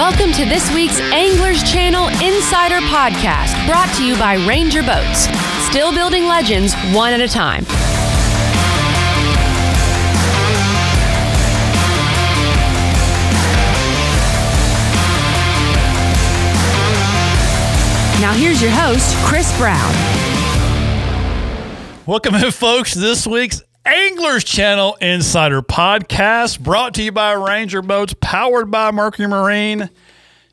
Welcome to this week's Anglers Channel Insider Podcast, brought to you by Ranger Boats. Still building legends one at a time. Now here's your host, Chris Brown. Welcome in, folks, this week's Anglers Channel Insider Podcast, brought to you by Ranger Boats, powered by Mercury Marine,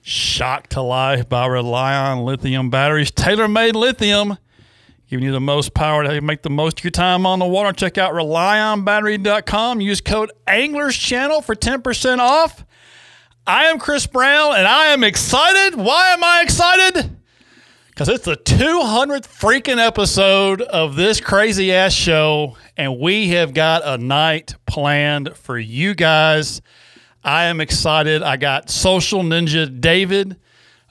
shocked to life by Relion lithium batteries, tailor-made lithium, giving you the most power to make the most of your time on the water. Check out RelionBattery.com. Use code Anglers Channel for 10% off. I am Chris Brown, and I am excited. Why am I excited? Because it's the 200th freaking episode of this crazy ass show, and we have got a night planned for you guys. I am excited. I got Social Ninja David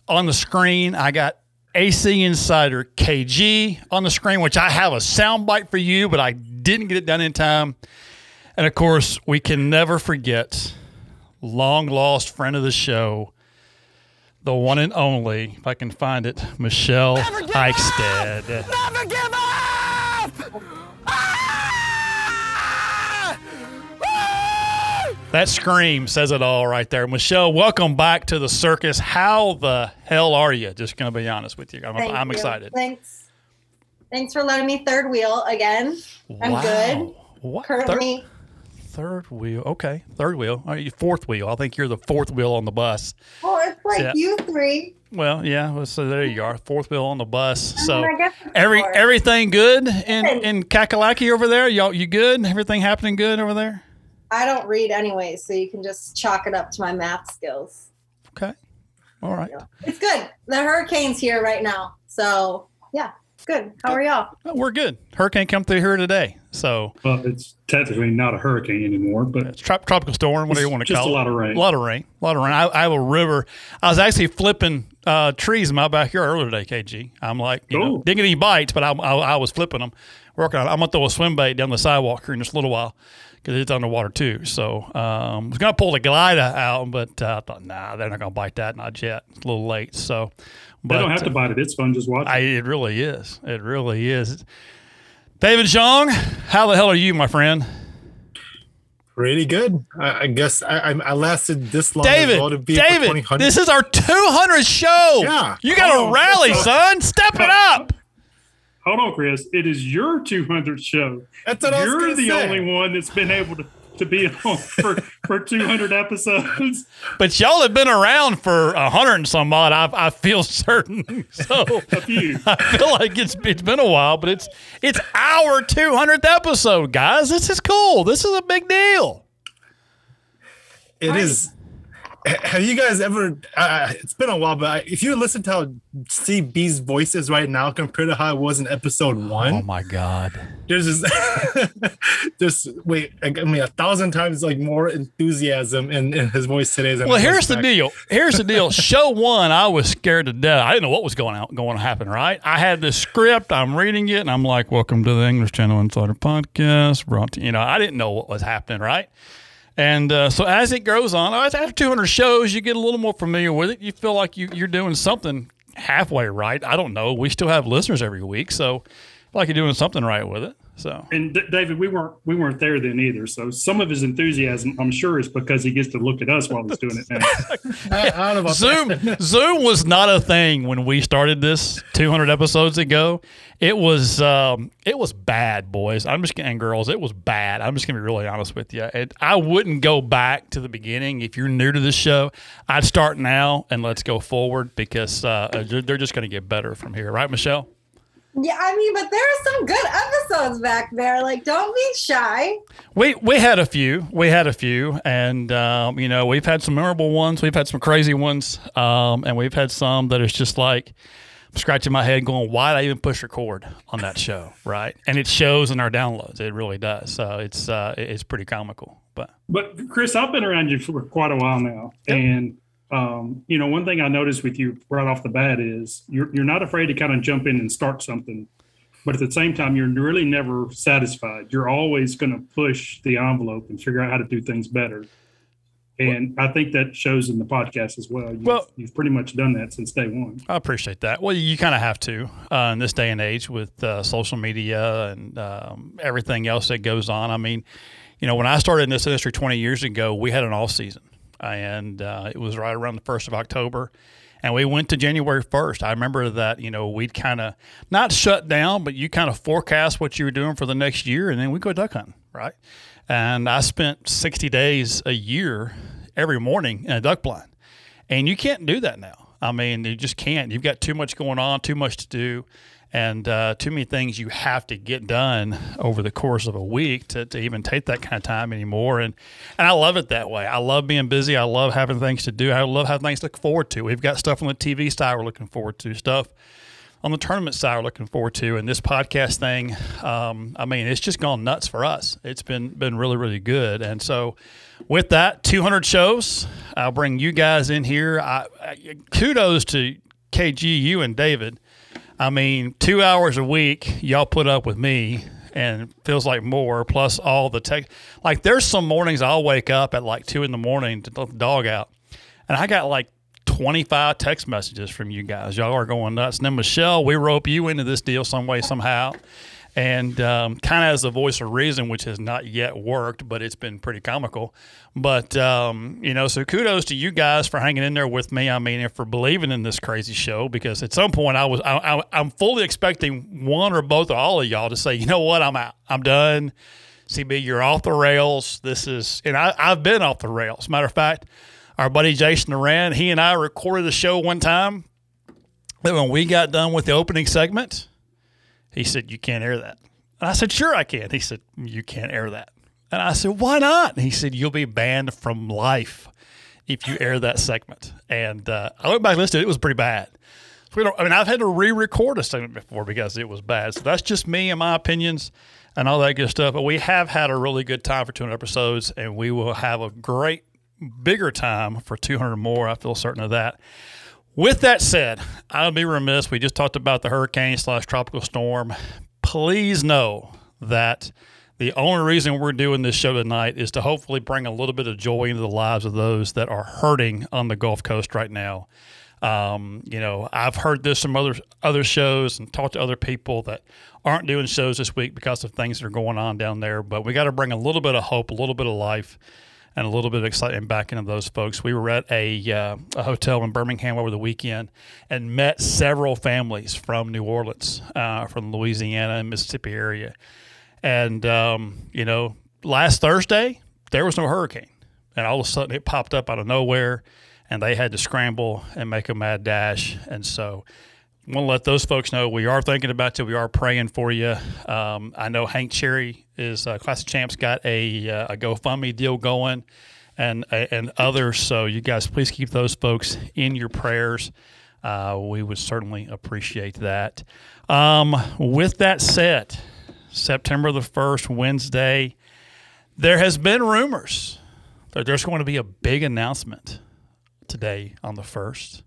on the screen. I got AC Insider KG on the screen, which I have a soundbite for you, but I didn't get it done in time. And of course, we can never forget long lost friend of the show, the one and only, if I can find it, Michelle Eichstead. Never give up! Ah! Woo! That scream says it all right there. Michelle, welcome back to the circus. How the hell are you? Just going to be honest with you. I'm, Thank I'm you. excited. Thanks. Thanks for letting me third wheel again. I'm Wow. good. What? Currently, Third, third wheel. Okay. Third wheel. All right, fourth wheel. I think you're the fourth wheel on the bus. well, it's like Yeah. you three. Well, yeah. well, So there you are. Fourth wheel on the bus. Oh so I guess it's every four. everything good in in Kakalaki over there? Y'all, you good? Everything happening good over there? I don't read anyway, so you can just chalk it up to my math skills. Okay. All right. It's good. The hurricane's here right now, so yeah, good. How oh, are y'all? We're good. Hurricane come through here today. So Well, it's technically not a hurricane anymore, but it's trop- tropical storm, whatever you want to call it. just a lot of rain. A lot of rain. A lot of rain. I, I have a river. I was actually flipping uh, trees in my backyard earlier today, KG. I'm like, you know, didn't get any bites, but I, I, I was flipping them. Working on it. I'm going to throw a swim bait down the sidewalk here in just a little while because it's underwater too. So um, I was going to pull the glider out, but uh, I thought, nah, they're not going to bite that. Not yet. It's a little late. So, they but don't have to bite it. It's fun just watching. I, it really is. It really is. David Zhang, how the hell are you, my friend? Pretty good. I, I guess I, I, I lasted this long David, well to be David, this is our 200th show. Yeah. You got to rally, so- son. Step it up. Hold on, Chris. It is your 200th show. That's what I was You're gonna the say. only one that's been able to, to be on for, for 200 episodes. But y'all have been around for a hundred and some odd. I, I feel certain. So A few. I feel like it's it's been a while, but it's it's our 200th episode, guys. This is cool. This is a big deal. It is. Have you guys ever? Uh, it's been a while, but I- if you listen to how Steve B's voice is right now compared to how it was in episode one, Oh my God. there's just, just wait, I mean, a thousand times like more enthusiasm in, in his voice today. Than Well, here's the back- deal. Here's the deal. Show one, I was scared to death. I didn't know what was going out, going to happen. Right? I had this script. I'm reading it, and I'm like, "Welcome to the English Channel Insider Podcast." Brought to you know, I didn't know what was happening. Right? And uh, so as it goes on, after 200 shows, you get a little more familiar with it. You feel like you, you're doing something halfway right. I don't know. We still have listeners every week, so like you're doing something right with it. So And D- David, we weren't we weren't there then either. So some of his enthusiasm, I'm sure, is because he gets to look at us while he's doing it now. I, I don't know Zoom Zoom was not a thing when we started this 200 episodes ago. It was um, it was bad, boys. I'm just and girls. It was bad. I'm just gonna be really honest with you. It, I wouldn't go back to the beginning if you're new to this show. I'd start now and let's go forward because uh, they're they're just gonna get better from here, right, Michelle? Yeah, I mean, but there are some good episodes back there. Like, don't be shy. We we had a few. We had a few, and um, you know we've had some memorable ones. We've had some crazy ones, um, and we've had some that is just like I'm scratching my head, going, "Why did I even push record on that show?" Right? And it shows in our downloads. It really does. So it's uh, it's pretty comical. But But Chris, I've been around you for quite a while now, and um, you know, one thing I noticed with you right off the bat is you're you're not afraid to kind of jump in and start something, but at the same time, you're really never satisfied. You're always going to push the envelope and figure out how to do things better. And I think that shows in the podcast as well. You've, Well- you've pretty much done that since day one. I appreciate that. Well, you kind of have to uh, in this day and age with uh, social media and um, everything else that goes on. I mean, you know, when I started in this industry 20 years ago, we had an off season, and uh, it was right around the first of October, and we went to January 1st. I remember that you know we'd kind of not shut down, but you kind of forecast what you were doing for the next year, and then we go duck hunting, right? And I spent 60 days a year every morning in a duck blind. And you can't do that now. I mean, you just can't. You've got too much going on, too much to do, and uh, too many things you have to get done over the course of a week to, to even take that kind of time anymore. And and I love it that way. I love being busy. I love having things to do. I love having things to look forward to. We've got stuff on the TV side we're looking forward to, stuff on the tournament side we're looking forward to. And this podcast thing, um, I mean, it's just gone nuts for us. It's been been really really good. And so, with that, 200 shows. I'll bring you guys in here. I, I, kudos to KGU and David. I mean, two hours a week y'all put up with me. And feels like more, plus all the tech. Like, there's some mornings I'll wake up at like two in the morning to let the dog out, and I got like 25 text messages from you guys. Y'all are going nuts. And then Michelle, we rope you into this deal some way, somehow. And um, kind of as a voice of reason, which has not yet worked, but it's been pretty comical. But, um, you know, so kudos to you guys for hanging in there with me. I mean, and for believing in this crazy show, because at some point I was, I, I'm fully expecting one or both or all of y'all to say, you know what, I'm out, I'm done. CB, you're off the rails. This is, and I, I've been off the rails. Matter of fact, our buddy Jason Duran, he and I recorded a show one time that when we got done with the opening segment, he said, You can't air that. And I said, Sure, I can. He said, You can't air that. And I said, Why not? And he said, You'll be banned from life if you air that segment. And uh, I went back and listened it. Was pretty bad. We don't, I mean, I've had to re record a segment before because it was bad. So that's just me and my opinions and all that good stuff. But we have had a really good time for 200 episodes, and we will have a great, bigger time for 200 more. I feel certain of that. With that said, I'll be remiss. We just talked about the hurricane slash tropical storm. Please know that the only reason we're doing this show tonight is to hopefully bring a little bit of joy into the lives of those that are hurting on the Gulf Coast right now. Um, you know, I've heard this from other other shows and talked to other people that aren't doing shows this week because of things that are going on down there. But we got to bring a little bit of hope, a little bit of life, and a little bit of excitement back into those folks. We were at a, uh, a hotel in Birmingham over the weekend and met several families from New Orleans, uh, from Louisiana and Mississippi area. And, um, you know, last Thursday, there was no hurricane. And all of a sudden it popped up out of nowhere and they had to scramble and make a mad dash. And so want to let those folks know we are thinking about you. We are praying for you. Um, I know Hank Cherry is uh, Classic Champs got a, uh, a GoFundMe deal going, and and others. So you guys, please keep those folks in your prayers. Uh, we would certainly appreciate that. Um, with that said, September the first, Wednesday, there has been rumors that there's going to be a big announcement today on the first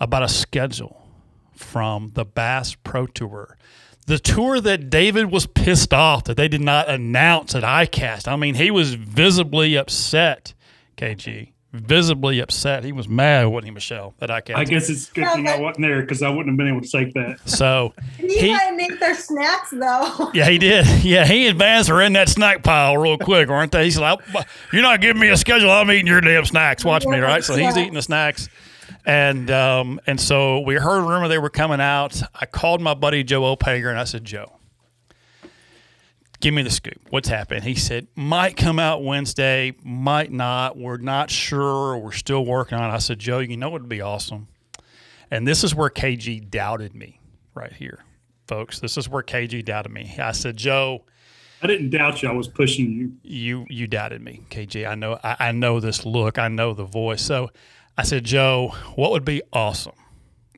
about a schedule from the Bass Pro Tour. The tour that David was pissed off that they did not announce at ICAST. I mean, he was visibly upset, KG. Visibly upset. He was mad, wasn't he, Michelle, at ICAST? I guess it's a good Yeah, thing I wasn't there because I wouldn't have been able to take that. So, He, He- might make their snacks though. yeah, he did. Yeah, he and Vance are in that snack pile real quick, aren't they? He's like, You're not giving me a schedule. I'm eating your damn snacks. Watch me, right? So he's Yeah. eating the snacks. And um, and so we heard a rumor they were coming out. I called my buddy Joe Opager and I said, Joe, give me the scoop. What's happened? He said, might come out Wednesday, might not. We're not sure. We're still working on it. I said, Joe, you know what would be awesome? And this is where KG doubted me right here, folks. This is where KG doubted me. I said, Joe, I didn't doubt you. I was pushing you. you you doubted me, KG. I know I, I know this look. I know the voice. So I said, Joe, what would be awesome?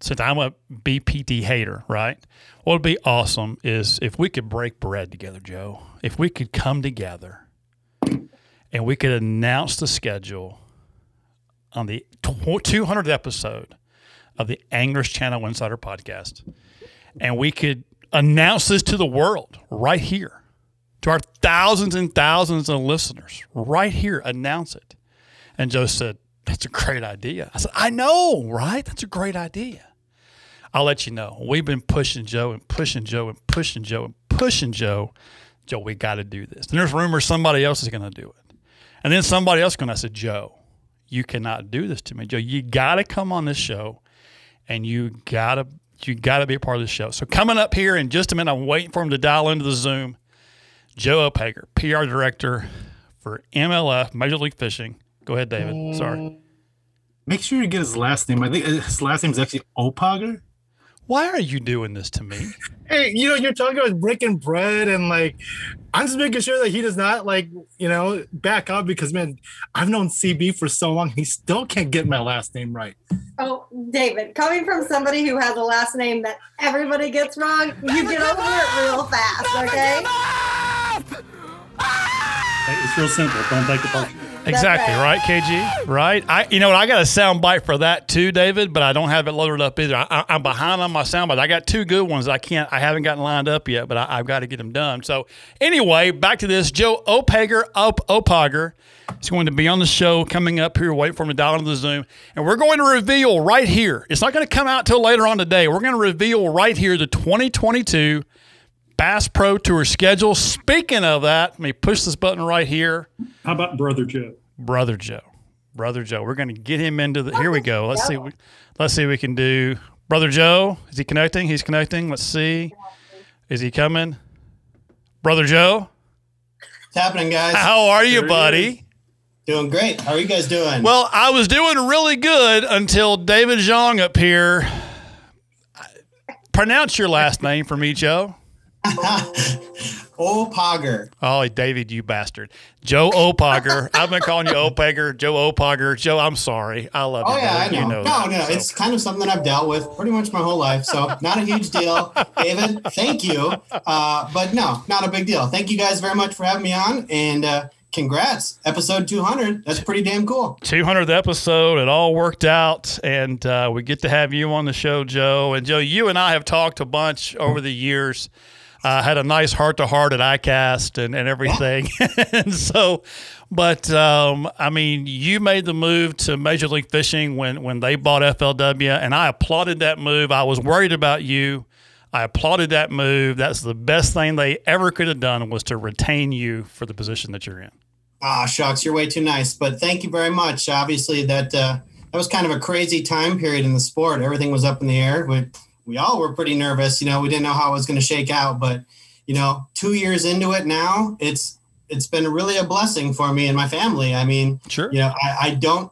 Since I'm a BPT hater, right? What would be awesome is if we could break bread together, Joe. If we could come together and we could announce the schedule on the 200th episode of the Anglers Channel Insider Podcast, and we could announce this to the world right here to our thousands and thousands of listeners right here announce it And Joe said, That's a great idea. I said, I know, right? That's a great idea. I'll let you know. We've been pushing Joe and pushing Joe and pushing Joe and pushing Joe. Joe, we got to do this. And there's rumors somebody else is going to do it. And then somebody else going to say, Joe, you cannot do this to me. Joe, you got to come on this show and you got to you got to be a part of the show. So coming up here in just a minute, I'm waiting for him to dial into the Zoom. Joe Opager, PR director for MLF, Major League Fishing. Go ahead, David. Sorry. Uh, make sure you get his last name. I think uh, his last name is actually Opager. Why are you doing this to me? Hey, you know, you're talking about breaking bread and like, I'm just making sure that he does not like, you know, back up because man, I've known CB for so long. He still can't get my last name right. Oh, David, coming from somebody who has a last name that everybody gets wrong, you get over it real fast, okay? Ah! It's real simple. Don't take it personal. Exactly right. right, KG. Right. I, you know what? I got a sound bite for that too, David, but I don't have it loaded up either. I, I, I'm behind on my sound bite. I got two good ones. I can't. I haven't gotten lined up yet, but I, I've got to get them done. So anyway, back to this. Joe Opager, Op, Opager is going to be on the show coming up here. Wait for him to dial into the Zoom, and we're going to reveal right here. It's not going to come out till later on today. We're going to reveal right here the 2022 Bass Pro Tour schedule. Speaking of that, let me push this button right here. How about Brother Joe? Brother Joe. Brother Joe. We're going to get him into the. Here we go. Let's see. we- Let's see. What we can do. Brother Joe. Is he connecting? He's connecting. Let's see. Is he coming? Brother Joe. What's happening, guys? How are you, There buddy? Doing great. How are you guys doing? Well, I was doing really good until David Zhang up here. Pronounce your last name for me, Joe. oh, Pogger. Oh, David, you bastard. Joe Opager. I've been calling you Opager, Joe Opager. Joe, I'm sorry. I love you. Oh yeah, I know. You know no, that. no, So- it's kind of something that I've dealt with pretty much my whole life. So not a huge deal, David. Thank you, uh, but no, not a big deal. Thank you guys very much for having me on, and uh, congrats, episode 200. That's pretty damn cool. 200th episode. It all worked out, and uh, we get to have you on the show, Joe. And Joe, you and I have talked a bunch over the years. Uh, had a nice heart to heart at ICAST and, and everything. and so, but um, I mean, you made the move to Major League Fishing when, when they bought FLW, and I applauded that move. I was worried about you. I applauded that move. That's the best thing they ever could have done was to retain you for the position that you're in. Ah, shucks, you're way too nice. But thank you very much. Obviously, that uh, that was kind of a crazy time period in the sport. Everything was up in the air. We, we all were pretty nervous. You know, we didn't know how it was going to shake out. But you know, two years into it now, it's it's been really a blessing for me and my family. I mean, Sure. you know, I, I don't.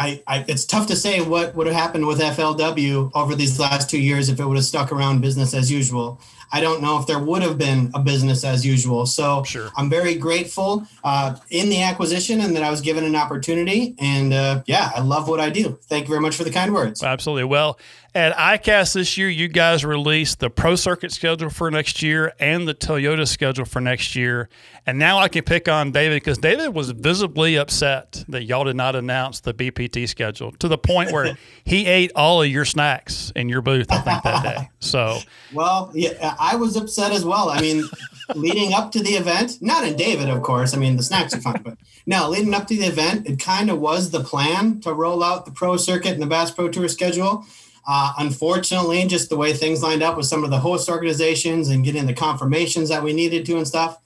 I, I, it's tough to say what would have happened with FLW over these last two years if it would have stuck around business as usual. I don't know if there would have been a business as usual. So Sure. I'm very grateful uh, in the acquisition and that I was given an opportunity. And uh, yeah, I love what I do. Thank you very much for the kind words. Absolutely. Well, at ICAST this year, you guys released the Pro Circuit schedule for next year and the Toyota schedule for next year. And now I can pick on David because David was visibly upset that y'all did not announce the BPT schedule to the point where he ate all of your snacks in your booth, I think, that day. So, Well, yeah, I was upset as well. I mean, leading up to the event, not in David, of course. I mean, the snacks are fine, but no, leading up to the event, it kind of was the plan to roll out the pro circuit and the Bass Pro Tour schedule. Uh, unfortunately, just the way things lined up with some of the host organizations and getting the confirmations that we needed to and stuff,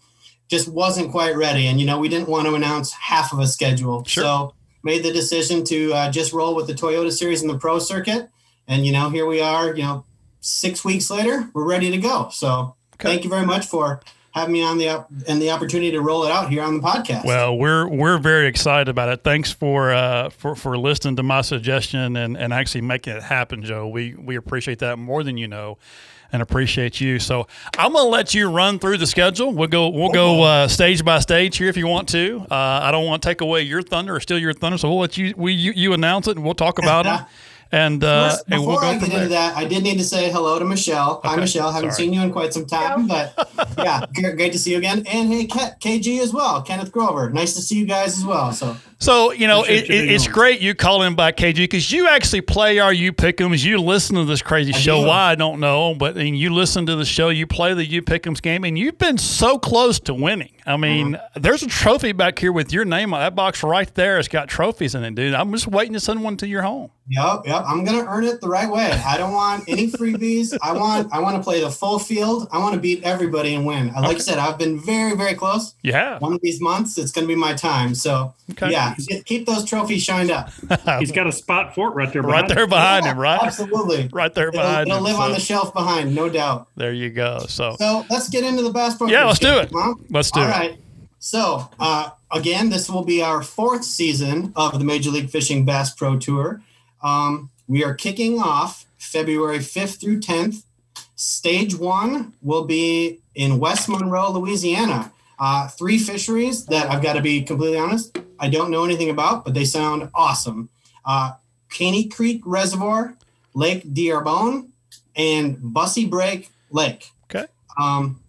just wasn't quite ready. And you know, we didn't want to announce half of a schedule, Sure. so made the decision to uh, just roll with the Toyota Series and the Pro Circuit. And you know, here we are. You know, six weeks later, we're ready to go. So thank you very much for having me on the and the opportunity to roll it out here on the podcast. well, we're we're very excited about it. Thanks for uh, for for listening to my suggestion and, and actually making it happen, Joe. We we appreciate that more than you know, and appreciate you. So I'm gonna let you run through the schedule. We'll go we'll go uh, stage by stage here if you want to. Uh, I don't want to take away your thunder or steal your thunder, so we'll let you we you, you announce it and we'll talk about them. And uh, First, and before we'll go I get into there. that, I did need to say hello to Michelle. Hi, Okay, Michelle. Haven't seen you in quite some time, but yeah, great, great to see you again. And hey, Ke- KG as well, Kenneth Grover. Nice to see you guys as well. So So you know it, it, it's on. great you call in by KG because you actually play our you pickums. You listen to this crazy show. do. Why I don't know, but and you listen to the show. You play the you pickums game, and you've been so close to winning. I mean, uh-huh. there's a trophy back here with your name on that box right there. It's got trophies in it, dude. I'm just waiting to send one to your home. Yep, yep. I'm gonna earn it the right way. I don't want any freebies. I want I want to play the full field. I want to beat everybody and win. Like I said, I've been very, very close. Yeah. One of these months, it's gonna be my time. So Okay. yeah, keep those trophies shined up. He's got a spot for it right there. Right there behind Yeah, him, right? Absolutely. Right there It'll, behind it'll him. live on the shelf behind, no doubt. there you go. So So let's get into the Bass Pro. Yeah, let's do it. huh? let's do All it. Right. So, uh, again, this will be our fourth season of the Major League Fishing Bass Pro Tour. Um, we are kicking off February 5th through 10th. Stage one will be in West Monroe, Louisiana. Uh, three fisheries that I've got to be completely honest, I don't know anything about, but they sound awesome. Uh, Caney Creek Reservoir, Lake D'Arbonne, and Bussey Brake Lake. Okay. Um,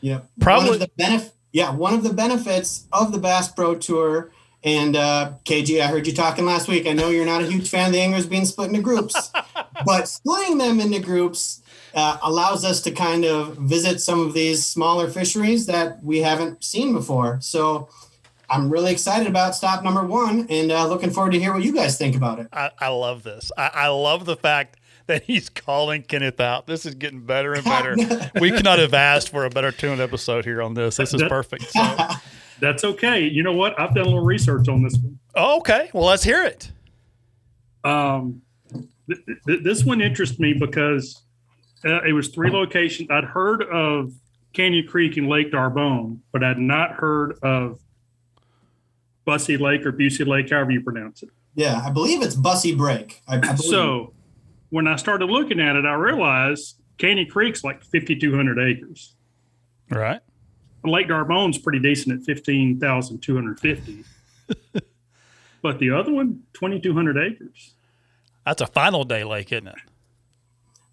yeah. Probably- the benef- yeah, one of the benefits of the Bass Pro Tour. And uh, KG, I heard you talking last week. I know you're not a huge fan of the anglers being split into groups, but splitting them into groups uh, allows us to kind of visit some of these smaller fisheries that we haven't seen before. So I'm really excited about stop number one and uh, looking forward to hear what you guys think about it. I, I love this. I, I love the fact that he's calling Kenneth out. This is getting better and better. we cannot have asked for a better tuned episode here on this. This is perfect. So, That's okay. You know what? I've done a little research on this one. oh, okay. Well, let's hear it. Um, th- th- this one interests me because uh, it was three locations. I'd heard of Canyon Creek and Lake D'Arbonne, but I'd not heard of Bussy Lake or Busey Lake, however you pronounce it. Yeah, I believe it's Bussey Brake. I, I believe. So when I started looking at it, I realized Canyon Creek's like 5,200 acres. Right. Lake D'Arbonne's pretty decent at 15,250. but the other one, 2,200 acres. That's a final day lake, isn't it?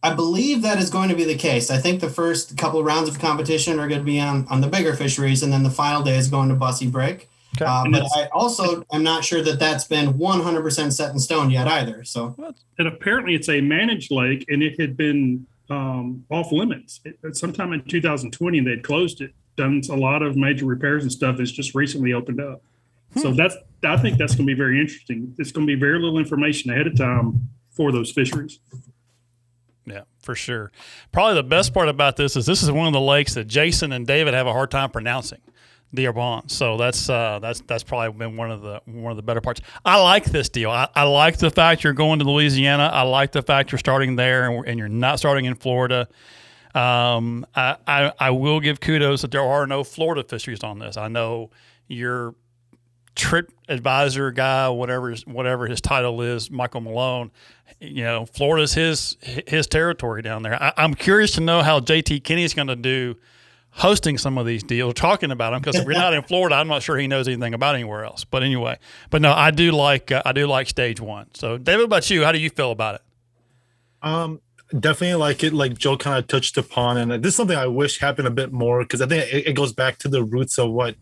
I believe that is going to be the case. I think the first couple rounds of competition are going to be on, on the bigger fisheries, and then the final day is going to Bussey Brake. Okay. Uh, but I also am not sure that that's been 100% set in stone yet either. So and apparently it's a managed lake and it had been um, off limits it, sometime in 2020 they'd closed it done a lot of major repairs and stuff it's just recently opened up so that's i think that's going to be very interesting it's going to be very little information ahead of time for those fisheries Yeah, for sure. Probably the best part about this is this is one of the lakes that Jason and David have a hard time pronouncing, Dearborn. So that's uh, that's that's probably been one of the one of the better parts. I like this deal. I, I like the fact you're going to Louisiana. I like the fact you're starting there and, and you're not starting in Florida. Um, I, I I will give kudos that there are no Florida fisheries on this. I know you're trip advisor guy, whatever whatever his title is, Michael Mulone. You know, Florida's his his territory down there. I, I'm curious to know how JT Kenney's going to do hosting some of these deals, talking about them. Because if we're not in Florida, I'm not sure he knows anything about anywhere else. But anyway, but no, I do like uh, I do like stage one. So, David, about you? How do you feel about it? Um, definitely like it, like Joe kind of touched upon, and this is something I wish happened a bit more because I think it, it goes back to the roots of what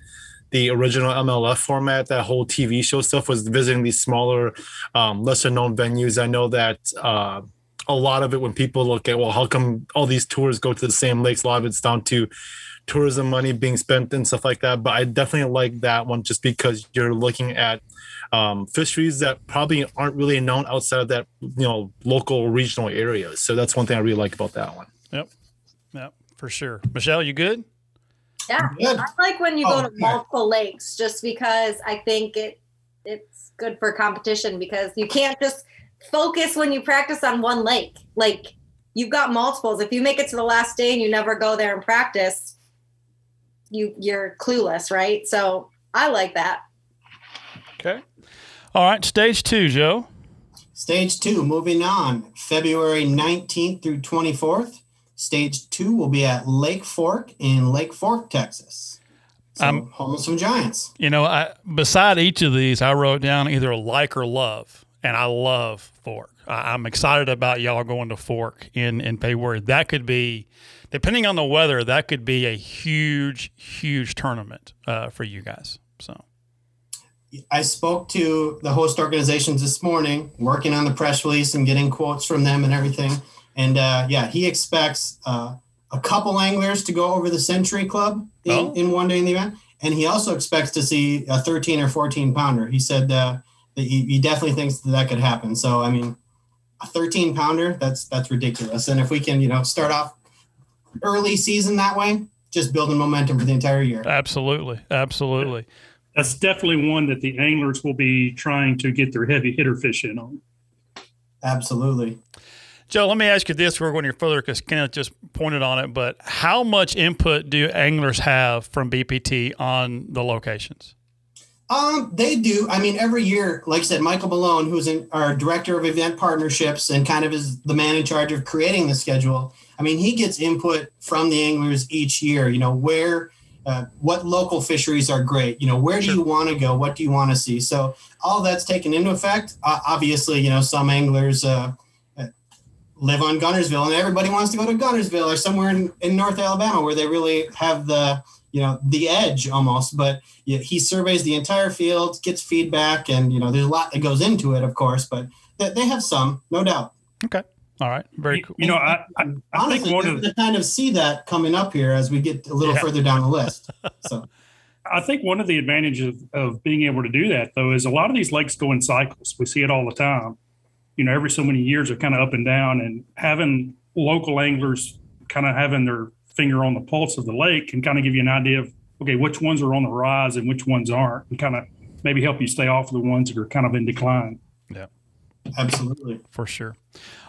the original MLF format, that whole TV show stuff, was visiting these smaller, um, lesser known venues. I know that uh, a lot of it, when people look at, well, how come all these tours go to the same lakes? A lot of it's down to tourism money being spent and stuff like that. But I definitely like that one just because you're looking at um, fisheries that probably aren't really known outside of that, you know, local regional areas. So that's one thing I really like about that one. Yep, yep, for sure. Michelle, you good? Yeah, Good. I like when you Oh, go to yeah. multiple lakes, just because I think it it's good for competition because you can't just focus when you practice on one lake. Like you've got multiples. If you make it to the last day and you never go there and practice, you you're clueless, right? So I like that. Okay. All right, stage two, Joe. Stage two, moving on, February 19th through 24th. Stage two will be at Lake Fork in Lake Fork, Texas. So, Um, home of some giants. You know, I beside each of these, I wrote down either like or love, and I love Fork. I, I'm excited about y'all going to Fork in in February. That could be, depending on the weather, that could be a huge, huge tournament uh, for you guys. So I spoke to the host organizations this morning, working on the press release and getting quotes from them and everything. And uh, yeah, he expects uh, a couple anglers to go over the Century Club in, Oh. in one day in the event, and he also expects to see a 13 or 14 pounder. He said uh, he, he definitely thinks that, that could happen. So I mean, a 13 pounder that's that's ridiculous. And if we can you know start off early season that way, just building momentum for the entire year. Absolutely, absolutely. That's definitely one that the anglers will be trying to get their heavy hitter fish in on. Absolutely. Joe, let me ask you this. We're going further because Kenneth just pointed on it, but how much input do anglers have from BPT on the locations? Um, they do. I mean, every year, like I said, Michael Mulone, who's in, our director of event partnerships and kind of is the man in charge of creating the schedule. I mean, he gets input from the anglers each year. You know, where, uh, what local fisheries are great. You know, where do you want to go? What do you want to see? So all that's taken into effect. Uh, obviously, you know, some anglers uh, live on Guntersville, and everybody wants to go to Guntersville or somewhere in, in North Alabama where they really have the you know the edge almost. But yeah, he surveys the entire field, gets feedback, and you know there's a lot that goes into it, of course, but they, they have some, no doubt. Okay. All right. Very cool. you know, I, I, I Honestly, think one we're of to kind of see that coming up here as we get a little Yeah. further down the list. So I think one of the advantages of, of being able to do that though is a lot of these lakes go in cycles. We see it all the time. You know, every so many years are kind of up and down, and having local anglers kind of having their finger on the pulse of the lake can kind of give you an idea of okay, which ones are on the rise and which ones aren't, and kind of maybe help you stay off of the ones that are kind of in decline. Yeah. Absolutely. For sure.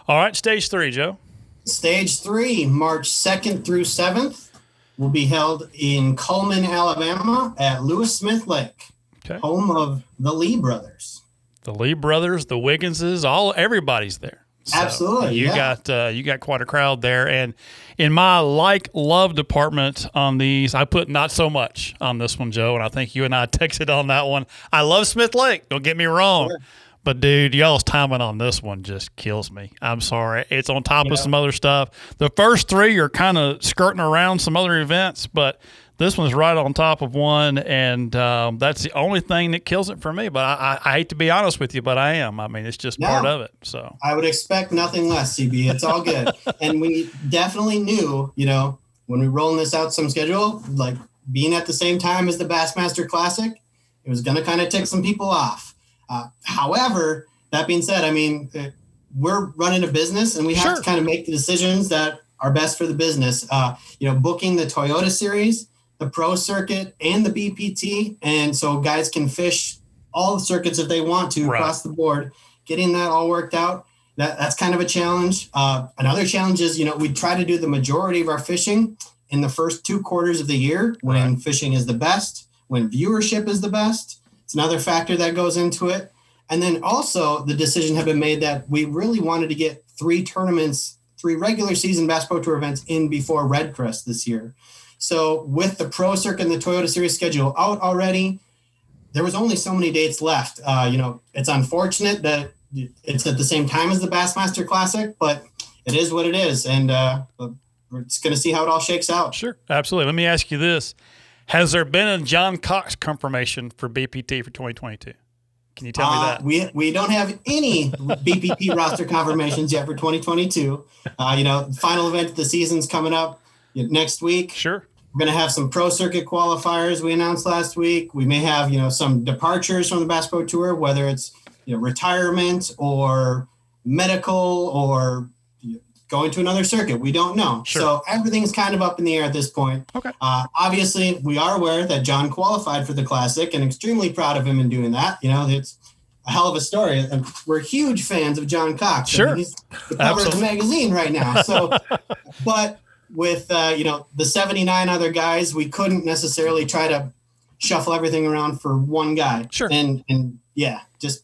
All right. Stage three, Joe. Stage three, March 2nd through 7th, will be held in Cullman, Alabama at Lewis Smith Lake, Okay. home of the Lee brothers. The Lee brothers, the Wigginses, all everybody's there. So Absolutely, you yeah. got uh, you got quite a crowd there, and in my like love department on these, I put not so much on this one, Joe, and I think you and I texted on that one. I love Smith Lake. Don't get me wrong, but dude, y'all's timing on this one just kills me. I'm sorry. It's on top of some other stuff. The first three are kind of skirting around some other events, but this one's right on top of one, and um, that's the only thing that kills it for me. But I, I, I hate to be honest with you, but I am. I mean, it's just No. part of it. So I would expect nothing less, CB. It's all good. and we definitely knew, you know, when we rolling this out some schedule, like being at the same time as the Bassmaster Classic, it was going to kind of tick some people off. Uh, however, that being said, I mean, uh, we're running a business and we have Sure. to kind of make the decisions that are best for the business. Uh, you know, booking the Toyota Series, the Pro Circuit, and the BPT, and so guys can fish all the circuits if they want to Right. across the board. Getting that all worked out that that's kind of a challenge. Uh, another challenge is, you know, we try to do the majority of our fishing in the first two quarters of the year when fishing is the best, when viewership is the best. It's another factor that goes into it. And then also the decision had been made that we really wanted to get three tournaments, three regular season Bass Pro Tour events in before Red Crest this year. So with the Pro Circuit and the Toyota Series schedule out already, there was only so many dates left. Uh, you know, it's unfortunate that it's at the same time as the Bassmaster Classic, but it is what it is, and uh, we're just going to see how it all shakes out. sure, absolutely. Let me ask you this: Has there been a John Cox confirmation for BPT for 2022? Can you tell me Uh, that? we we don't have any BPT roster confirmations yet for 2022. Uh, you know, final event of the season's coming up next week. Sure. We're going to have some pro circuit qualifiers we announced last week. We may have, you know, some departures from the Bass Pro Tour, whether it's, you know, retirement or medical or going to another circuit. We don't know. Sure. So everything's kind of up in the air at this point. Okay. Uh, obviously, we are aware that John qualified for the Classic and extremely proud of him in doing that. You know, it's a hell of a story. And we're huge fans of John Cox. I Sure. mean, he's the cover of the magazine right now. So, but with uh, you know the 79 other guys, we couldn't necessarily try to shuffle everything around for one guy. Sure. And and yeah, just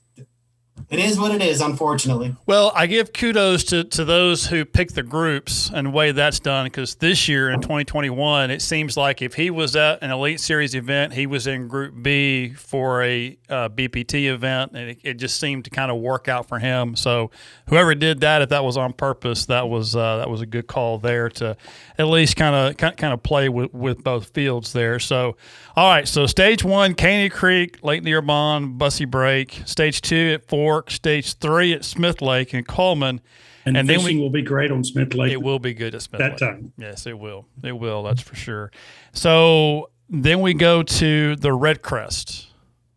it is what it is, unfortunately. Well, I give kudos to, to those who pick the groups and the way that's done because this year in 2021, it seems like if he was at an Elite Series event, he was in Group B for a uh, BPT event, and it, it just seemed to kind of work out for him. So, whoever did that, if that was on purpose, that was uh, that was a good call there to at least kind of kind of play with, with both fields there. So, all right, so stage one, Caney Creek, Lake D'Arbonne, Bussey Brake. Stage two at Fork. Stage three at Smith Lake and Cullman. And, And then fishing we- will be great on Smith Lake It will be good at Smith that Lake. time. Yes, it will. It will. That's for sure. So then we go to the Red Crest.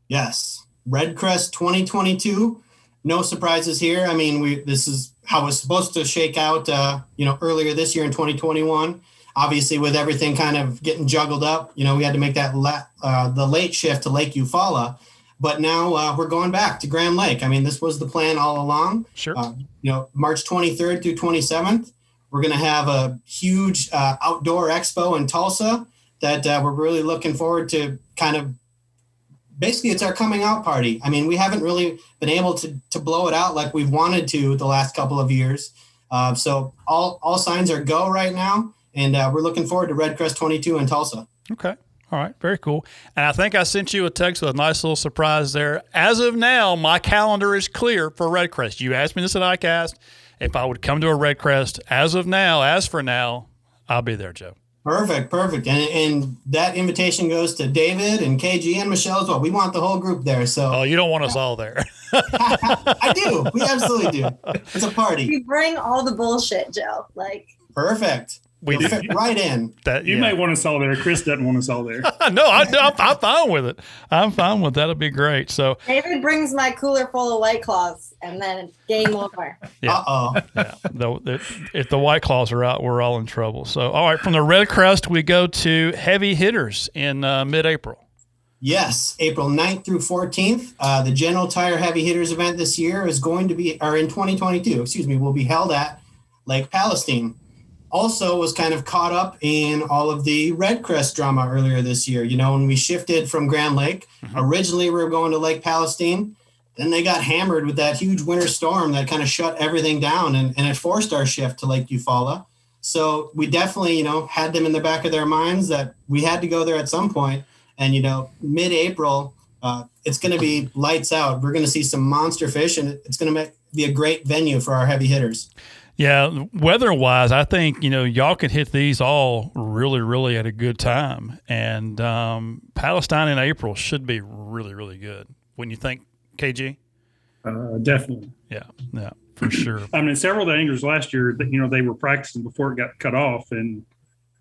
Yes, Red Crest 2022. No surprises here. I mean, we this is how it was supposed to shake out. Uh, you know, earlier this year in 2021. Obviously, with everything kind of getting juggled up, you know, we had to make that la- uh, the late shift to Lake Eufaula. But now uh, we're going back to Grand Lake. I mean, this was the plan all along. Sure. Uh, you know, March 23rd through 27th, we're going to have a huge uh, outdoor expo in Tulsa that uh, we're really looking forward to kind of basically it's our coming out party. I mean, we haven't really been able to to blow it out like we've wanted to the last couple of years. Uh, so all all signs are go right now, and uh, we're looking forward to Red Crest 22 in Tulsa. Okay. All right. Very cool. And I think I sent you a text with a nice little surprise there. As of now, my calendar is clear for Red Crest. You asked me this at ICAST if I would come to a Red Crest. As of now, as for now, I'll be there, Joe. Perfect, perfect. And and that invitation goes to David and KG and Michelle as well. We want the whole group there. So Oh, you don't want us all there. I do. We absolutely do. It's a party. You bring all the bullshit, Joe. Like Perfect. We You'll fit right in. that You yeah. may want to sell there. Chris doesn't want to sell there. no, I, I'm, I'm fine with it. I'm fine with that. It'll be great. So David brings my cooler full of white claws, and then game over. Yeah. Uh oh. yeah, the, the, if the White Claws are out, we're all in trouble. So all right, from the Red Crest, we go to heavy hitters in uh, mid-April. Yes, April 9th through 14th. Uh, the General Tire Heavy Hitters event this year is going to be, or in 2022, excuse me, will be held at Lake Palestine. Also, was kind of caught up in all of the Red Crest drama earlier this year. You know, when we shifted from Grand Lake, originally we were going to Lake Palestine. Then they got hammered with that huge winter storm that kind of shut everything down and, and it forced our shift to Lake Eufaula. So we definitely, you know, had them in the back of their minds that we had to go there at some point. And, you know, mid April, uh, it's going to be lights out. We're going to see some monster fish and it's going to be a great venue for our heavy hitters. Yeah, weather-wise, I think you know y'all could hit these all really, really at a good time, and um, Palestine in April should be really, really good. When you think, KG? Uh, definitely. Yeah, yeah, for sure. I mean, several of the anglers last year, that you know, they were practicing before it got cut off, and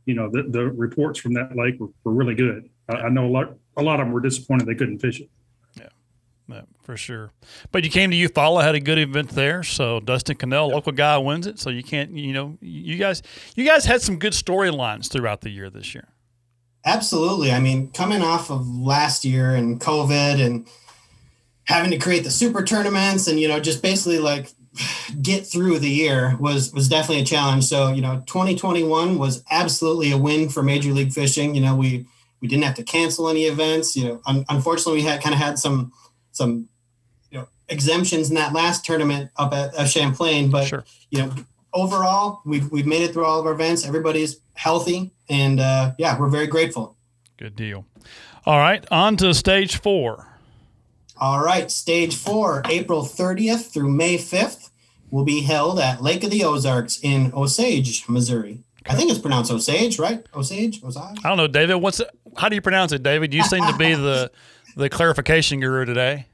you know, the, the reports from that lake were, were really good. I, I know a lot, a lot of them were disappointed they couldn't fish it. For sure. But you came to Eufaula, had a good event there. So Dustin Connell, local guy, wins it. So you can't, you know, you guys, you guys had some good storylines throughout the year this year. Absolutely. I mean, coming off of last year and COVID and having to create the super tournaments and you know just basically like get through the year was was definitely a challenge. So you know, 2021 was absolutely a win for Major League Fishing. You know, we we didn't have to cancel any events. You know, un- unfortunately, we had kind of had some some exemptions in that last tournament up at, at Champlain, but Sure. you know overall we've we've made it through all of our events. Everybody's healthy, and uh, yeah, we're very grateful. Good deal. All right, on to stage four. All right, stage four, April 30th through May 5th, will be held at Lake of the Ozarks in Osage, Missouri. I think it's pronounced Osage, right? Osage, Osage. I don't know, David. What's how do you pronounce it, David? You seem to be the the clarification guru today.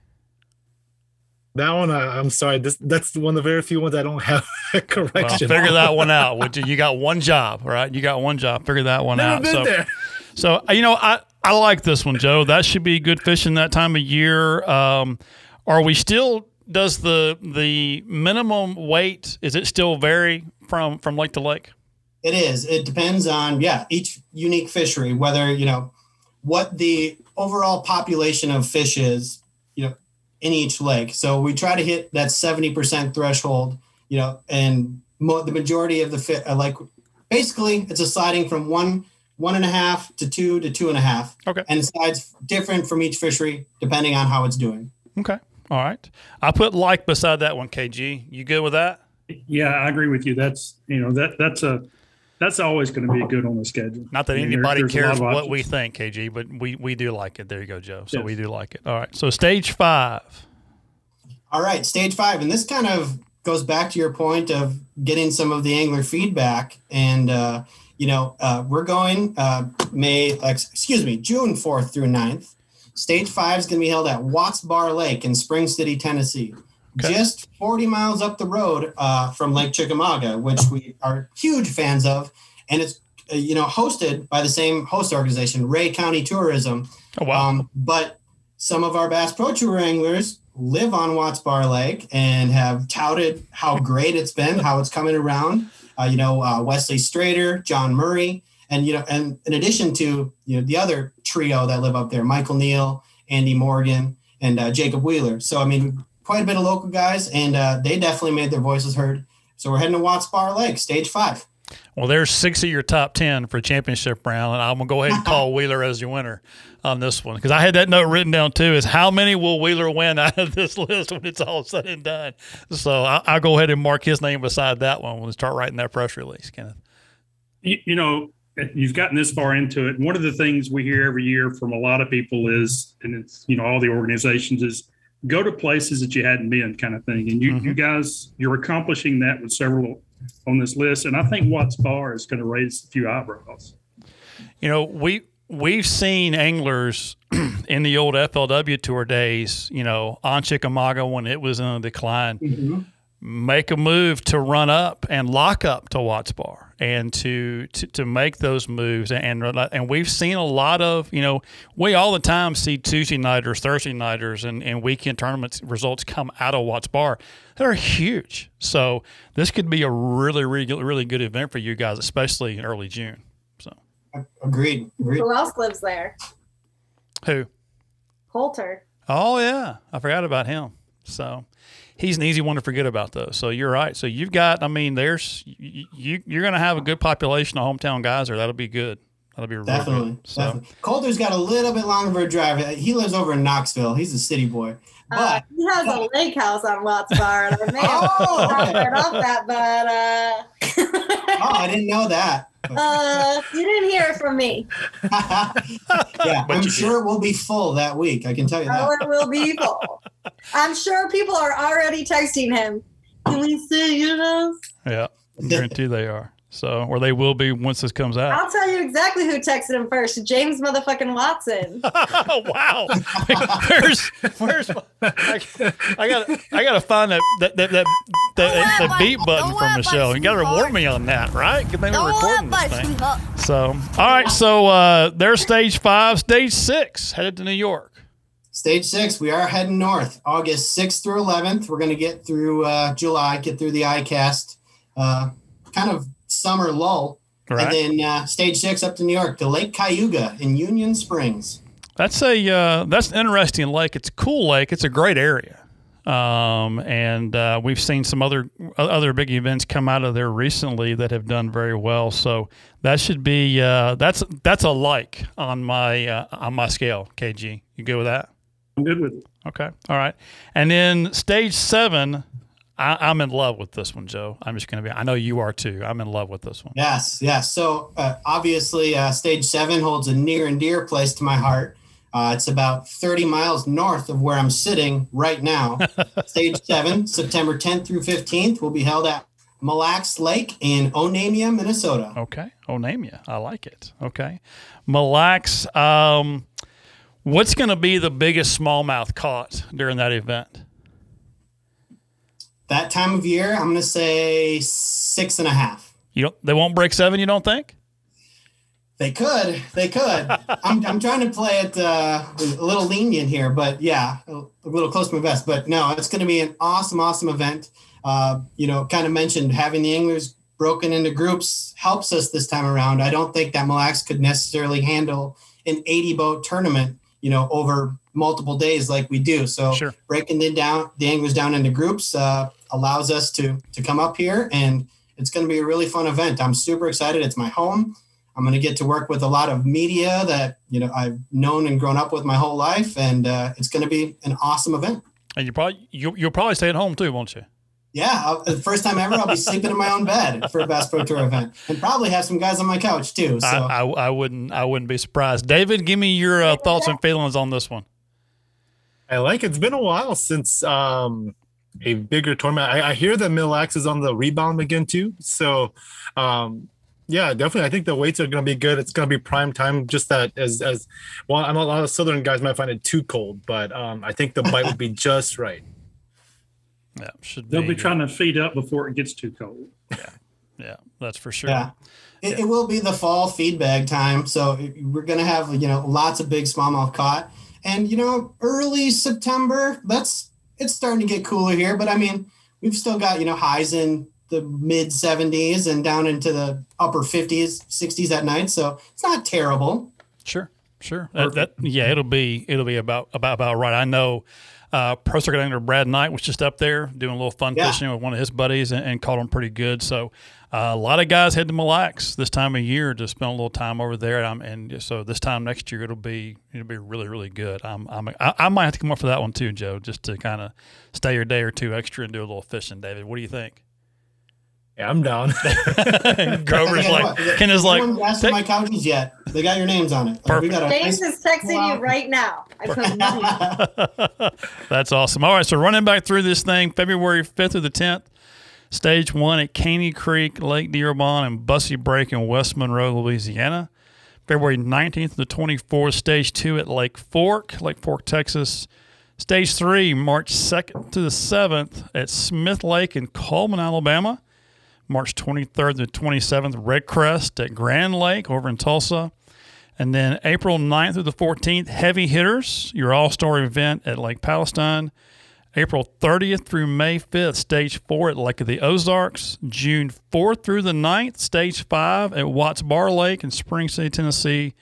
That one, I, I'm sorry. This that's one of the very few ones I don't have a Well, correction. figure that one out. Would you? You got one job, right? You got one job. Figure that one Never out. been so, there. so uh, you know, I I like this one, Joe. That should be good fishing that time of year. Um, are we still? Does the the minimum weight is it still vary from from lake to lake? It is. It depends on, yeah, each unique fishery, whether, you know, what the overall population of fish is, you know, in each lake. So we try to hit that 70% threshold, you know, and mo- the majority of the fit, uh, like basically it's a sliding from one, one and a half to two to two and a half. Okay. And sides different from each fishery depending on how it's doing. Okay. All right. I put like beside that one, KG. You good with that? Yeah, I agree with you. That's you know that that's a that's always going to be good on the schedule. Not that I mean, anybody there's a lot cares what we think, KG, but we, we do like it. There you go, Joe. So Yes. we do like it. All right. So stage five. All right, stage five, and this kind of goes back to your point of getting some of the angler feedback. And uh, you know, uh, we're going uh, May, excuse me, June fourth through 9th. Stage five is going to be held at Watts Bar Lake in Spring City, Tennessee, Okay. just 40 miles up the road uh, from Lake Chickamauga, which we are huge fans of. And it's uh, you know, hosted by the same host organization, Rhea County Tourism. Oh wow. Um, but some of our Bass Pro Tour anglers live on Watts Bar Lake and have touted how great it's been, how it's coming around. Uh, you know, uh, Wesley Strader, John Murray, and you know, and in addition to you know the other trio that live up there, Michael Neal, Andy Morgan, and uh, Jacob Wheeler. So I mean, quite a bit of local guys, and uh, they definitely made their voices heard. So we're heading to Watts Bar Lake, stage five. Well, there's six of your top 10 for championship round, and I'm going to go ahead and call Wheeler as your winner on this one because I had that note written down too is how many will Wheeler win out of this list when it's all said and done. So I, will go ahead and mark his name beside that one when we start writing that press release, Kenneth. You, you know, you've gotten this far into it. One of the things we hear every year from a lot of people is, and it's, you know, all the organizations is go to places that you hadn't been kind of thing. And you, mm-hmm. you guys, you're accomplishing that with several on this list. And I think Watts Bar is going to raise a few eyebrows. You know, we we've seen anglers in the old FLW tour days, you know, on Chickamauga when it was in a decline, mm-hmm. make a move to run up and lock up to Watts Bar and to, to, to make those moves. And, and we've seen a lot of, you know, we all the time see Tuesday nighters, Thursday nighters, and, and weekend tournaments results come out of Watts Bar. They're huge. So this could be a really, really, really good event for you guys, especially in early June. Agreed. Agreed. Who else lives there? Who? Coulter. Oh yeah, I forgot about him. So he's an easy one to forget about though. So you're right. So you've got. I mean, there's you. You're going to have a good population of hometown guys or That'll be good. That'll be really definitely. Good. So definitely. Coulter's got a little bit longer of a drive. He lives over in Knoxville. He's a city boy. But uh, he has a lake house on Watts Bar, and I may have oh, okay. off that, but uh... oh, I didn't know that. Uh, you didn't hear it from me. yeah, I'm sure it will be full that week. I can tell you that. Oh, it will be full. I'm sure people are already texting him. Can we see you know? Yeah, I guarantee they are. So, or they will be once this comes out. I'll tell you exactly who texted him first. James motherfucking Watson. oh wow! where's where's I, I got I got to find that that that that, that the beat button from Michelle. You got to reward me on that, right? Because they were recording this thing. So, all right. So, uh, there's stage five, stage six, headed to New York. Stage six, we are heading north, August 6th through 11th. We're going to get through uh, July, get through the ICAST. Uh, kind of summer lull. Right. And then uh, stage six up to New York to Lake Cayuga in Union Springs. That's a uh, that's an interesting lake. It's a cool lake. It's a great area, um, and uh, we've seen some other other big events come out of there recently that have done very well. So that should be uh, that's that's a like on my uh, on my scale. KG, you good with that? I'm good with it. Okay, all right. And then stage seven I, am in love with this one, Joe. I'm just going to be. I know you are too. I'm in love with this one. Yes, yes. So uh, obviously, uh, stage seven holds a near and dear place to my heart. Uh, it's about 30 miles north of where I'm sitting right now. stage seven, September 10th through 15th, will be held at Mille Lacs Lake in Onamia, Minnesota. Okay, Onamia. I like it. Okay, Mille Lacs. Um, what's going to be the biggest smallmouth caught during that event? That time of year, I'm going to say six and a half. You don't, they won't break seven, you don't think? They could. They could. I'm, I'm trying to play it uh, a little lenient here, but yeah, a little close to my best. But no, it's going to be an awesome, awesome event. Uh, you know, kind of mentioned having the anglers broken into groups helps us this time around. I don't think that Mille Lacs could necessarily handle an 80 boat tournament, you know, over multiple days like we do. So sure. breaking the down the anglers down into groups uh, allows us to to come up here and it's going to be a really fun event. I'm super excited. It's my home. I'm going to get to work with a lot of media that you know I've known and grown up with my whole life, and uh, it's going to be an awesome event. And you probably you, you'll probably stay at home too, won't you? Yeah, I'll, the first time ever, I'll be sleeping in my own bed for a Bass Pro Tour event, and probably have some guys on my couch too. So I, I, I wouldn't I wouldn't be surprised. David, give me your uh, thoughts and feelings on this one. I like it. It's been a while since um, a bigger tournament. I, I hear that Mille Lacs is on the rebound again too. So um, yeah, definitely. I think the weights are going to be good. It's going to be prime time. Just that as as well, I know a lot of southern guys might find it too cold, but um, I think the bite would be just right. Yeah, should they'll be, be trying to feed up before it gets too cold. Yeah, Yeah, that's for sure. Yeah. It, it will be the fall feed bag time. So we're going to have, you know, lots of big smallmouth caught. And, you know, early September, that's, it's starting to get cooler here. But I mean, we've still got, you know, highs in the mid 70s and down into the upper 50s, 60s at night. So it's not terrible. Sure, sure. That, that, yeah, it'll be it'll be about about about right. I know uh, Pro Circuit angler Brad Knight was just up there doing a little fun Yeah. fishing with one of his buddies and, and caught him pretty good. So uh, a lot of guys head to Mille Lacs this time of year to spend a little time over there. And, I'm, and so this time next year it'll be it'll be really really good. I'm, I'm I, I might have to come up for that one too, Joe, just to kind of stay a day or two extra and do a little fishing. David, what do you think? Yeah, I'm down. Grover's like what? Ken is No like one's asked "Take- my couches yet. They got your names on it. Like, we got a James nice- is texting you right now. I put money. That's awesome. All right, so running back through this thing, February 5th through the 10th, stage one at Caney Creek, Lake D'Arbonne, and Bussey Brake in West Monroe, Louisiana. February 19th to the 24th, stage two at Lake Fork, Lake Fork, Texas. Stage three, March 2nd to the 7th at Smith Lake in Cullman, Alabama. March 23rd to 27th, Red Crest at Grand Lake over in Tulsa. And then April 9th through the 14th, Heavy Hitters, your all star event at Lake Palestine. April 30th through May 5th, Stage 4 at Lake of the Ozarks. June 4th through the 9th, Stage 5 at Watts Bar Lake in Spring City, Tennessee.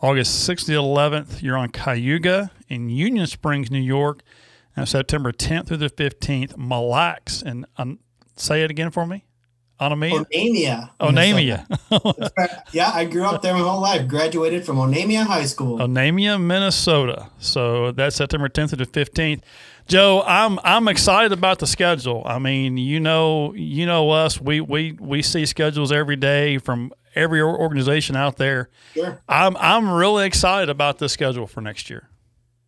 August 6th to 11th, you're on Cayuga in Union Springs, New York. And September 10th through the 15th, Mille Lacs. And um, say it again for me. Onamia? Onamia. Onamia. yeah, I grew up there my whole life. Graduated from Onamia High School. Onamia, Minnesota. So that's September 10th to the 15th. Joe, I'm I'm excited about the schedule. I mean, you know, you know us. We we we see schedules every day from every organization out there. Sure. I'm I'm really excited about the schedule for next year.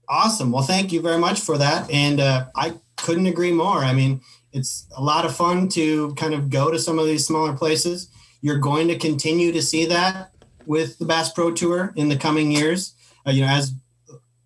Awesome. Well, thank you very much for that. And uh, I couldn't agree more. I mean, it's a lot of fun to kind of go to some of these smaller places. You're going to continue to see that with the Bass Pro Tour in the coming years. Uh, you know, as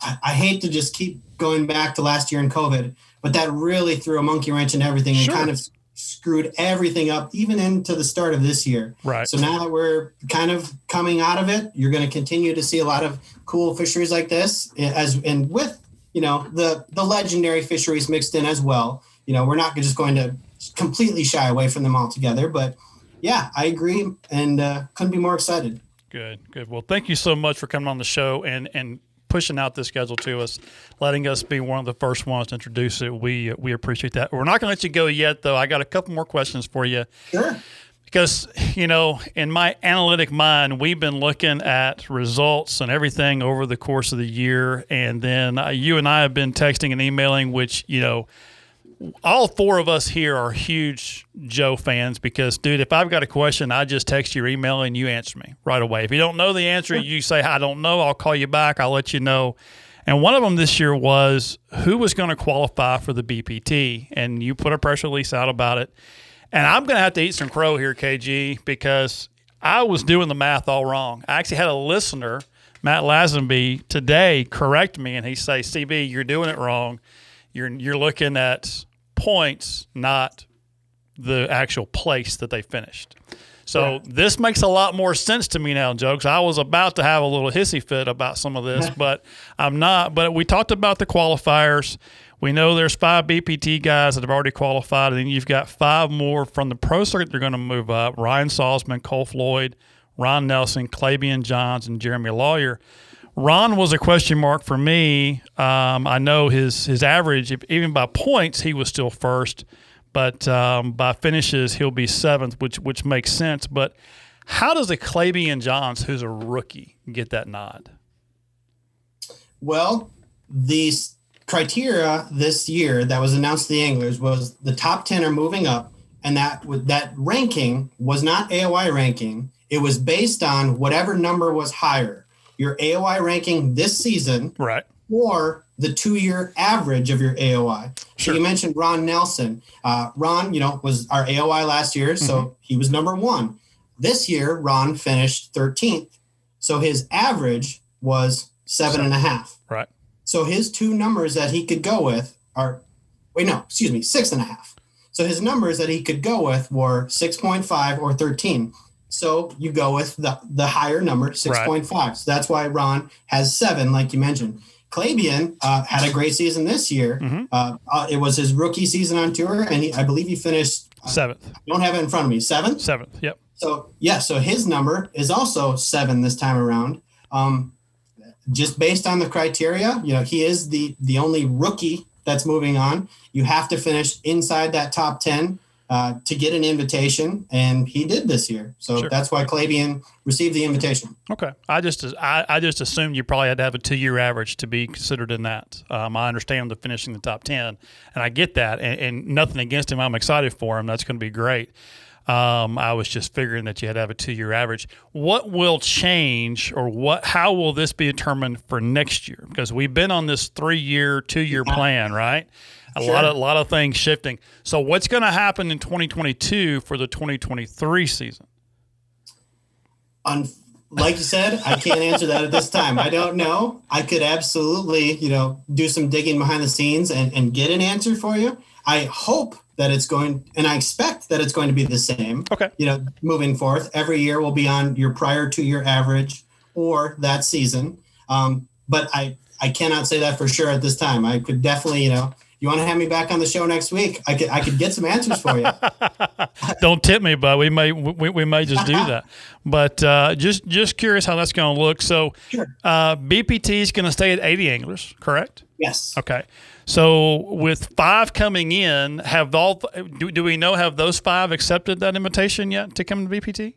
I, I hate to just keep going back to last year in COVID, but that really threw a monkey wrench in everything Sure. and kind of screwed everything up, even into the start of this year. Right. So now that we're kind of coming out of it, you're going to continue to see a lot of cool fisheries like this, as and with you know the the legendary fisheries mixed in as well. You know, we're not just going to completely shy away from them altogether, but yeah, I agree, and uh, couldn't be more excited. Good, good. Well, thank you so much for coming on the show and and pushing out this schedule to us, letting us be one of the first ones to introduce it. We we appreciate that. We're not going to let you go yet, though. I got a couple more questions for you. Sure. because you know in my analytic mind we've been looking at results and everything over the course of the year and then uh, you and i have been texting and emailing which you know all four of us here are huge joe fans because dude if i've got a question i just text your email and you answer me right away. If you don't know the answer you say i don't know. I'll call you back. I'll let you know. And one of them this year was who was going to qualify for the bpt and you put a press release out about it. And I'm going to have to eat some crow here, KG, because I was doing the math all wrong. I actually had a listener, Matt Lazenby, today correct me, and he say, "CB, you're doing it wrong. You're you're looking at points, not the actual place that they finished." So this makes a lot more sense to me now, jokes. I was about to have a little hissy fit about some of this, but I'm not. But we talked about the qualifiers. We know there's five BPT guys that have already qualified, and then you've got five more from the pro circuit that are going to move up. Ryan Salzman, Cole Floyd, Ron Nelson, Clabian Johns, and Jeremy Lawyer. Ron was a question mark for me. Um, I know his his average, if, even by points, he was still first, but um, by finishes, he'll be seventh, which which makes sense. But how does a Clabian Johns, who's a rookie, get that nod? Well, the criteria this year that was announced to the anglers was the top 10 are moving up and that that ranking was not AOI ranking. It was based on whatever number was higher. Your AOI ranking this season Right. or the two-year average of your AOI. Sure. So you mentioned Ron Nelson. Uh, Ron, you know, was our AOI last year, so he was number one. This year, Ron finished 13th, so his average was seven and a half. Right. So his two numbers that he could go with are, wait, no, excuse me, six and a half. So his numbers that he could go with were 6.5 or 13. So you go with the, the higher number, 6.5. So that's why Ron has seven, like you mentioned. Klabian uh, had a great season this year. Mhm. Uh, uh, it was his rookie season on tour, and he, I believe he finished. Seventh. I don't have it in front of me. Seventh. Seventh. Yep. So yeah, so his number is also seven this time around. Um, just based on the criteria, you know, he is the the only rookie that's moving on. You have to finish inside that top ten uh, to get an invitation, and he did this year. So Sure. that's why Clavian received the invitation. Okay. I just I, I just assumed you probably had to have a two year average to be considered in that. Um, I understand the finishing the top ten, and I get that, and, and nothing against him. I'm excited for him. That's going to be great. Um, I was just figuring that you had to have a two year average. What will change, or what? How will this be determined for next year? Because we've been on this three year, two year plan, right? A lot of a lot of things shifting. So what's going to happen in 2022 for the 2023 season? Un- like you said, I can't answer that at this time. I don't know. I could absolutely, you know, do some digging behind the scenes and, and get an answer for you. I hope that it's going, and I expect that it's going to be the same. Okay. You know, moving forth, every year will be on your prior two year average or that season. Um, but I, I cannot say that for sure at this time. I could definitely, you know, you want to have me back on the show next week? I could, I could get some answers for you. Don't tip me, but we may we, we may just do that. But uh, just just curious how that's going to look. So Sure. uh, BPT is going to stay at 80 anglers, correct? Yes. Okay. So with five coming in, have all do, do we know have those five accepted that invitation yet to come to BPT?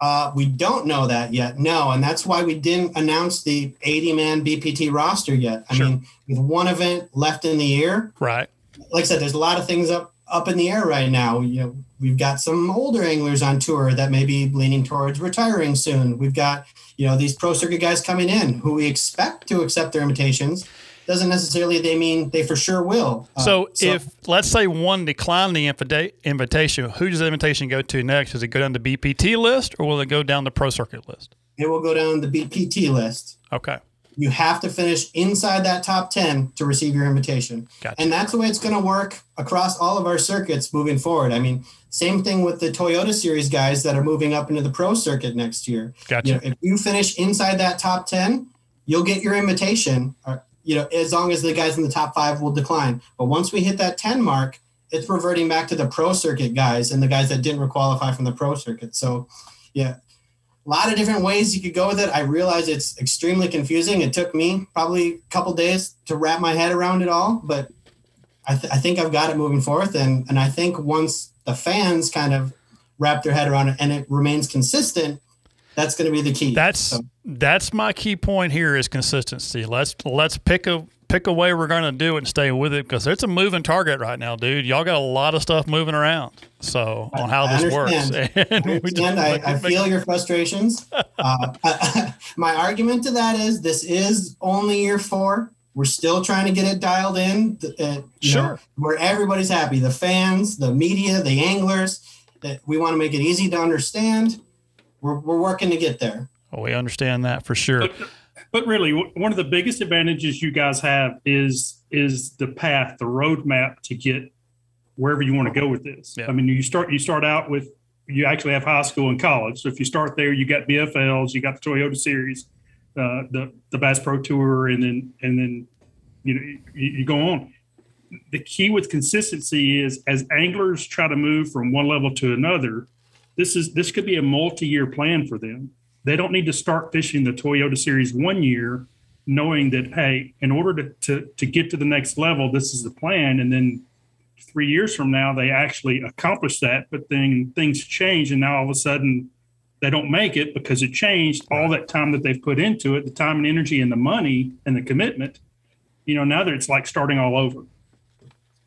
Uh, we don't know that yet. No, and that's why we didn't announce the 80 man BPT roster yet. I Sure. mean, with one event left in the year, Right. like I said, there's a lot of things up up in the air right now. You know, we've got some older anglers on tour that may be leaning towards retiring soon. We've got you know these pro circuit guys coming in who we expect to accept their invitations. Doesn't necessarily they mean they for sure will. Uh, So, if let's say one declined the invita- invitation, who does the invitation go to next? Does it go down the BPT list or will it go down the pro circuit list? it will go down the BPT list. Okay. you have to finish inside that top 10 to receive your invitation. Gotcha. And that's the way it's going to work across all of our circuits moving forward. I mean, same thing with the Toyota Series guys that are moving up into the pro circuit next year. Gotcha. You know, if you finish inside that top 10, you'll get your invitation, uh, you know, as long as the guys in the top five will decline. But once we hit that 10 mark, it's reverting back to the pro circuit guys and the guys that didn't qualify from the pro circuit. So, yeah, a lot of different ways you could go with it. I realize it's extremely confusing. It took me probably a couple days to wrap my head around it all, but I, th- I think I've got it moving forth. And, and I think once the fans kind of wrap their head around it and it remains consistent, that's going to be the key. That's So, that's my key point here is consistency. Let's let's pick a pick a way we're going to do it and stay with it because it's a moving target right now, dude. Y'all got a lot of stuff moving around. So on how I this understand. works, I And we just-. I, I feel your frustrations. Uh, my argument to that is this is only year four. We're still trying to get it dialed in. Uh, you know, Sure. where everybody's happy the fans, the media, the anglers. That we want to make it easy to understand. We're, we're working to get there. Well, we understand that for sure. But, but really, one of the biggest advantages you guys have is is the path, the roadmap to get wherever you want to go with this. Yeah. I mean, you start you start out with you actually have high school and college. So if you start there, you got BFLs, you got the Toyota Series, uh, the the Bass Pro Tour, and then and then you know you, you go on. The key with consistency is as anglers try to move from one level to another, this is this could be a multi-year plan for them. They don't need to start fishing the Toyota Series one year, knowing that hey, in order to to, to get to the next level, this is the plan, and then three years from now they actually accomplish that, but then things change, and now all of a sudden they don't make it because it changed all that time that they've put into it, the time and energy and the money and the commitment. You know, now that it's like starting all over.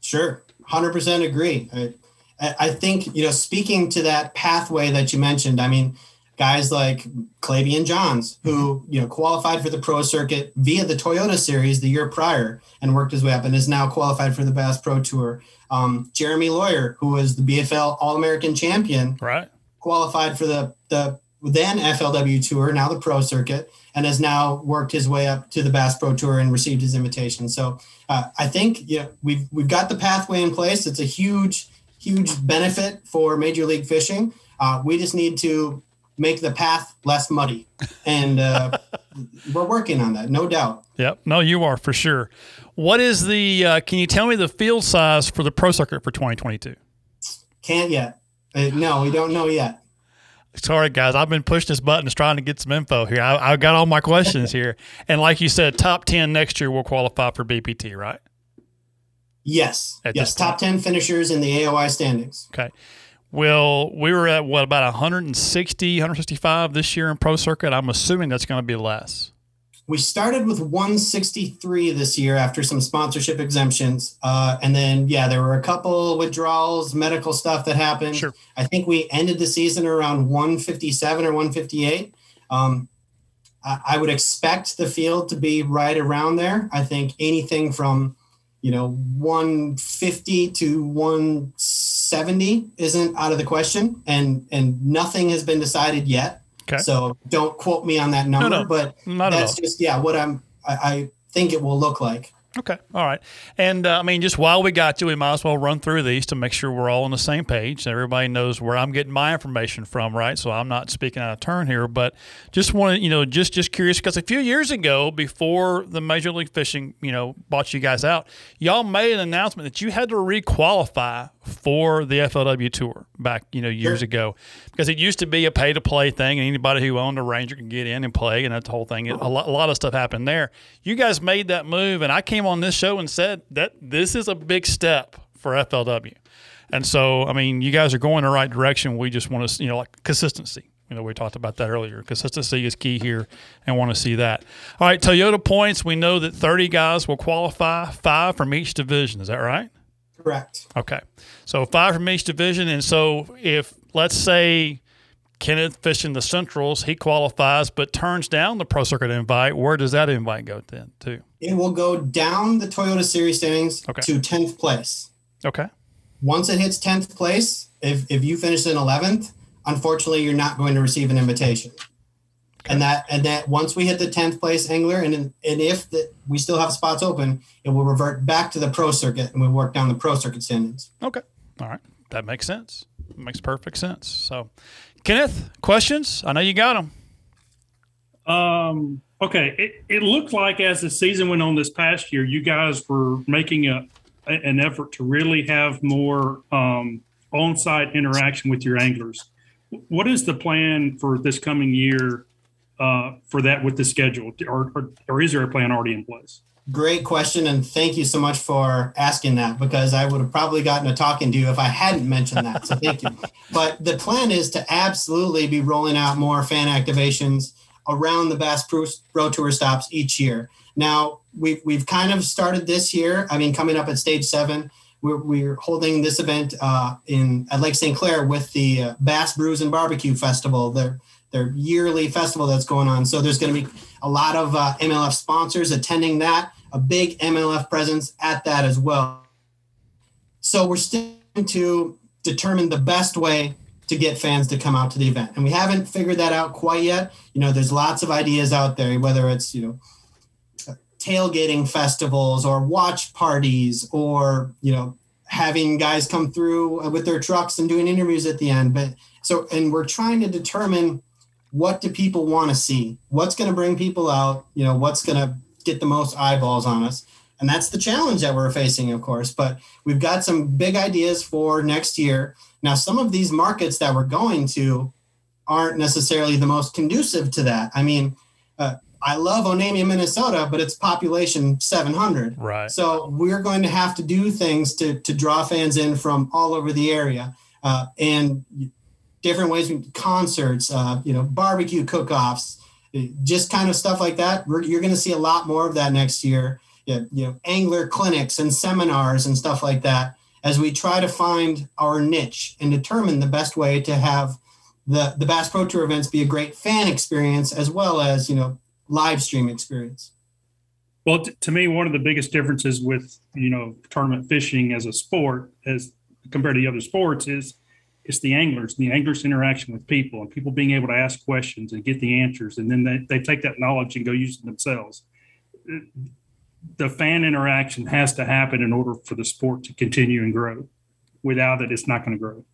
Sure, hundred percent agree. I, I I think you know, speaking to that pathway that you mentioned. I mean, guys like Clavian Johns, who you know qualified for the pro circuit via the Toyota Series the year prior and worked his way up, and is now qualified for the Bass Pro Tour. Um, Jeremy Lawyer, who was the BFL All American champion, Right. qualified for the the then FLW Tour, now the Pro Circuit, and has now worked his way up to the Bass Pro Tour and received his invitation. So uh, I think yeah, we've we've got the pathway in place. It's a huge huge benefit for Major League Fishing. Uh, we just need to make the path less muddy, and uh, we're working on that, no doubt. Yep. No, you are for sure. What is the? Uh, can you tell me the field size for the pro circuit for 2022? Can't yet. Uh, no, we don't know yet. Sorry, guys. I've been pushing this button, just trying to get some info here. I, have got all my questions here, and like you said, top ten next year will qualify for BPT, right? Yes. At yes. Top ten finishers in the AOI standings. Okay. Well, we were at what about 160, 165 this year in pro circuit. I'm assuming that's going to be less. We started with 163 this year after some sponsorship exemptions. Uh, and then, yeah, there were a couple withdrawals, medical stuff that happened. Sure. I think we ended the season around 157 or 158. Um, I, I would expect the field to be right around there. I think anything from, you know, 150 to 170 isn't out of the question. And, and nothing has been decided yet. Okay. So don't quote me on that number, no. but Not that's just yeah what I'm I, I think it will look like. Okay. All right. And uh, I mean, just while we got you, we might as well run through these to make sure we're all on the same page. Everybody knows where I'm getting my information from, right? So I'm not speaking out of turn here, but just wanted, you know, just just curious because a few years ago, before the Major League Fishing, you know, bought you guys out, y'all made an announcement that you had to requalify for the FLW tour back, you know, years Sure. ago, because it used to be a pay to play thing, and anybody who owned a Ranger could get in and play, and that whole thing. A uh-huh. lot, a lot of stuff happened there. You guys made that move, and I came on this show and said that this is a big step for FLW. And so, I mean, you guys are going the right direction. We just want to, you know, like consistency. You know, we talked about that earlier. Consistency is key here and want to see that. All right, Toyota points. We know that 30 guys will qualify, five from each division. Is that right? Correct. Okay. So five from each division. And so if, let's say, Kenneth fishing the Centrals, he qualifies but turns down the Pro Circuit invite, where does that invite go then to? It will go down the Toyota Series standings Okay. to 10th place. Okay. Once it hits 10th place, if, if you finish in 11th, unfortunately, you're not going to receive an invitation. And that and that once we hit the 10th place angler, and and if the, we still have spots open, it will revert back to the pro circuit, and we work down the pro circuit standings. Okay. All right. That makes sense. Makes perfect sense. So, Kenneth, questions? I know you got them. Um, okay. It, it looked like as the season went on this past year, you guys were making a, a- an effort to really have more um, on-site interaction with your anglers. What is the plan for this coming year uh, for that with the schedule, or, or or is there a plan already in place? Great question, and thank you so much for asking that because I would have probably gotten a talking to you if I hadn't mentioned that. So thank you. But the plan is to absolutely be rolling out more fan activations around the Bass Pro, Tour stops each year. Now we've we've kind of started this year. I mean, coming up at stage seven, we're, we're holding this event uh, in at Lake St. Clair with the uh, Bass Brews and Barbecue Festival. Their their yearly festival that's going on. So there's going to be a lot of uh, MLF sponsors attending that. A big MLF presence at that as well. So we're still to determine the best way to get fans to come out to the event, and we haven't figured that out quite yet. You know, there's lots of ideas out there, whether it's you know tailgating festivals or watch parties or you know having guys come through with their trucks and doing interviews at the end but so and we're trying to determine what do people want to see? What's going to bring people out? You know what's going to get the most eyeballs on us? And that's the challenge that we're facing of course but we've got some big ideas for next year. Now some of these markets that we're going to aren't necessarily the most conducive to that. I mean uh, I love Onamia, Minnesota, but it's population 700. Right. So we're going to have to do things to, to draw fans in from all over the area. Uh, and different ways, concerts, uh, you know, barbecue cook-offs, just kind of stuff like that. We're, you're going to see a lot more of that next year. You know, angler clinics and seminars and stuff like that as we try to find our niche and determine the best way to have the, the Bass Pro Tour events be a great fan experience as well as, you know, live stream experience. Well, t- to me, one of the biggest differences with you know tournament fishing as a sport, as compared to the other sports, is it's the anglers, the anglers' interaction with people, and people being able to ask questions and get the answers, and then they, they take that knowledge and go use it themselves. The fan interaction has to happen in order for the sport to continue and grow. without it, it's not going to grow.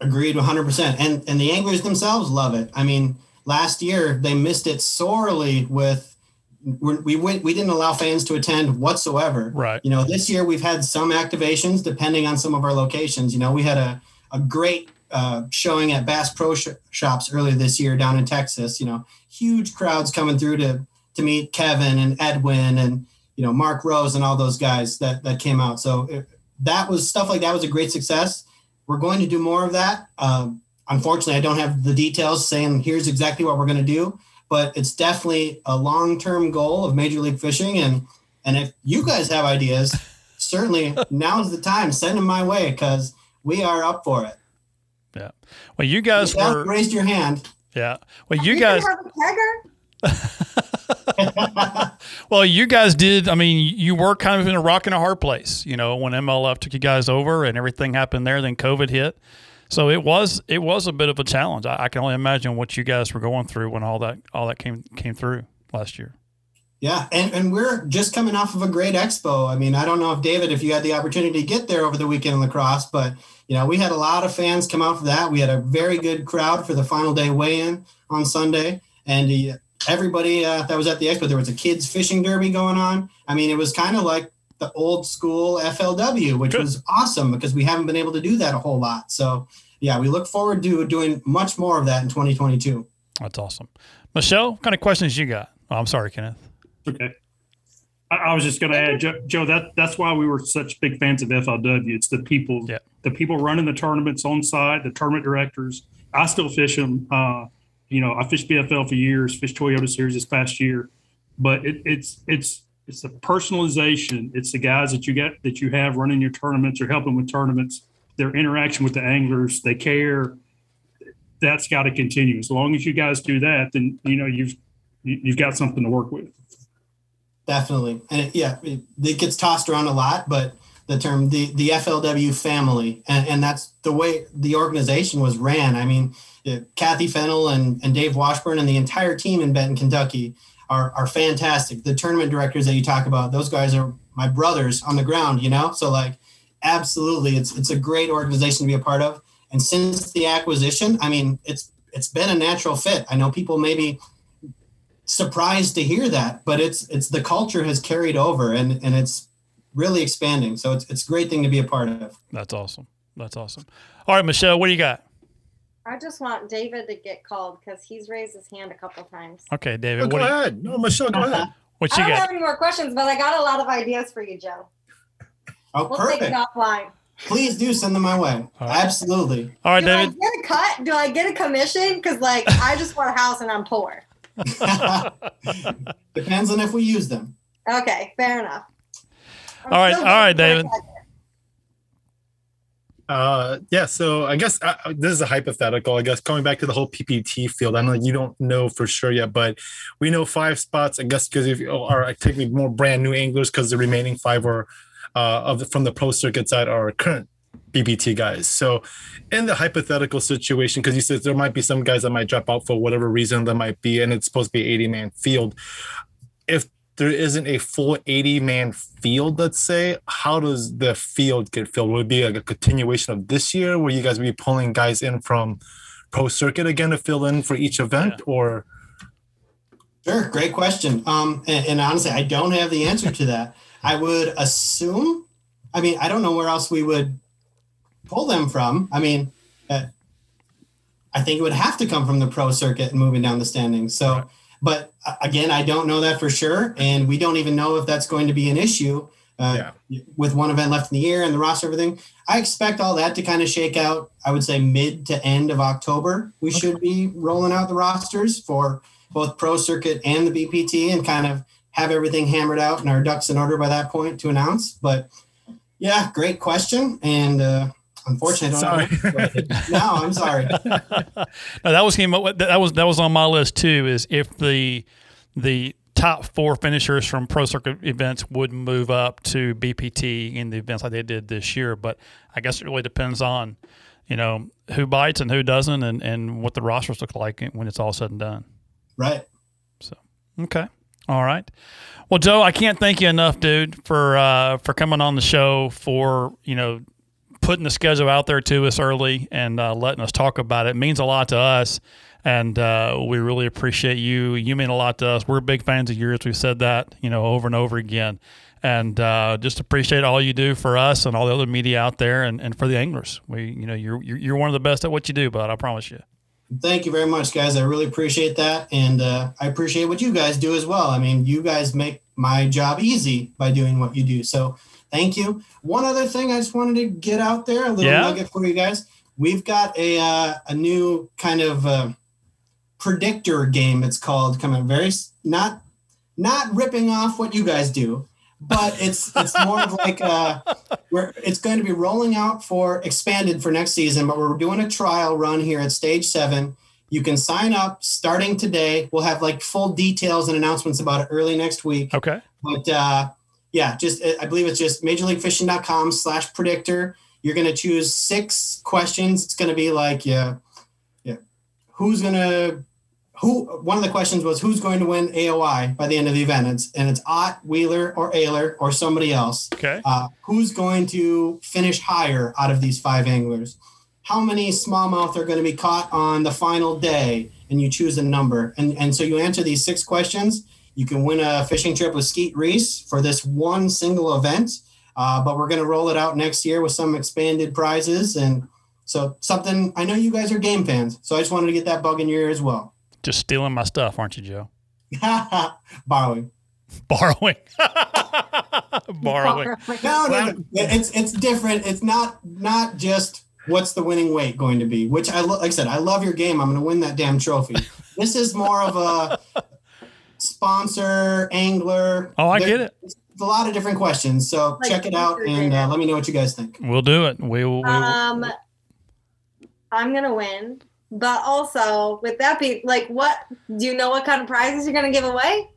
Agreed 100%. And and the anglers themselves love it. I mean, last year they missed it sorely with we went we didn't allow fans to attend whatsoever. Right. You know, this year we've had some activations depending on some of our locations. You know, we had a a great uh, showing at Bass Pro sh- Shops earlier this year down in Texas. You know, huge crowds coming through to to meet Kevin and Edwin and you know Mark Rose and all those guys that that came out. So it, that was stuff like that was a great success. We're going to do more of that. Um, unfortunately, I don't have the details saying here's exactly what we're going to do, but it's definitely a long term goal of Major League Fishing. And and if you guys have ideas, certainly now's the time. Send them my way because we are up for it. Yeah. Well, you guys Yeah, were. raised your hand. Yeah. Well, you can guys. have a kegger. Well, you guys did. I mean, you were kind of in a rock and a hard place, you know, when MLF took you guys over and everything happened there. Then COVID hit, so it was it was a bit of a challenge. I, I can only imagine what you guys were going through when all that all that came came through last year. Yeah, and, and we're just coming off of a great expo. I mean, I don't know if David, if you had the opportunity to get there over the weekend in La Crosse, but you know, we had a lot of fans come out for that. We had a very good crowd for the final day weigh-in on Sunday, and everybody uh, that was at the expo, there was a kids fishing derby going on. I mean, it was kind of like the old school FLW, which Good. was awesome because we haven't been able to do that a whole lot. So, yeah, we look forward to doing much more of that in 2022. That's awesome. Michelle, what kind of questions you got? Oh, I'm sorry, Kenneth. Okay. I, I was just going to add, Joe, Joe. That that's why we were such big fans of FLW. It's the people, Yeah. the people running the tournaments on site, the tournament directors. I still fish them. Uh, you know, I fished BFL for years. Fished Toyota Series this past year, but it, it's it's it's the personalization. It's the guys that you get that you have running your tournaments or helping with tournaments. Their interaction with the anglers, they care. That's got to continue. As long as you guys do that, then you know you've you- you've got something to work with. Definitely, and it, yeah, it, it gets tossed around a lot, but the term the the FLW family, and, and that's the way the organization was ran. I mean, uh, Kathy Fennell and, and Dave Washburn and the entire team in Benton, Kentucky, are are fantastic. The tournament directors that you talk about, those guys are my brothers on the ground, you know. So like, absolutely, it's it's a great organization to be a part of. And since the acquisition, I mean, it's it's been a natural fit. I know people maybe surprised to hear that, but it's it's the culture has carried over and and it's really expanding. So it's it's a great thing to be a part of. That's awesome. That's awesome. All right, Michelle, what do you got? I just want David to get called because he's raised his hand a couple times. Okay, Oh, David, go what, do you, ahead. No, Michelle, go ahead. Uh-huh. what you I don't have any more questions, but I got a lot of ideas for you, Joe. Oh, We'll take it offline. Please do send them my way. All right. Absolutely. All right, Do David. I get a cut? Do I get a commission? Because like I just want a house and I'm poor. Depends on if we use them. Okay, fair enough. I'm all right, all right, David. Uh, yeah. So I guess uh, this is a hypothetical. I guess coming back to the whole BPT field, I know you don't know for sure yet, but we know five spots. I guess because if you are technically more brand new anglers, because the remaining five are uh, of the, from the pro circuit side are current BPT guys. So in the hypothetical situation, because you said there might be some guys that might drop out for whatever reason that might be, and it's supposed to be 80 man field. If there isn't a full 80 man field, let's say, how does the field get filled? Would it be like a continuation of this year where you guys would be pulling guys in from pro circuit again to fill in for each event or Sure, great question. Um, and, and honestly, I don't have the answer to that. I would assume. I mean, I don't know where else we would pull them from. I mean, uh, I think it would have to come from the pro circuit and moving down the standings. So, but uh, again, I don't know that for sure, and we don't even know if that's going to be an issue. Uh, With one event left in the year and the roster, everything, I expect all that to kind of shake out. I would say mid to end of October, we should be rolling out the rosters for both pro circuit and the BPT and kind of have everything hammered out and our ducks in order by that point to announce. But yeah, great question. And uh, unfortunately, I don't Sorry. know. no, I'm sorry. No, that was him. That was that was on my list too. Is if the the top four finishers from pro circuit events would move up to BPT in the events like they did this year. But I guess it really depends on you know who bites and who doesn't, and and what the rosters look like when it's all said and done. Right. So okay. All right. Well, Joe, I can't thank you enough, dude, for uh, for coming on the show for you know putting the schedule out there to us early and uh, letting us talk about it. it means a lot to us, and uh, we really appreciate you. You mean a lot to us. We're big fans of yours. We've said that you know over and over again, and uh, just appreciate all you do for us and all the other media out there, and, and for the anglers. We you know you're you're one of the best at what you do, bud. I promise you. Thank you very much, guys. I really appreciate that. And uh, I appreciate what you guys do as well. I mean, you guys make my job easy by doing what you do. So thank you. One other thing I just wanted to get out there a little Yeah. nugget for you guys. We've got a, uh, a new kind of uh, predictor game, it's called, coming very, not, not ripping off what you guys do. But it's it's more of like uh, we're it's going to be rolling out for expanded for next season, but we're doing a trial run here at stage seven. You can sign up starting today. We'll have like full details and announcements about it early next week. Okay. But uh, yeah, just I believe it's just majorleaguefishing.com slash predictor. You're going to choose six questions. It's going to be like, yeah, yeah, who's going to who? One of the questions was who's going to win AOI by the end of the event. It's and it's Ott, Wheeler, or Ehrler, or somebody else. Okay. Uh, who's going to finish higher out of these five anglers? How many smallmouth are going to be caught on the final day? And you choose a number. And, and so you answer these six questions. You can win a fishing trip with Skeet Reese for this one single event. Uh, but we're going to roll it out next year with some expanded prizes. And so something, I know you guys are game fans. So I just wanted to get that bug in your ear as well. Just stealing my stuff, aren't you, Joe? Borrowing. Borrowing. Borrowing. No, no, no. It's it's different. It's not not just what's the winning weight going to be. Which I lo- like I said, I love your game. I'm going to win that damn trophy. this is more of a sponsor angler. Oh, I There- get it. It's a lot of different questions. So Like check it out and uh, let me know what you guys think. We'll do it. We will. We will. Um, I'm gonna win, but also with that be like, what do you know? What kind of prizes you're gonna give away?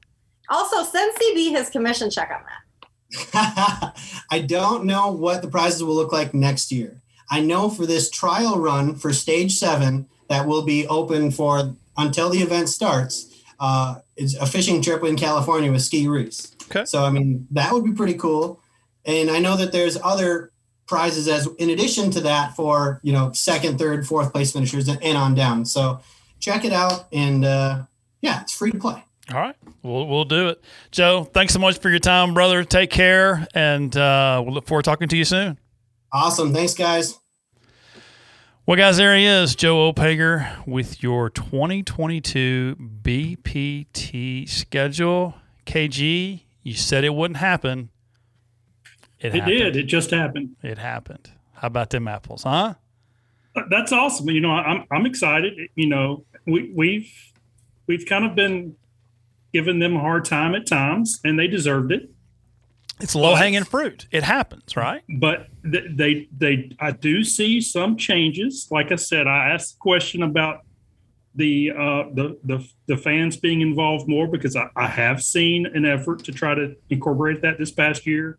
Also, send CB his commission check on that. I don't know what the prizes will look like next year. I know for this trial run for stage seven that will be open for until the event starts. Uh, it's a fishing trip in California with Skeet Reese. Okay. So I mean that would be pretty cool. And I know that there's other prizes as in addition to that for you know second, third, fourth place finishers and, and on down. So check it out and uh, yeah, it's free to play. All right, we'll we'll do it. Joe, thanks so much for your time, brother. Take care, and uh, we'll look forward to talking to you soon. Awesome. Thanks, guys. Well, guys, there he is, Joe Opager, with your 2022 BPT schedule. KG, you said it wouldn't happen. It, It happened. did. It just happened. It happened. How about them apples, huh? Uh, that's awesome. You know, I'm I'm excited. You know, we we've we've kind of been giving them a hard time at times, and they deserved it. It's low hanging fruit. It happens, right? But th- they they I do see some changes. Like I said, I asked the question about the uh, the the the fans being involved more because I, I have seen an effort to try to incorporate that this past year.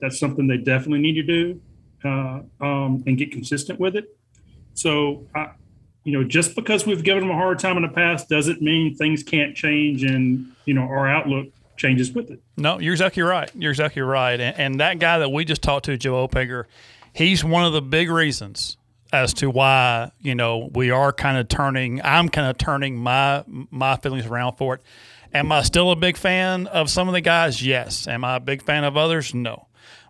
That's something they definitely need to do uh, um, and get consistent with it. So, I, you know, just because we've given them a hard time in the past doesn't mean things can't change and you know our outlook changes with it. No, you're exactly right. You're exactly right. And, and that guy that we just talked to, Joe Opager, he's one of the big reasons as to why you know we are kind of turning. I'm kind of turning my my feelings around for it. Am I still a big fan of some of the guys? Yes. Am I a big fan of others? No.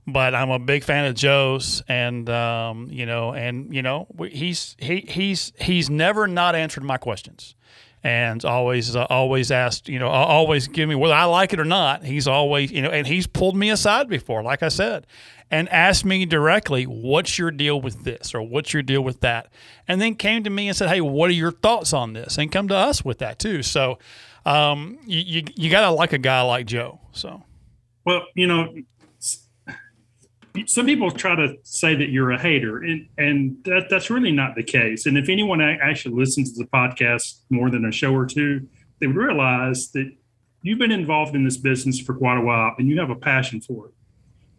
But I'm a big fan of Joe's, and um, you know, and you know, he's he he's he's never not answered my questions and always uh, always asked you know always give me whether I like it or not he's always you know and he's pulled me aside before like I said and asked me directly what's your deal with this or what's your deal with that? And then came to me and said hey what are your thoughts on this? And come to us with that too. So um, you, you, you got to like a guy like Joe so. Well, you know, some people try to say that you're a hater, and and that that's really not the case. And if anyone actually listens to the podcast more than a show or two, they would realize that you've been involved in this business for quite a while, and you have a passion for it.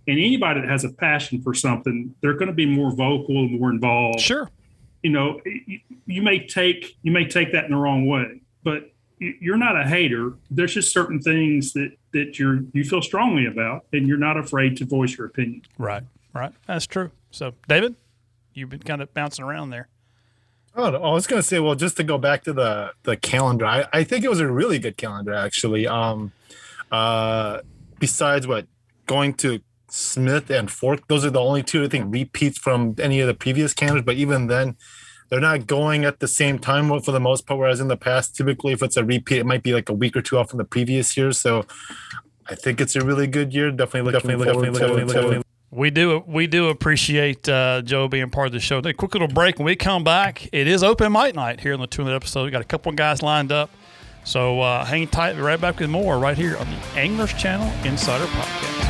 And anybody that has a passion for something, they're going to be more vocal, and more involved sure you know you, you may take you may take that in the wrong way but you're not a hater there's just certain things that that you're you feel strongly about and you're not afraid to voice your opinion right right that's true so David you've been kind of bouncing around there. Oh, I was gonna say, well, just to go back to the the calendar, I, I think it was a really good calendar actually. Um, uh, besides what going to Smith and Fork, those are the only two I think repeats from any of the previous calendars. But even then, they're not going at the same time for the most part. Whereas in the past, typically if it's a repeat, it might be like a week or two off from the previous year. So I think it's a really good year. Definitely, definitely, definitely, definitely, definitely. We do we do appreciate uh, Joe being part of the show. A quick little break. When we come back, it is open mic night here in the two minute episode. We got a couple of guys lined up. So uh, hang tight. Be right back with more right here on the Anglers Channel Insider Podcast.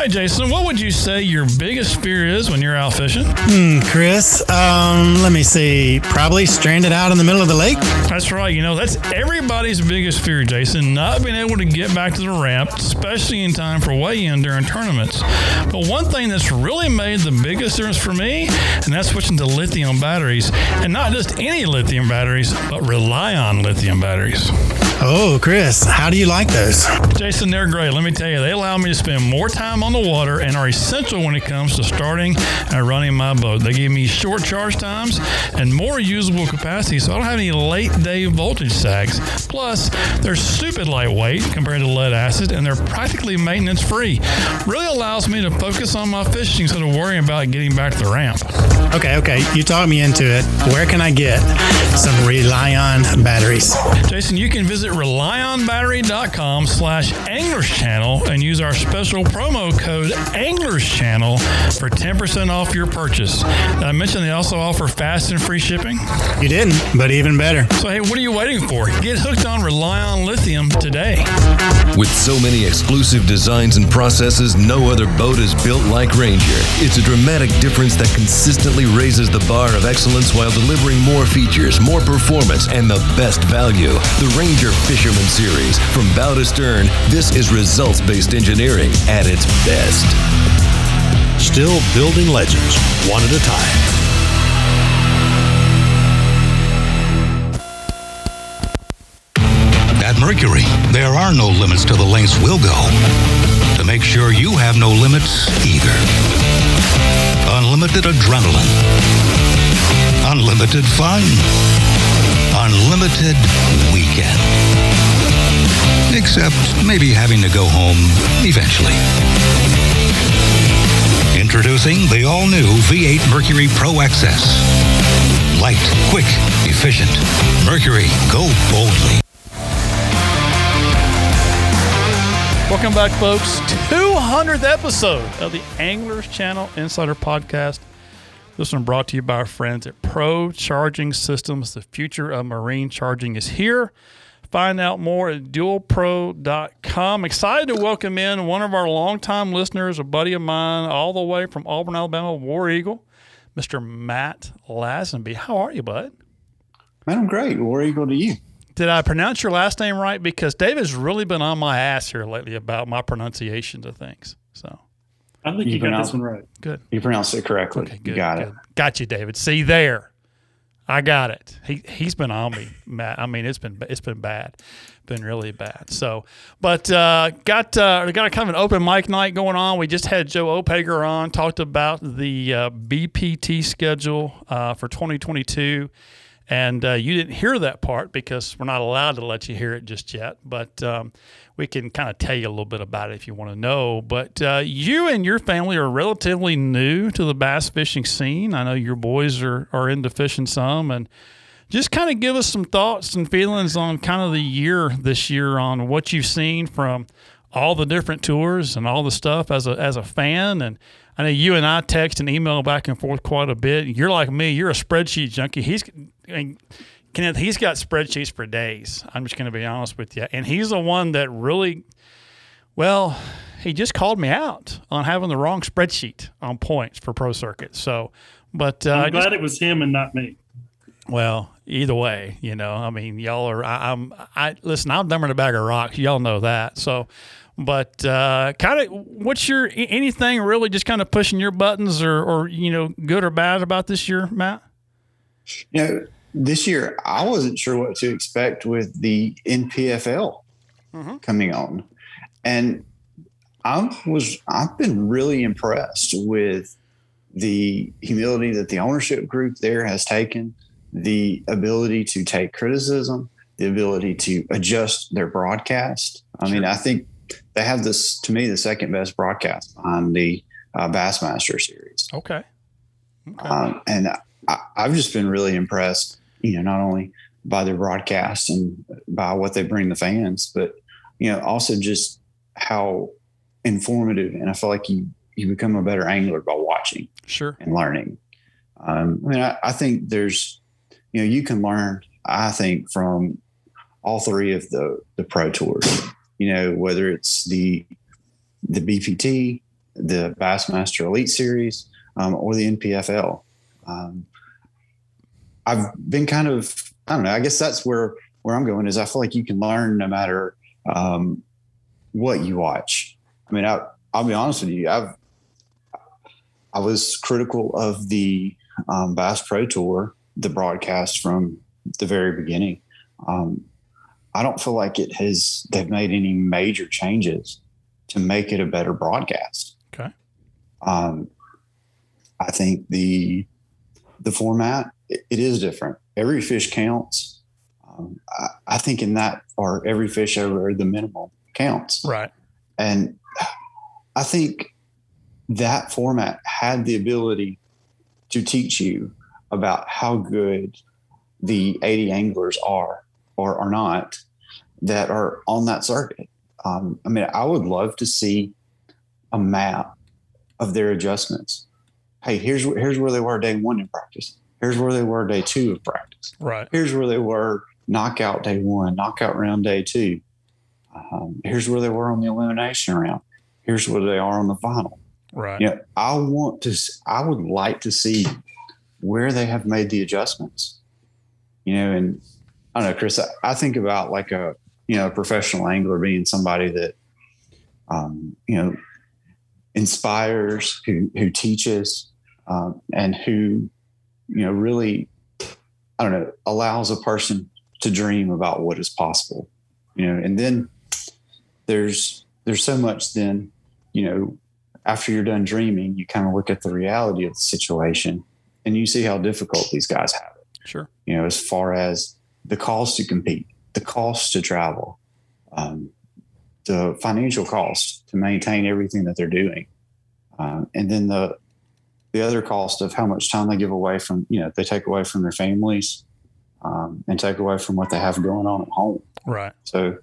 Hey, Jason, what would you say your biggest fear is when you're out fishing? Hmm, Chris, um, let me see. Probably stranded out in the middle of the lake. That's right. You know, that's everybody's biggest fear, Jason, not being able to get back to the ramp, especially in time for weigh in during tournaments. But one thing that's really made the biggest difference for me, and that's switching to lithium batteries. And not just any lithium batteries, but rely on lithium batteries. Oh, Chris, how do you like those? Jason, they're great. Let me tell you, they allow me to spend more time on the water and are essential when it comes to starting and running my boat. They give me short charge times and more usable capacity, so I don't have any late day voltage sags. Plus, they're stupid lightweight compared to lead acid, and they're practically maintenance free. Really allows me to focus on my fishing instead of worrying about getting back to the ramp. Okay, okay, you talked me into it. Where can I get some Rely On batteries? Jason, you can visit relyonbattery.com slash anglers channel and use our special promo code anglers channel for 10% off your purchase. Did I mention they also offer fast and free shipping? You didn't, but even better. So, hey, what are you waiting for? Get hooked on Rely On Lithium today. With so many exclusive designs and processes, no other boat is built like Ranger. It's a dramatic difference that consistently raises the bar of excellence while delivering more features, more performance, and the best value. The Ranger Fisherman Series. From bow to stern, this is results based engineering at its best. Still building legends, one at a time. At Mercury, there are no limits to the lengths we'll go to make sure you have no limits either. Unlimited adrenaline, unlimited fun, unlimited weekend. Except maybe having to go home eventually. Introducing the all new V8 Mercury Pro XS. Light, quick, efficient. Mercury, go boldly. Welcome back, folks. 200th episode of the Anglers Channel Insider Podcast. This one brought to you by our friends at Pro Charging Systems. The future of marine charging is here. Find out more at dualpro.com. Excited to welcome in one of our longtime listeners, a buddy of mine, all the way from Auburn, Alabama, War Eagle, Mr. Matt Lazenby. How are you, bud? Man, I'm great. War Eagle to you. Did I pronounce your last name right? Because David's really been on my ass here lately about my pronunciations of things. So I think you, You got this one right. good. You pronounced it correctly. Okay, you good. got good. it. Got you, David. See there. I got it. He he's been on me, Matt. I mean, it's been it's been bad, been really bad. So, but uh, got uh, got a kind of an open mic night going on. We just had Joe Opager on, talked about the uh, BPT schedule uh, for 2022. And uh, you didn't hear that part because we're not allowed to let you hear it just yet. But um, we can kind of tell you a little bit about it if you want to know. But uh, you and your family are relatively new to the bass fishing scene. I know your boys are, are into fishing some. And just kind of give us some thoughts and feelings on kind of the year this year on what you've seen from all the different tours and all the stuff as a, as a fan. And I know you and I text and email back and forth quite a bit. You're like me, you're a spreadsheet junkie. He's, I mean, Kenneth, he's got spreadsheets for days. I'm just going to be honest with you. And he's the one that really, well, he just called me out on having the wrong spreadsheet on points for Pro Circuit. So, but uh, I'm just- glad it was him and not me. well, either way, you know, I mean, y'all are. I, I'm. I listen. I'm dumber than a bag of rocks. Y'all know that. So, but uh, kind of, what's your anything really just kind of pushing your buttons, or or you know, good or bad about this year, Matt? You know, this year I wasn't sure what to expect with the NPFL. Mhm. coming on, and I was I've been really impressed with the humility that the ownership group there has taken, the ability to take criticism, the ability to adjust their broadcast. I mean, I think they have this to me the second best broadcast on the uh, Bassmaster series. Okay. Um, and I, I've just been really impressed, you know, not only by their broadcast and by what they bring the fans, but you know, also just how informative. And I feel like you you become a better angler by watching, Sure. and learning. Um, I mean, I, I think there's, you know, you can learn. I think from all three of the the pro tours. You know, whether it's the the BPT, the Bassmaster Elite Series, um, or the NPFL. Um, I've been kind of, I don't know. I guess that's where where I'm going is I feel like you can learn no matter um, what you watch. I mean, I, I'll be honest with you. I've I was critical of the um, Bass Pro Tour, the broadcast from the very beginning. Um, I don't feel like it has they've made any major changes to make it a better broadcast. Okay. Um, I think the the format it, it is different. Every fish counts. Um, I, I think in that or every fish over the minimum counts. Right. And I think that format had the ability to teach you about how good the 80 anglers are or are not that are on that circuit. Um, I mean, I would love to see a map of their adjustments. Hey, here's here's where they were day one in practice. Here's where they were day two of practice. Right. Here's where they were knockout day one, knockout round day two. Um, here's where they were on the elimination round. Here's where they are on the final. Right. You know, I want to. I would like to see where they have made the adjustments. You know, and I don't know, Chris. I, I think about like a you know a professional angler being somebody that um, you know inspires, who who teaches, um, and who you know really I don't know allows a person to dream about what is possible. You know, and then there's there's so much then you know after you're done dreaming, you kind of look at the reality of the situation and you see how difficult these guys have it. Sure. You know, as far as the cost to compete, the cost to travel, um, the financial cost to maintain everything that they're doing, um, and then the the other cost of how much time they give away from you know they take away from their families um, and take away from what they have going on at home. Right. So,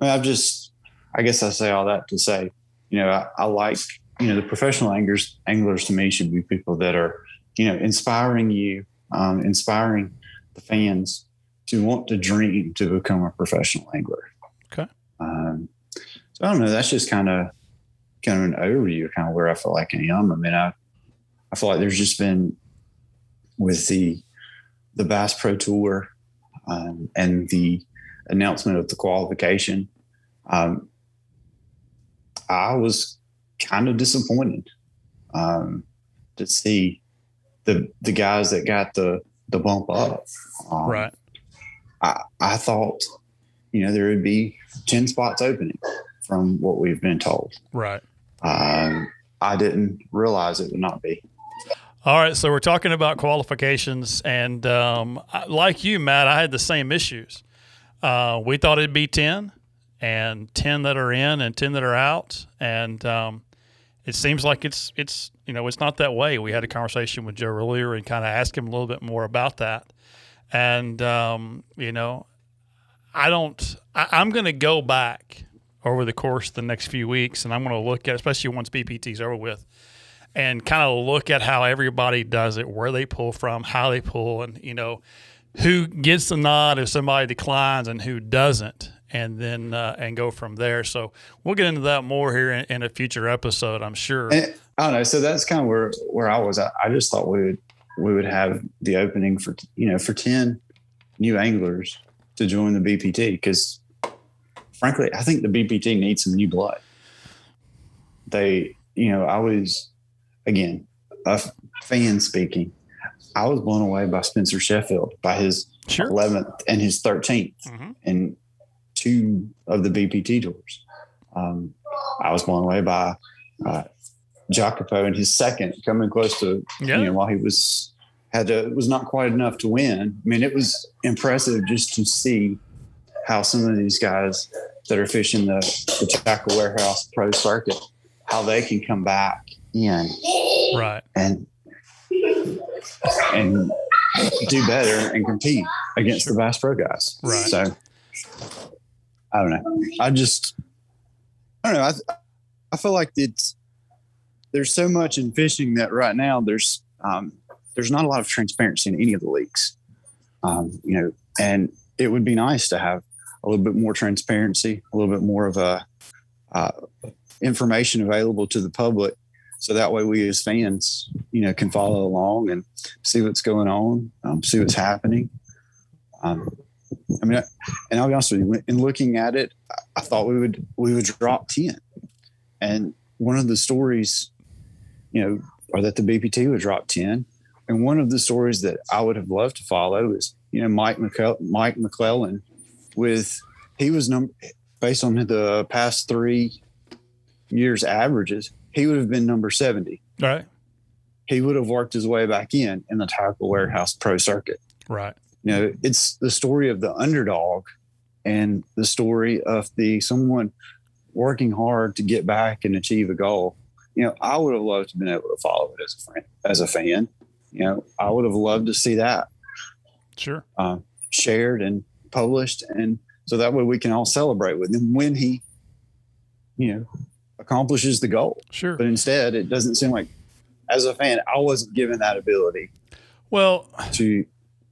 I mean, I've just, I guess I say all that to say, you know, I, I like, you know, the professional anglers, anglers to me should be people that are, you know, inspiring you, um, inspiring the fans to want to dream to become a professional angler. Okay. Um, so I don't know. That's just kind of, kind of an overview, of kind of where I feel like I am. I mean, I, I feel like there's just been with the, the Bass Pro Tour um, and the announcement of the qualification, um, I was kind of disappointed um, to see the the guys that got the the bump up. Um, Right. I, I thought, you know, there would be ten spots opening from what we've been told. Right. Um, I didn't realize it would not be. All right, so we're talking about qualifications, and um, like you, Matt, I had the same issues. Uh, we thought it'd be ten, and ten that are in, and ten that are out, and um, it seems like it's it's you know it's not that way. We had a conversation with Joe earlier and kind of asked him a little bit more about that, and um, you know, I don't. I, I'm going to go back over the course the next few weeks, and I'm going to look at, especially once BPT's over with and kind of look at how everybody does it, where they pull from, how they pull, and you know who gets the nod if somebody declines and who doesn't, and then uh, and go from there. So we'll get into that more here in, in a future episode, I'm sure. And I don't know. So that's kind of where where I was. I, I just thought we would we would have the opening for you know for ten new anglers to join the BPT because frankly, I think the BPT needs some new blood. They, you know, I was again a fan speaking. I was blown away by Spencer Shuffield by his Sure. 11th and his 13th Mhm. in two of the BPT tours. Um, I was blown away by uh, Jacopo in his second, coming close to Yeah. you know while he was had to was not quite enough to win. I mean, it was impressive just to see how some of these guys that are fishing the, the Tackle Warehouse Pro Circuit, how they can come back in Right. and and do better and compete against the Bass Pro guys. Right. So I don't know. I just I don't know. I I feel like it's there's so much in fishing that right now there's um, there's not a lot of transparency in any of the leagues. Um, you know, and it would be nice to have a little bit more transparency, a little bit more of a uh, information available to the public, so that way we as fans, you know, can follow along and see what's going on, um, see what's happening. Um, I mean, and I'll be honest with you, in looking at it, I- I thought we would we would drop ten, and one of the stories, you know, or that the BPT would drop ten, and one of the stories that I would have loved to follow is you know Mike McClel- Mike McClelland with he was number based on the past three years averages, he would have been number seventy. Right. He would have worked his way back in in the tackle warehouse pro circuit Right. you know it's the story of the underdog and the story of the someone working hard to get back and achieve a goal you know i would have loved to have been able to follow it as a friend as a fan. You know i would have loved to see that Sure. uh, shared and published. And so that way we can all celebrate with him when he you know accomplishes the goal. Sure. but instead it doesn't seem like as a fan i wasn't given that ability Well, to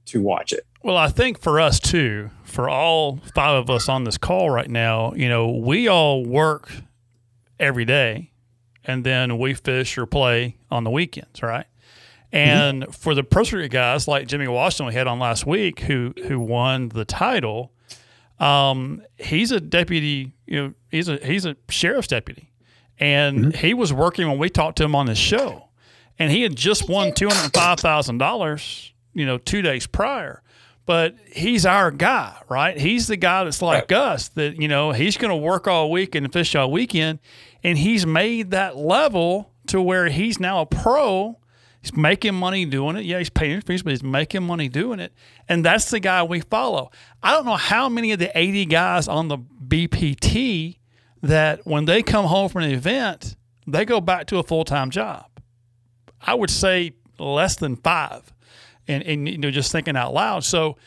to watch it. Well, I think for us too, for all five of us on this call right now, you know, we all work every day and then we fish or play on the weekends, right? And for the pro circuit guys like Jimmy Washington we had on last week who who won the title, um, he's a deputy, you know, he's a he's a sheriff's deputy. And he was working when we talked to him on this show. And he had just won two hundred and five thousand dollars, you know, two days prior. But he's our guy, right? He's the guy that's like us that, you know, he's going to work all week and fish all weekend. And he's made that level to where he's now a pro. He's making money doing it. Yeah, he's paying his fees, but he's making money doing it. And that's the guy we follow. I don't know how many of the 80 guys on the BPT that when they come home from an event, they go back to a full time job. I would say less than five. And, and you know, just thinking out loud. So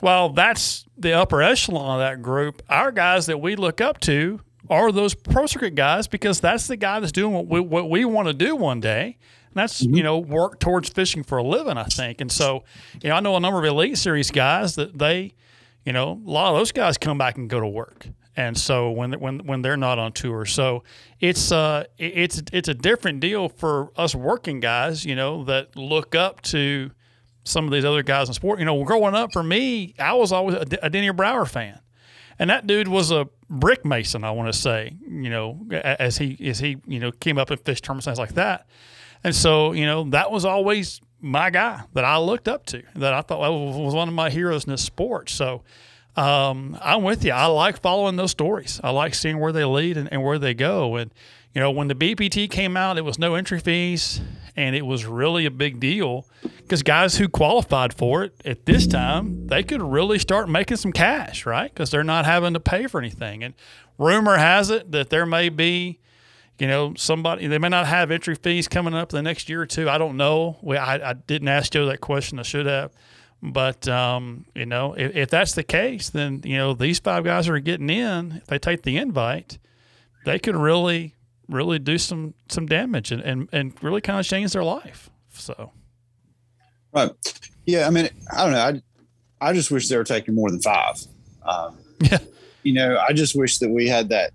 while that's the upper echelon of that group, our guys that we look up to are those pro circuit guys because that's the guy that's doing what we, what we want to do one day. And that's, you know, work towards fishing for a living, I think. And so, you know, I know a number of elite series guys that they, you know, a lot of those guys come back and go to work. And so when when when they're not on tour, so it's uh it's it's a different deal for us working guys, you know, that look up to some of these other guys in sport. You know, growing up for me, I was always a, Denny Brauer fan, and that dude was a brick mason. I want to say, you know, as he as he you know came up in fish tournaments things like that, and so you know that was always my guy that I looked up to, that I thought was one of my heroes in this sport. So. Um, I'm with you. I like following those stories. I like seeing where they lead and, and where they go. And, you know, when the BPT came out, it was no entry fees and it was really a big deal because guys who qualified for it at this time, they could really start making some cash, right? Because they're not having to pay for anything. And rumor has it that there may be, you know, somebody, they may not have entry fees coming up the next year or two. I don't know. We, I, I didn't ask Joe that question. I should have. But um, you know, if, if that's the case, then you know these five guys are getting in. If they take the invite, they could really, really do some some damage and and, and really kind of change their life. So Right. Yeah. I mean, I don't know. I, I just wish they were taking more than five. Um, yeah. You know, I just wish that we had that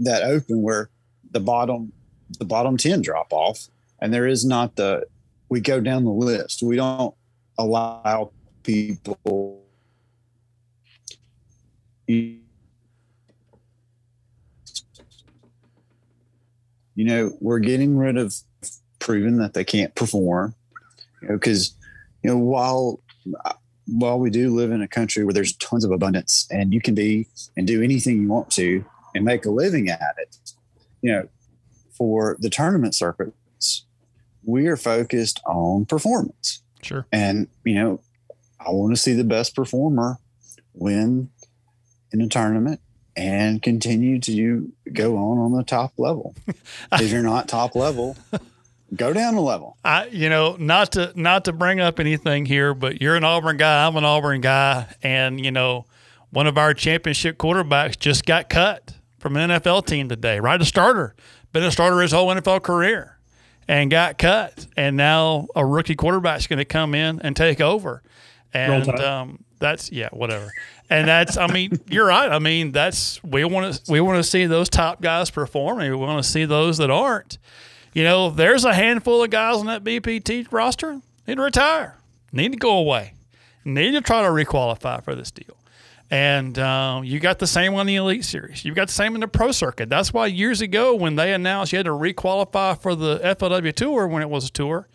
that open where the bottom the bottom ten drop off, and there is not the we go down the list. We don't allow people. You, you know, we're getting rid of proving that they can't perform. You know, because you know while while we do live in a country where there's tons of abundance and you can be and do anything you want to and make a living at it, you know, for the tournament circuits, we are focused on performance. Sure. And, you know, I want to see the best performer win in a tournament and continue to go on on the top level. if you're not top level, go down a level. I, you know, not to not to bring up anything here, but you're an Auburn guy. I'm an Auburn guy, and you know, one of our championship quarterbacks just got cut from an NFL team today. Right, a starter, been a starter his whole NFL career, and got cut, and now a rookie quarterback's going to come in and take over, and um, that's yeah, whatever. And that's, I mean, you're right. I mean, that's we want to we want to see those top guys perform, and we want to see those that aren't you know, there's a handful of guys on that BPT roster need to retire, need to go away, need to try to requalify for this deal. And um, you got the same on the Elite Series. You've got the same in the Pro Circuit. That's why years ago, when they announced you had to requalify for the FLW Tour when it was a tour,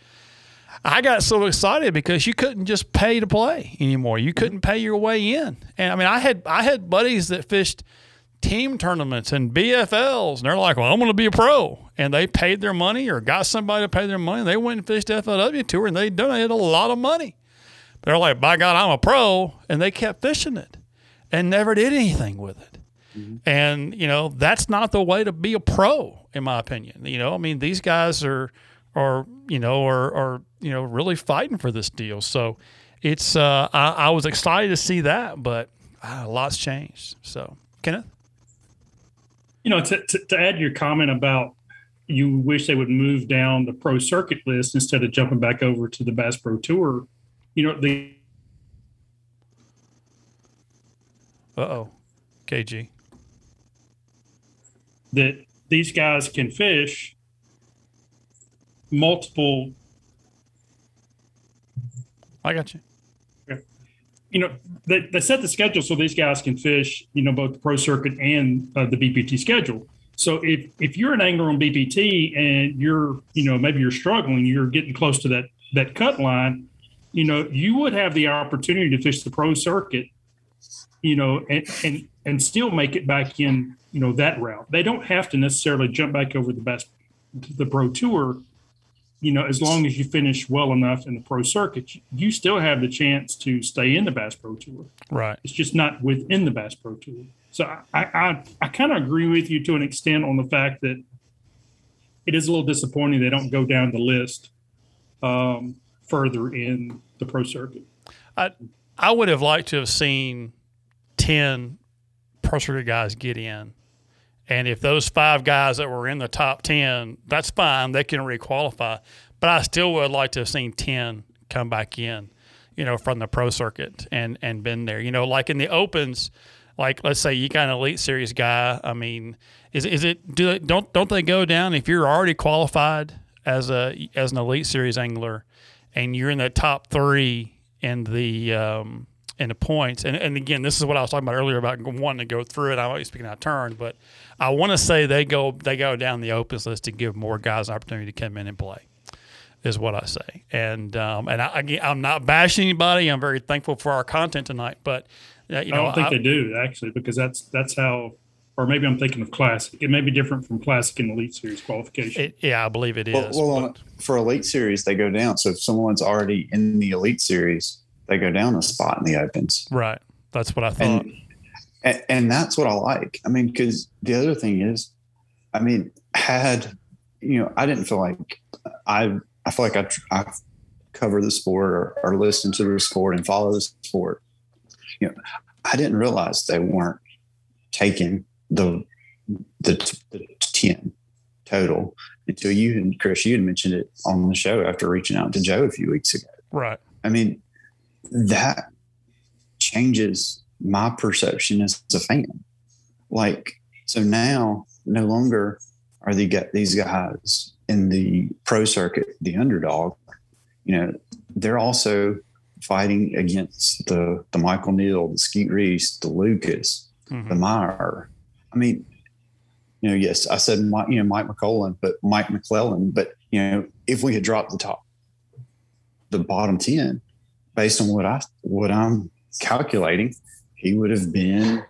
I got so excited because you couldn't just pay to play anymore. You couldn't pay your way in. And I mean, I had I had buddies that fished team tournaments and BFLs, and they're like, "Well, I'm going to be a pro," and they paid their money or got somebody to pay their money. They went and fished FLW tour, and they donated a lot of money. They're like, "By God, I'm a pro," and they kept fishing it and never did anything with it. Mm-hmm. And you know, that's not the way to be a pro, in my opinion. You know, I mean, these guys are are you know are are you know really fighting for this deal. So it's uh, I, I was excited to see that, but uh, a lot's changed. So Kenneth you know, to, to, to add your comment about you wish they would move down the pro circuit list instead of jumping back over to the Bass Pro Tour, you know, the. Uh oh, KG. That these guys can fish multiple. I got you you know, they, they set the schedule so these guys can fish, you know, both the pro circuit and uh, the BPT schedule. So if if you're an angler on BPT and you're, you know, maybe you're struggling, you're getting close to that that cut line, you know, you would have the opportunity to fish the pro circuit, you know, and and and still make it back in, you know, that route. They don't have to necessarily jump back over the best the pro tour you know, as long as you finish well enough in the pro circuit, you still have the chance to stay in the Bass Pro Tour. Right. It's just not within the Bass Pro Tour. So I I, I kind of agree with you to an extent on the fact that it is a little disappointing they don't go down the list um, further in the pro circuit. I I would have liked to have seen ten pro circuit guys get in and if those five guys that were in the top 10, that's fine. They can requalify. But I still would like to have seen 10 come back in, you know, from the pro circuit and, and been there. You know, like in the opens, like let's say you got an elite series guy. I mean, is, is it, do they, don't, don't they go down if you're already qualified as a, as an elite series angler and you're in the top three in the, um, in the points. And, and again, this is what I was talking about earlier about wanting to go through it. I'm always speaking out of turn, but I want to say they go they go down the opens list to give more guys an opportunity to come in and play. Is what I say, and um, and I, I'm not bashing anybody. I'm very thankful for our content tonight, but uh, you know, I don't think I, they do actually because that's that's how or maybe I'm thinking of classic. It may be different from classic and elite series qualification. It, yeah, I believe it is. Well, well for elite series, they go down. So if someone's already in the elite series, they go down a spot in the opens. Right. That's what I thought. And, and, and that's what I like. I mean, because the other thing is, I mean, had you know, I didn't feel like I I feel like I I cover the sport or, or listen to the sport and follow the sport. You know, I didn't realize they weren't taking the the, the ten total until you and Chris you had mentioned it on the show after reaching out to Joe a few weeks ago. Right. I mean, that changes my perception as a fan. Like, so now no longer are they get these guys in the pro circuit, the underdog, you know, they're also fighting against the the Michael Neal, the Skeet Reese, the Lucas, mm-hmm. the Meyer. I mean, you know, yes, I said Mike, you know Mike McClelland, but Mike McClelland. But you know, if we had dropped the top, the bottom ten, based on what I what I'm calculating, he would have been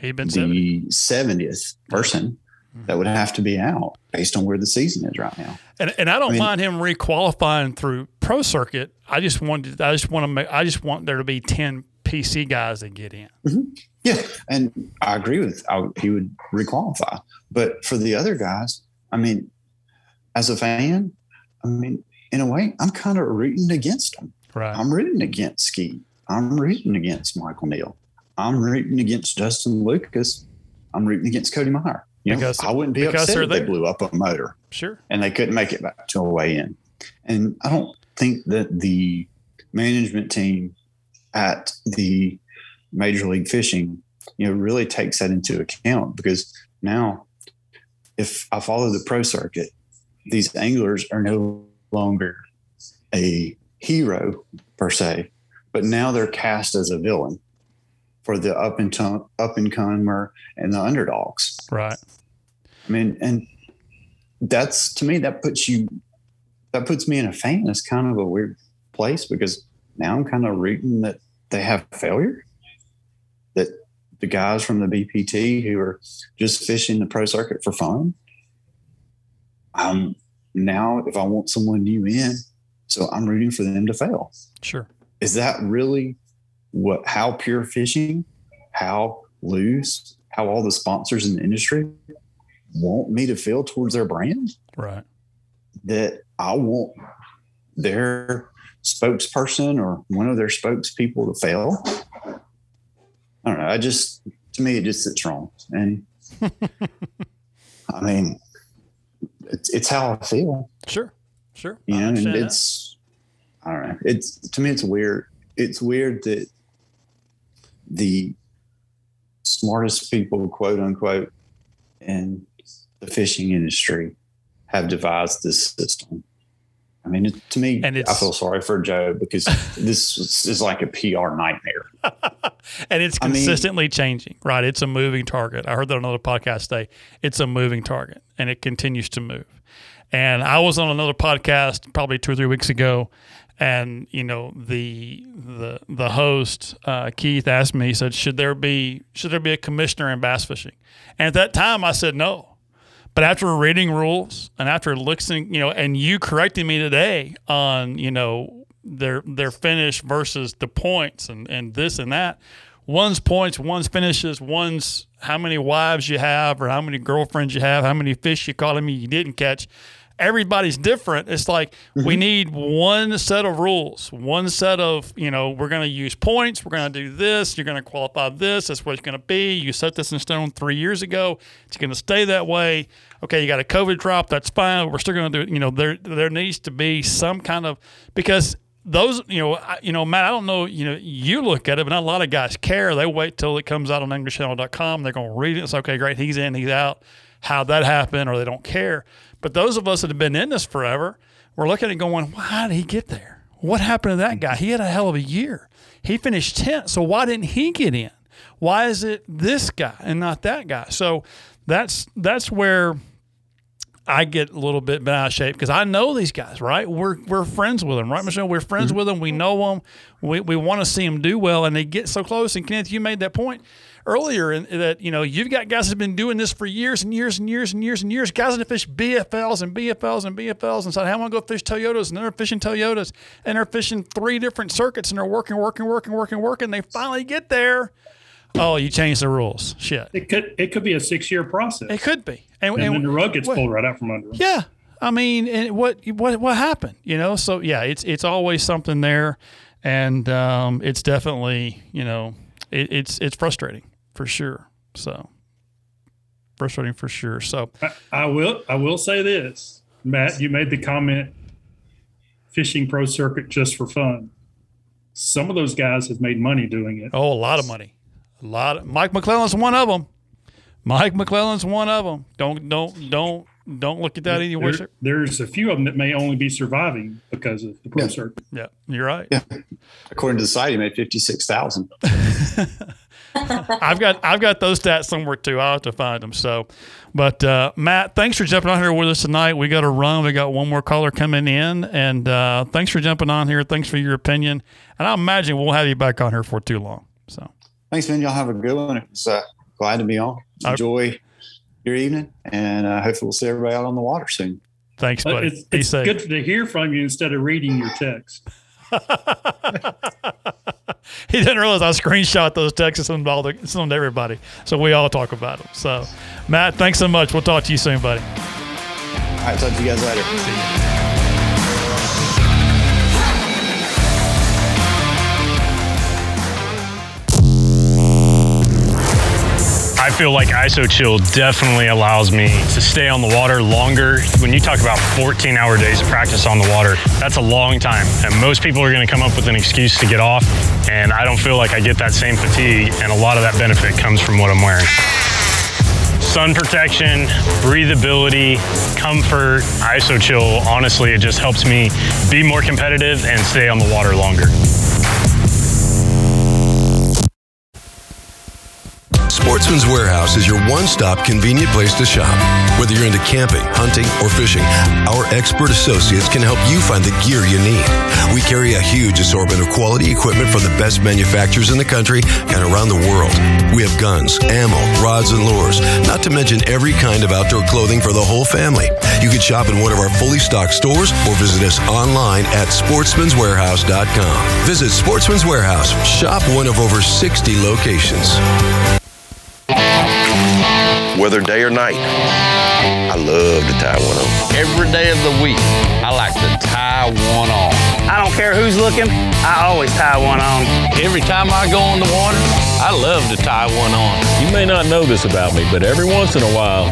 He'd been the 70th person mm-hmm. that would have to be out based on where the season is right now. And, and I don't I mean- mind him requalifying through pro circuit. I just wanted I just want to make I just want there to be ten PC guys that get in. Mm-hmm. Yeah, and I agree with I, he would requalify. But for the other guys, I mean, as a fan, I mean, in a way, I'm kind of rooting against them. Right. I'm rooting against Skeet. I'm rooting against Michael Neal. I'm rooting against Justin Lucas. I'm rooting against Cody Meyer. You know, Because- I wouldn't be upset if they blew up a motor Sure. and they couldn't make it back to a weigh in. And I don't think that the management team at the Major League Fishing, you know, really takes that into account because now, if I follow the pro circuit, these anglers are no longer a hero per se, but now they're cast as a villain for the up and up and comer and the underdogs. Right. I mean, and that's to me that puts you that puts me in a. It's kind of a weird place because now I'm kind of rooting that they have failure. That the guys from the BPT who are just fishing the pro circuit for fun. Um now if I want someone new in, so I'm rooting for them to fail. Sure. Is that really what how pure fishing, how Lew's, how all the sponsors in the industry want me to feel towards their brand? Right. That I want their spokesperson or one of their spokespeople to fail. I don't know. I just to me it just sits wrong. And I mean it's it's how I feel. Sure. Sure. You know, and understand that. it's I don't know. It's to me it's weird. It's weird that the smartest people, quote unquote, in the fishing industry have devised this system. I mean, it, to me, And I feel sorry for Joe because this is- like a PR nightmare. and it's I mean- consistently changing, right? It's a moving target. I heard that on another podcast today. It's a moving target, and it continues to move. And I was on another podcast probably two or three weeks ago, and you know the the the host uh, Keith asked me, he said, "Should there be should there be a commissioner in bass fishing?" And at that time, I said no. But after reading rules and after listening, you know, and you correcting me today on, you know, their their finish versus the points and, and this and that. One's points, one's finishes, one's how many wives you have or how many girlfriends you have, how many fish you caught me you didn't catch. Everybody's different. It's like we mm-hmm. need one set of rules, one set of, you know, we're going to use points, we're going to do this, you're going to qualify this, that's what it's going to be. You set this in stone three years ago, it's going to stay that way. Okay, you got a COVID drop, that's fine. We're still going to do it. You know, there there needs to be some kind of because those, you know, I, you know, Matt, I don't know, you know, you look at it, but not a lot of guys care. They wait till it comes out on AnglersChannel.com. They're going to read it. It's okay, great. He's in, he's out. How that happened, or they don't care. But those of us that have been in this forever, we're looking at going, well, how did he get there? What happened to that guy? He had a hell of a year. He finished 10th. So why didn't he get in? Why is it this guy and not that guy? So that's that's where I get a little bit bent out of shape because I know these guys, right? We're we're friends with them, right, Michelle? We're friends mm-hmm. with them. We know them. We, we want to see them do well, and they get so close. And Kenneth, you made that point earlier in, that you know you've got guys that've been doing this for years and years and years and years and years. Guys that fish BFLs and BFLs and BFLs and said, "Hey, I'm gonna go fish Toyotas," and they're fishing Toyotas, and they're fishing three different circuits, and they're working, working, working, working, working. They finally get there. Oh, you changed the rules. Shit. It could it could be a six year process. It could be, and, then the rug gets what- pulled right out from under them. Yeah, I mean, and what what what happened? You know, so yeah, it's it's always something there, and um, it's definitely you know it, it's it's frustrating for sure. So frustrating for sure. So I, I will I will say this, Matt. You made the comment, fishing pro circuit just for fun. Some of those guys have made money doing it. oh, a lot of money, a lot. Of, Mike McClelland's one of them. Mike McClelland's one of them. Don't don't don't don't look at that anyway. There- there's a few of them that may only be surviving because of the pro Yeah. circuit. Yeah, you're right. Yeah. According to the site, he made 56,000. I've got I've got those stats somewhere too. I'll have to find them. So, but uh, Matt, thanks for jumping on here with us tonight. We got a run. We got one more caller coming in, and uh, thanks for jumping on here. Thanks for your opinion, and I imagine we'll have you back on here for too long. So, thanks, man. Y'all have a good one. It was uh, glad to be on. Enjoy your evening, and uh, hopefully we'll see everybody out on the water soon. Thanks, buddy. It's, it's good to hear from you instead of reading your text. he didn't realize I screenshot those texts and all the, send them to everybody. So we all talk about them. So, Matt, thanks so much. We'll talk to you soon, buddy. All right, talk to you guys later. Feel like ISO-Chill definitely allows me to stay on the water longer. When you talk about 14 hour days of practice on the water, that's a long time. And most people are gonna come up with an excuse to get off. And I don't feel like I get that same fatigue. And a lot of that benefit comes from what I'm wearing sun protection, breathability, comfort, ISO-Chill. Honestly, it just helps me be more competitive and stay on the water longer. Sportsman's Warehouse is your one stop convenient place to shop. Whether you're into camping, hunting, or fishing, our expert associates can help you find the gear you need. We carry a huge assortment of quality equipment from the best manufacturers in the country and around the world. We have guns, ammo, rods, and lures, not to mention every kind of outdoor clothing for the whole family. You can shop in one of our fully stocked stores or visit us online at sportsmanswarehouse.com. Visit Sportsman's Warehouse. Shop one of over 60 locations whether day or night. I love to tie one on. Every day of the week, I like to tie one on. I don't care who's looking, I always tie one on. Every time I go on the water, I love to tie one on. You may not know this about me, but every once in a while,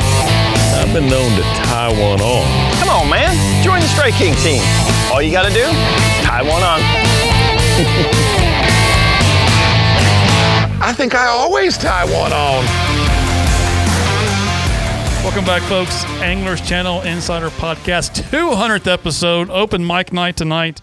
I've been known to tie one on. Come on, man. Join the Strike King team. All you got to do, tie one on. I think I always tie one on. Welcome back, folks. Anglers Channel Insider Podcast, 200th episode, open mic night tonight.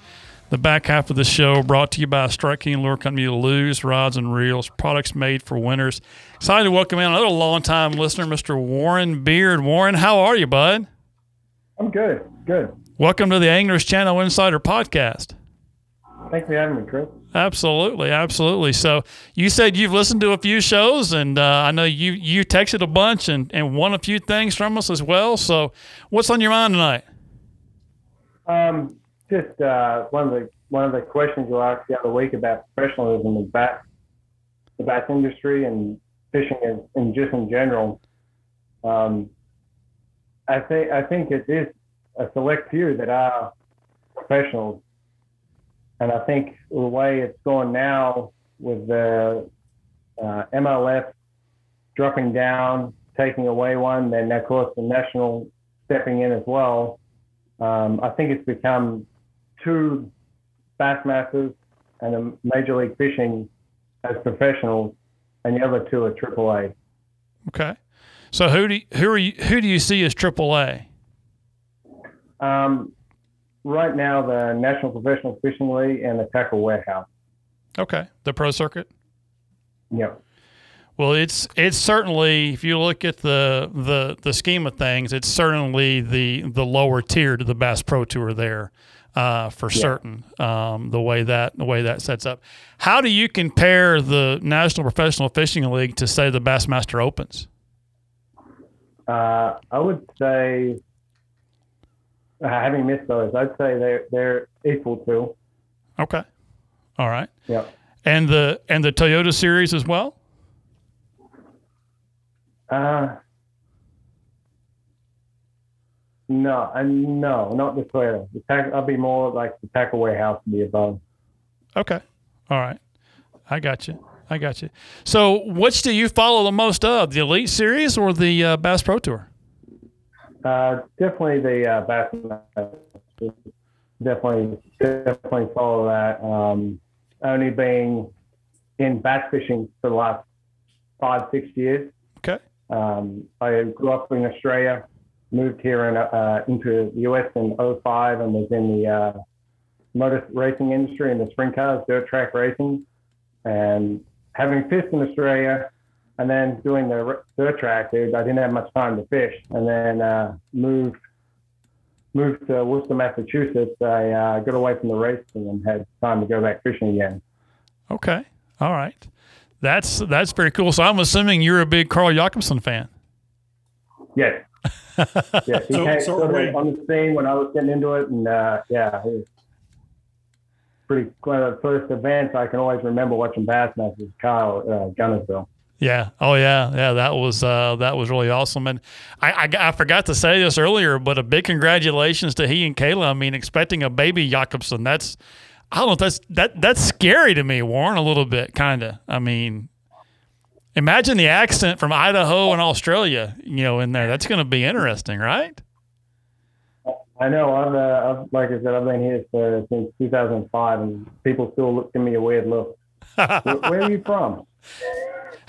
The back half of the show brought to you by Strike King Lure Company, Lew's Rods and Reels, products made for winners. Excited to welcome in another longtime listener, Mr. Warren Beard. Warren, how are you, bud? I'm good. Good. Welcome to the Anglers Channel Insider Podcast. Thanks for having me, Chris. Absolutely, absolutely. So you said you've listened to a few shows, and uh, I know you you texted a bunch and, and won a few things from us as well. So what's on your mind tonight? Um, just uh, one of the one of the questions you asked the other week about professionalism in bass the bass industry and fishing and, and just in general. Um, I think I think it is a select few that are professionals and I think the way it's going now with the uh, MLF dropping down, taking away one, then of course the national stepping in as well. Um, I think it's become two Bassmasters and a Major League Fishing as professionals, and the other two are AAA. Okay, so who do you, who are you who do you see as AAA? Um, right now the National Professional Fishing League and the Tackle Warehouse. Okay, the pro circuit. Yep. Well, it's it's certainly if you look at the the the scheme of things, it's certainly the the lower tier to the Bass Pro Tour there, uh, for yeah. certain. Um, the way that the way that sets up. How do you compare the National Professional Fishing League to say the Bassmaster Opens? Uh, I would say having missed those, I'd say they're they're equal to. Okay. All right. Yeah. And the and the Toyota series as well. Uh, no, uh, no, not the Toyota. The tack, I'll be more like the tackle warehouse to be above. Okay. All right. I got you. I got you. So, which do you follow the most of, the Elite Series or the uh, Bass Pro Tour? Uh, definitely the uh. Definitely, definitely follow that. Um, only being in bass fishing for the last five, six years. Okay. Um, I grew up in Australia, moved here in, uh, into the US in 05 and was in the uh, motor racing industry in the sprint cars, dirt track racing. And having fished in Australia and then doing the dirt track, dude, I didn't have much time to fish. And then uh, moved moved to Worcester, Massachusetts. I uh, got away from the racing and had time to go back fishing again. Okay. All right. That's that's very cool. So I'm assuming you're a big Carl Jocumsen fan. Yes. yes. He So- came so sort of on the scene when I was getting into it, and uh, yeah, he was pretty. One of the first events I can always remember watching Bassmasters, Kyle uh, Guntersville. Yeah. Oh yeah. Yeah. That was uh, that was really awesome. And I, I I forgot to say this earlier, but a big congratulations to he and Kayla. I mean, expecting a baby Jocumsen. That's I don't know. That's that that's scary to me, Warren. A little bit, kind of. I mean, imagine the accent from Idaho and Australia. You know, in there. That's going to be interesting, right? I know. I've, uh, I've like I said, I've been here for, since 2005, and people still look, give me a weird look. where, where are you from?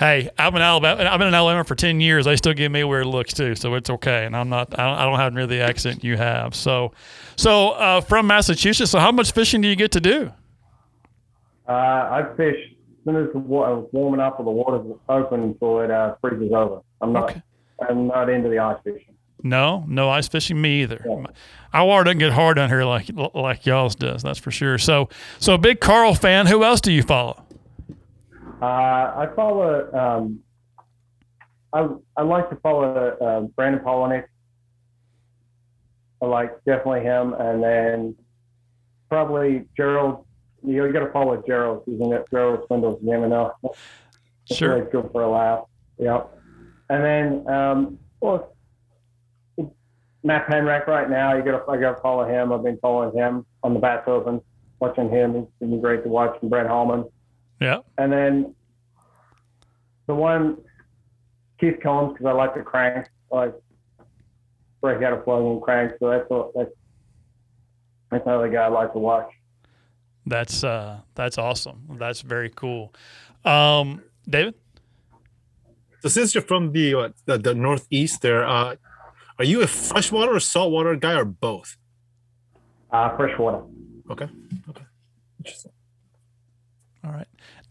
Hey, I've been Alabama. I've been in Alabama for ten years. They still give me weird looks too, so it's okay. And I'm not. I don't, I don't have near the accent you have. So, so uh, from Massachusetts. So, how much fishing do you get to do? Uh, I fish as soon as the water warming up or the water's open until it uh, freezes over. I'm not. I'm not into the ice fishing. No, no ice fishing. Me either. Our water doesn't get hard down here like like y'all's does. That's for sure. So, so a big Carl fan. Who else do you follow? Uh, I follow. Um, I I like to follow uh, Brandon Palaniuk. I like definitely him, and then probably Gerald. You, know, you got to follow Gerald. He's in that Gerald Swindle's name enough. Sure. Really good for a laugh. Yep. And then, um, well, Matt Pangrac right now. You got to I got to follow him. I've been following him on the Bass Open, watching him. It's been great to watch. And Brett Hallman. Yeah. And then the one, Keith Combs, because I like the crank, I like break out a plug and crank. So that's what, that's that's another guy I like to watch. That's uh, that's awesome. That's very cool. Um, David. So since you're from the what, the, the northeast, there, uh, are you a freshwater or saltwater guy or both? Uh, freshwater. Okay. Okay. Interesting.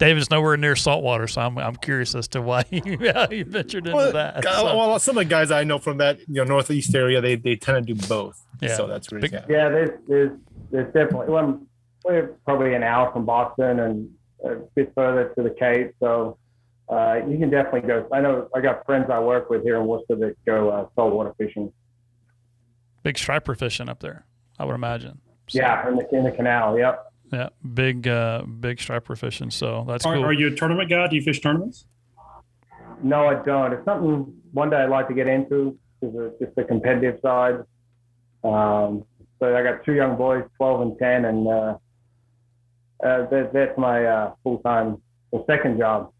All right. David's nowhere near saltwater, so I'm I'm curious as to why you, you ventured into Well, that. So- well, some of the guys I know from that you know northeast area, they they tend to do both. Yeah. So that's really yeah. Yeah, there's there's there's definitely well, we're probably an hour from Boston and a bit further to the Cape, so uh, you can definitely go. I know I got friends I work with here in Worcester that go uh, saltwater fishing. big striper fishing up there, I would imagine. So, Yeah, in the in the canal. Yep. Yeah, big uh, big striper fishing. So that's Are, cool. are you a tournament guy? Do you fish tournaments? No, I don't. It's something one day I'd like to get into, is the- just the competitive side. Um, so I got two young boys, 12 and 10, and uh, uh, that, that's my uh, full time, the second job,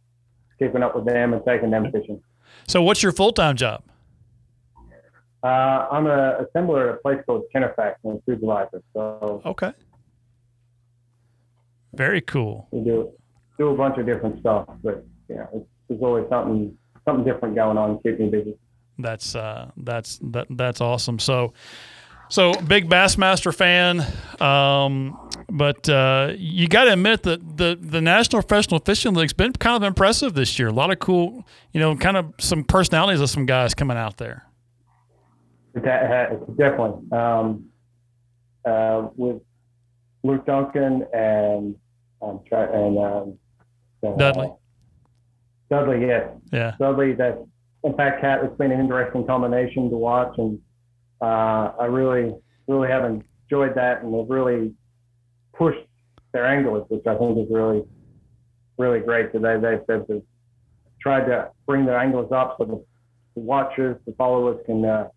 keeping up with them and taking them fishing. so what's your full time job? Uh, I'm an assembler at a place called Kennefax, and a supervisor. So Okay. Very cool. we do do a bunch of different stuff, but it's, there's always something something different going on, keeping me busy. That's uh, that's that that's awesome. So, so big Bassmaster fan, um, but uh, you got to admit that the the National Professional Fishing League's been kind of impressive this year. A lot of cool, you know, kind of some personalities of some guys coming out there. Ha- definitely um, uh, with Luke Duncan and um, and um, uh, Dudley. Dudley, yes, Yeah. Dudley. That in fact, Cat, it's been an interesting combination to watch, and uh, I really, really have enjoyed that, and they've really pushed their anglers, which I think is really, really great. Today, they said they've tried to bring their anglers up so the, the watchers, the followers can. Uh,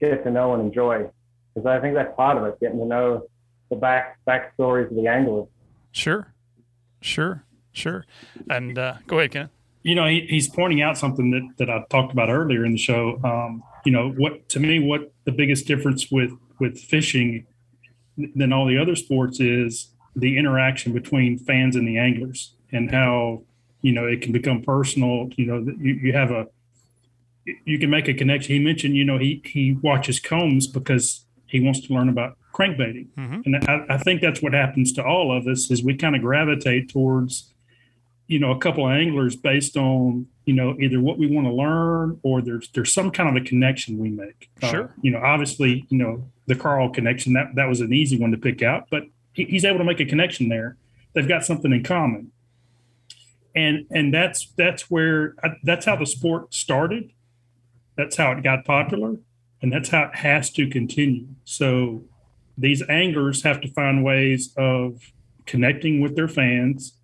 get to know and enjoy. Because I think that's part of it, getting to know the back backstories of the anglers. Sure, sure, sure. And uh, go ahead, Ken. you know, he, he's pointing out something that, that I talked about earlier in the show. Um, you know, what to me, what the biggest difference with with fishing than all the other sports is the interaction between fans and the anglers, and how you know it can become personal. You know, you, you have a you can make a connection. He mentioned, you know, he he watches combs because he wants to learn about crankbaiting, Mhm. and I, I think that's what happens to all of us is we kind of gravitate towards you know, a couple of anglers based on, you know, either what we want to learn or there's there's some kind of a connection we make. Uh, Sure. you know, obviously, you know, the Carl connection that that was an easy one to pick out, but he, he's able to make a connection there. They've got something in common, and and that's that's where I, that's how the sport started. That's how it got popular, and that's how it has to continue. So these anglers have to find ways of connecting with their fans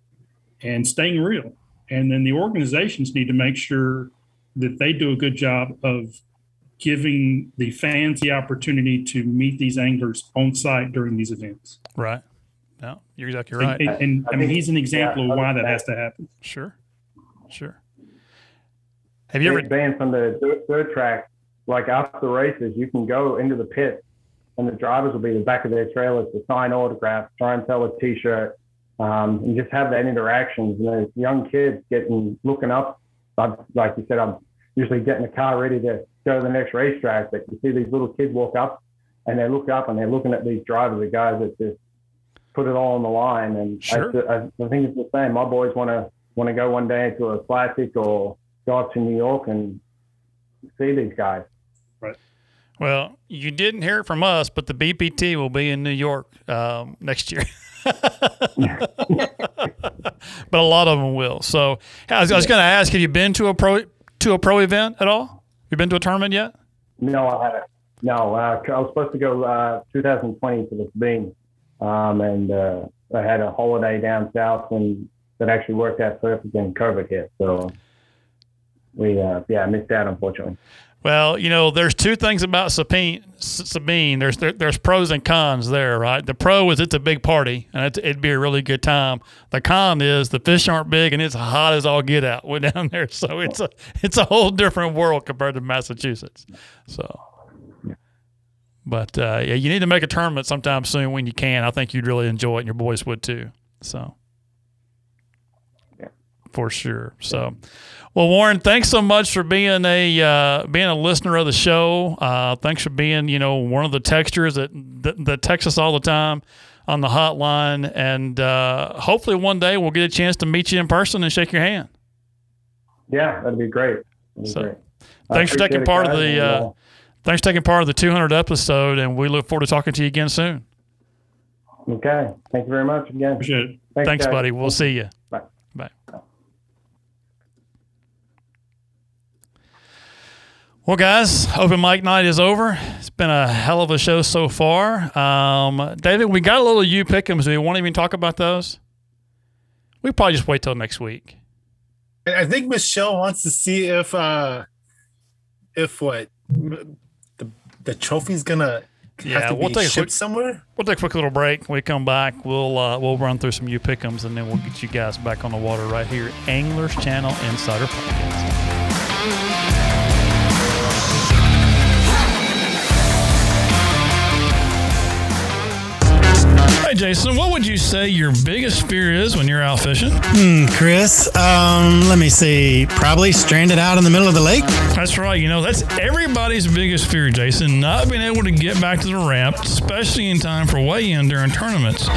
and staying real. And then the organizations need to make sure that they do a good job of giving the fans the opportunity to meet these anglers on site during these events. Right. No, you're exactly right. And, and, I mean, he's an example of why that has to happen. Sure. Sure. Have you ever been from the dirt, dirt track, like after the races, you can go into the pit and the drivers will be in the back of their trailers to sign autographs, try and sell a t-shirt, um, and just have that interaction. You know, young kids getting, looking up, like, like you said, I'm usually getting the car ready to go to the next racetrack, but you see these little kids walk up and they look up and they're looking at these drivers, the guys that just put it all on the line. And Sure. I, I, I think it's the same. My boys want to, want to go one day to a classic or go up to New York and see these guys. Well, you didn't hear it from us, but the BPT will be in New York um, next year. but a lot of them will. So I was, was going to ask: Have you been to a pro to a pro event at all? You been to a tournament yet? No, I haven't. No, uh, I was supposed to go uh, 2020 to the Sabine, um, and uh, I had a holiday down south, and that actually worked out perfect. And COVID hit, so we uh, yeah missed out unfortunately. Well, you know, there's two things about Sabine. Sabine. There's there, there's pros and cons there, right? The pro is it's a big party and it's, it'd be a really good time. The con is the fish aren't big and it's hot as all get out. Down there, so it's a it's a whole different world compared to Massachusetts. So, but uh, yeah, you need to make a tournament sometime soon when you can. I think you'd really enjoy it, and your boys would too. So, for sure. So, well, Warren, thanks so much for being a uh, being a listener of the show. Uh, thanks for being, you know, one of the textures that, that that text us all the time on the hotline, and uh, hopefully one day we'll get a chance to meet you in person and shake your hand. Yeah, that'd be great. That'd be So, great. Thanks for taking part of the and, uh, thanks for taking part of the 200 episode, and we look forward to talking to you again soon. okay, thank you very much again. Appreciate it. Thanks, Thanks, buddy. We'll see you. Bye. Bye. Well, guys, open mic night is over. It's been a hell of a show so far. Um, David, we got a little U pickums. Do you want to even talk about those? We probably just wait till next week. I think Michelle wants to see if uh if what the the trophy's gonna Yeah, have to we'll take a shipped quick- somewhere. We'll take a quick little break. When we come back, we'll uh, we'll run through some U pickums and then we'll get you guys back on the water right here, Anglers Channel Insider Podcast. Hey, Jason, what would you say your biggest fear is when you're out fishing? Hmm, Chris, um, let me see. Probably stranded out in the middle of the lake. That's right. You know, that's everybody's biggest fear, Jason, not being able to get back to the ramp, especially in time for weigh in during tournaments.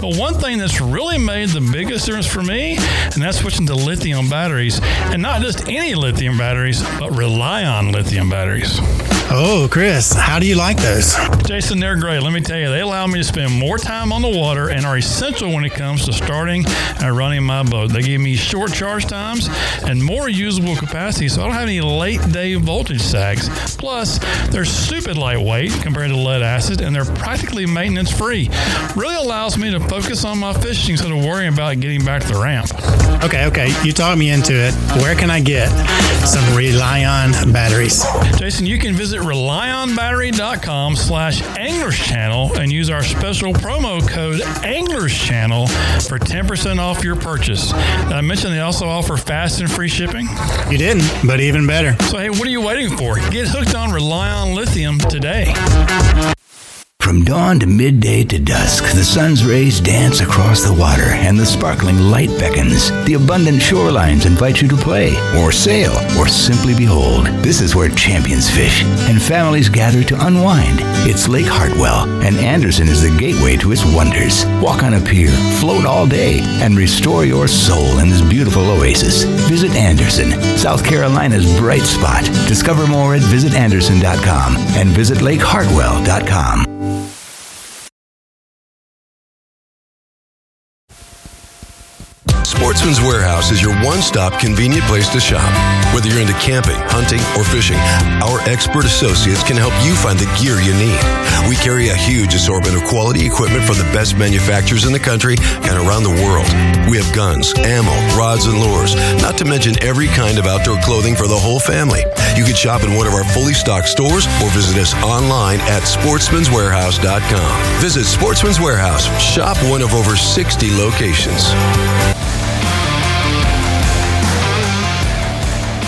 But one thing that's really made the biggest difference for me, and that's switching to lithium batteries. And not just any lithium batteries, but RELiON lithium batteries. Oh, Chris, how do you like those? Jason, they're great. Let me tell you, they allow me to spend more time on the water and are essential when it comes to starting and running my boat. They give me short charge times and more usable capacity, so I don't have any late day voltage sags. Plus, they're stupid lightweight compared to lead acid, and they're practically maintenance free. Really allows me to focus on my fishing instead of worrying about getting back to the ramp. Okay, okay, you talked me into it. Where can I get some RELiON batteries? Jason, you can visit relionbattery.com slash anglers channel and use our special promo code anglers channel for 10% off your purchase. Did I mention they also offer fast and free shipping? You didn't, but even better. So, hey, what are you waiting for? Get hooked on RELiON Lithium today. From dawn to midday to dusk, the sun's rays dance across the water and the sparkling light beckons. The abundant shorelines invite you to play, or sail, or simply behold. This is where champions fish and families gather to unwind. It's Lake Hartwell, and Anderson is the gateway to its wonders. Walk on a pier, float all day, and restore your soul in this beautiful oasis. Visit Anderson, South Carolina's bright spot. Discover more at visitanderson.com and visit lakehartwell.com. Sportsman's Warehouse is your one stop convenient place to shop. Whether you're into camping, hunting, or fishing, our expert associates can help you find the gear you need. We carry a huge assortment of quality equipment from the best manufacturers in the country and around the world. We have guns, ammo, rods, and lures, not to mention every kind of outdoor clothing for the whole family. You can shop in one of our fully stocked stores or visit us online at sportsmanswarehouse.com. Visit Sportsman's Warehouse. Shop one of over 60 locations.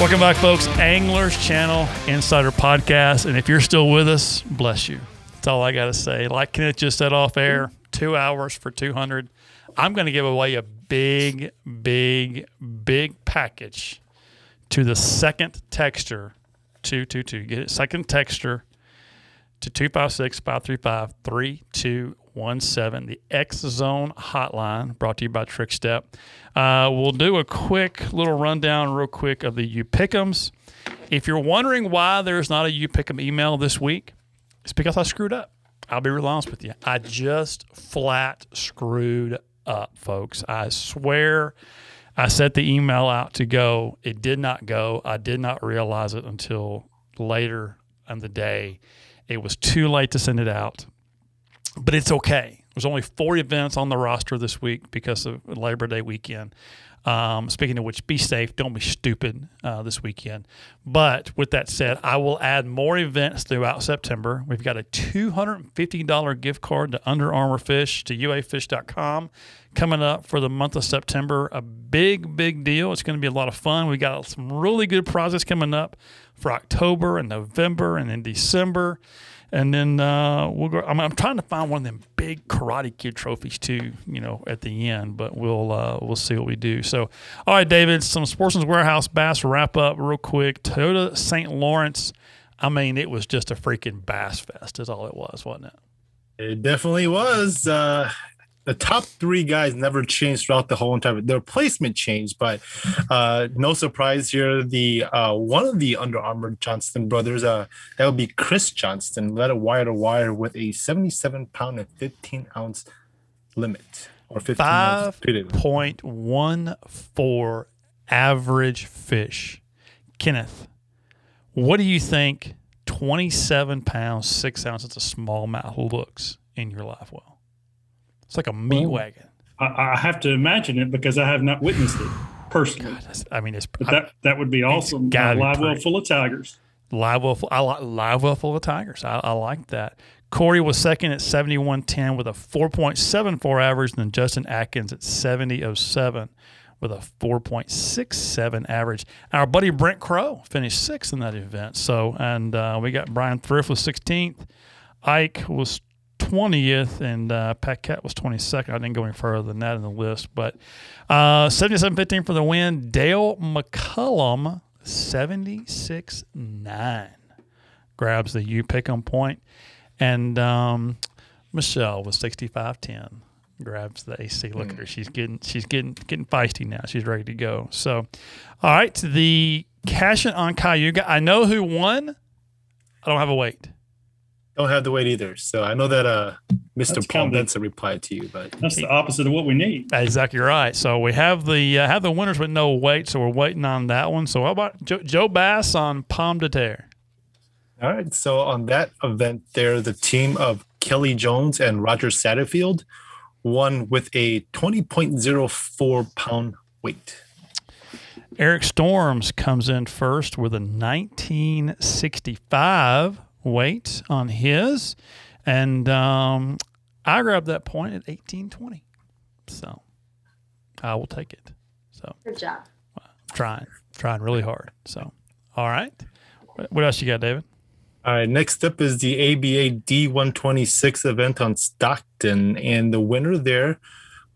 Welcome back, folks. Anglers Channel Insider Podcast. And if you're still with us, bless you. That's all I got to say. Like Kenneth just said off air, two hours for 200. I'm going to give away a big, big, big package to the second texture 222. Get it? Second texture to 256 535 3217, the X Zone hotline brought to you by Trickstep. Uh, we'll do a quick little rundown, real quick, of the U Pick'ems. If you're wondering why there's not a U Pick'em email this week, it's because I screwed up. I'll be real honest with you. I just flat screwed up, folks. I swear I set the email out to go. It did not go. I did not realize it until later in the day. It was too late to send it out, but it's okay. There's only four events on the roster this week because of Labor Day weekend. Um, speaking of which, be safe. Don't be stupid uh, this weekend. But with that said, I will add more events throughout September. We've got a $250 gift card to Under Armour Fish to uafish.com coming up for the month of September. A big, big deal. It's going to be a lot of fun. We got some really good prizes coming up for October and November and in December. And then uh, we'll go. I'm, I'm, trying to find one of them big Karate Kid trophies too, you know, at the end. But we'll uh, we'll see what we do. So, all right, David, some Sportsman's Warehouse bass wrap up real quick. Toyota St. Lawrence. I mean, it was just a freaking bass fest. Is all it was, wasn't it? It definitely was. Uh, the top three guys never changed throughout the whole entire. Their placement changed, but uh, no surprise here. The uh, one of the Under Armour Johnston brothers, uh, that would be Chris Johnston, led a wire to wire with a 77 pound and 15 ounce limit or 15 five point one four average fish. Kenneth, what do you think? 27 pounds, six ounces of smallmouth looks in your live well? It's like a meat well, wagon. I, I, have to imagine it because I have not witnessed it personally. God, I mean, it's but that that would be awesome. Uh, live well full of tigers. Live well, I like live well full of tigers. I, I like that. Corey was second at 71.10 with a 4.74 average, and then Justin Atkins at 70.07 with a 4.67 average. Our buddy Brent Crow finished sixth in that event. So, and uh, we got Bryan Thrift was 16th. Ike was 20th, and uh, Pat Cat was 22nd. I didn't go any further than that in the list, but uh, 77-15 for the win. Dale McCullum, 76-9, grabs the U pick on point, and um, Michelle was 65-10 grabs the AC. Look at her; she's getting she's getting getting feisty now. She's ready to go. So, all right, the cash on Cayuga. I know who won. I don't have a weight don't have the weight either. So I know that uh, Mr. That's Paul Benson replied to you, but that's the opposite of what we need. Exactly right. So we have the uh, have the winners with no weight, so we're waiting on that one. So how about Joe, Joe Bass on Pomme de Terre? All right. So on that event, there the team of Kelly Jones and Roger Satterfield won with a twenty point zero four pound weight. Eric Storms comes in first with a 1965 weight on his, and um, I grabbed that point at eighteen twenty. So I will take it. So good job. trying, trying really hard. So all right. What else you got, David? All right, next up is the ABA D126 event on Stockton, and the winner there,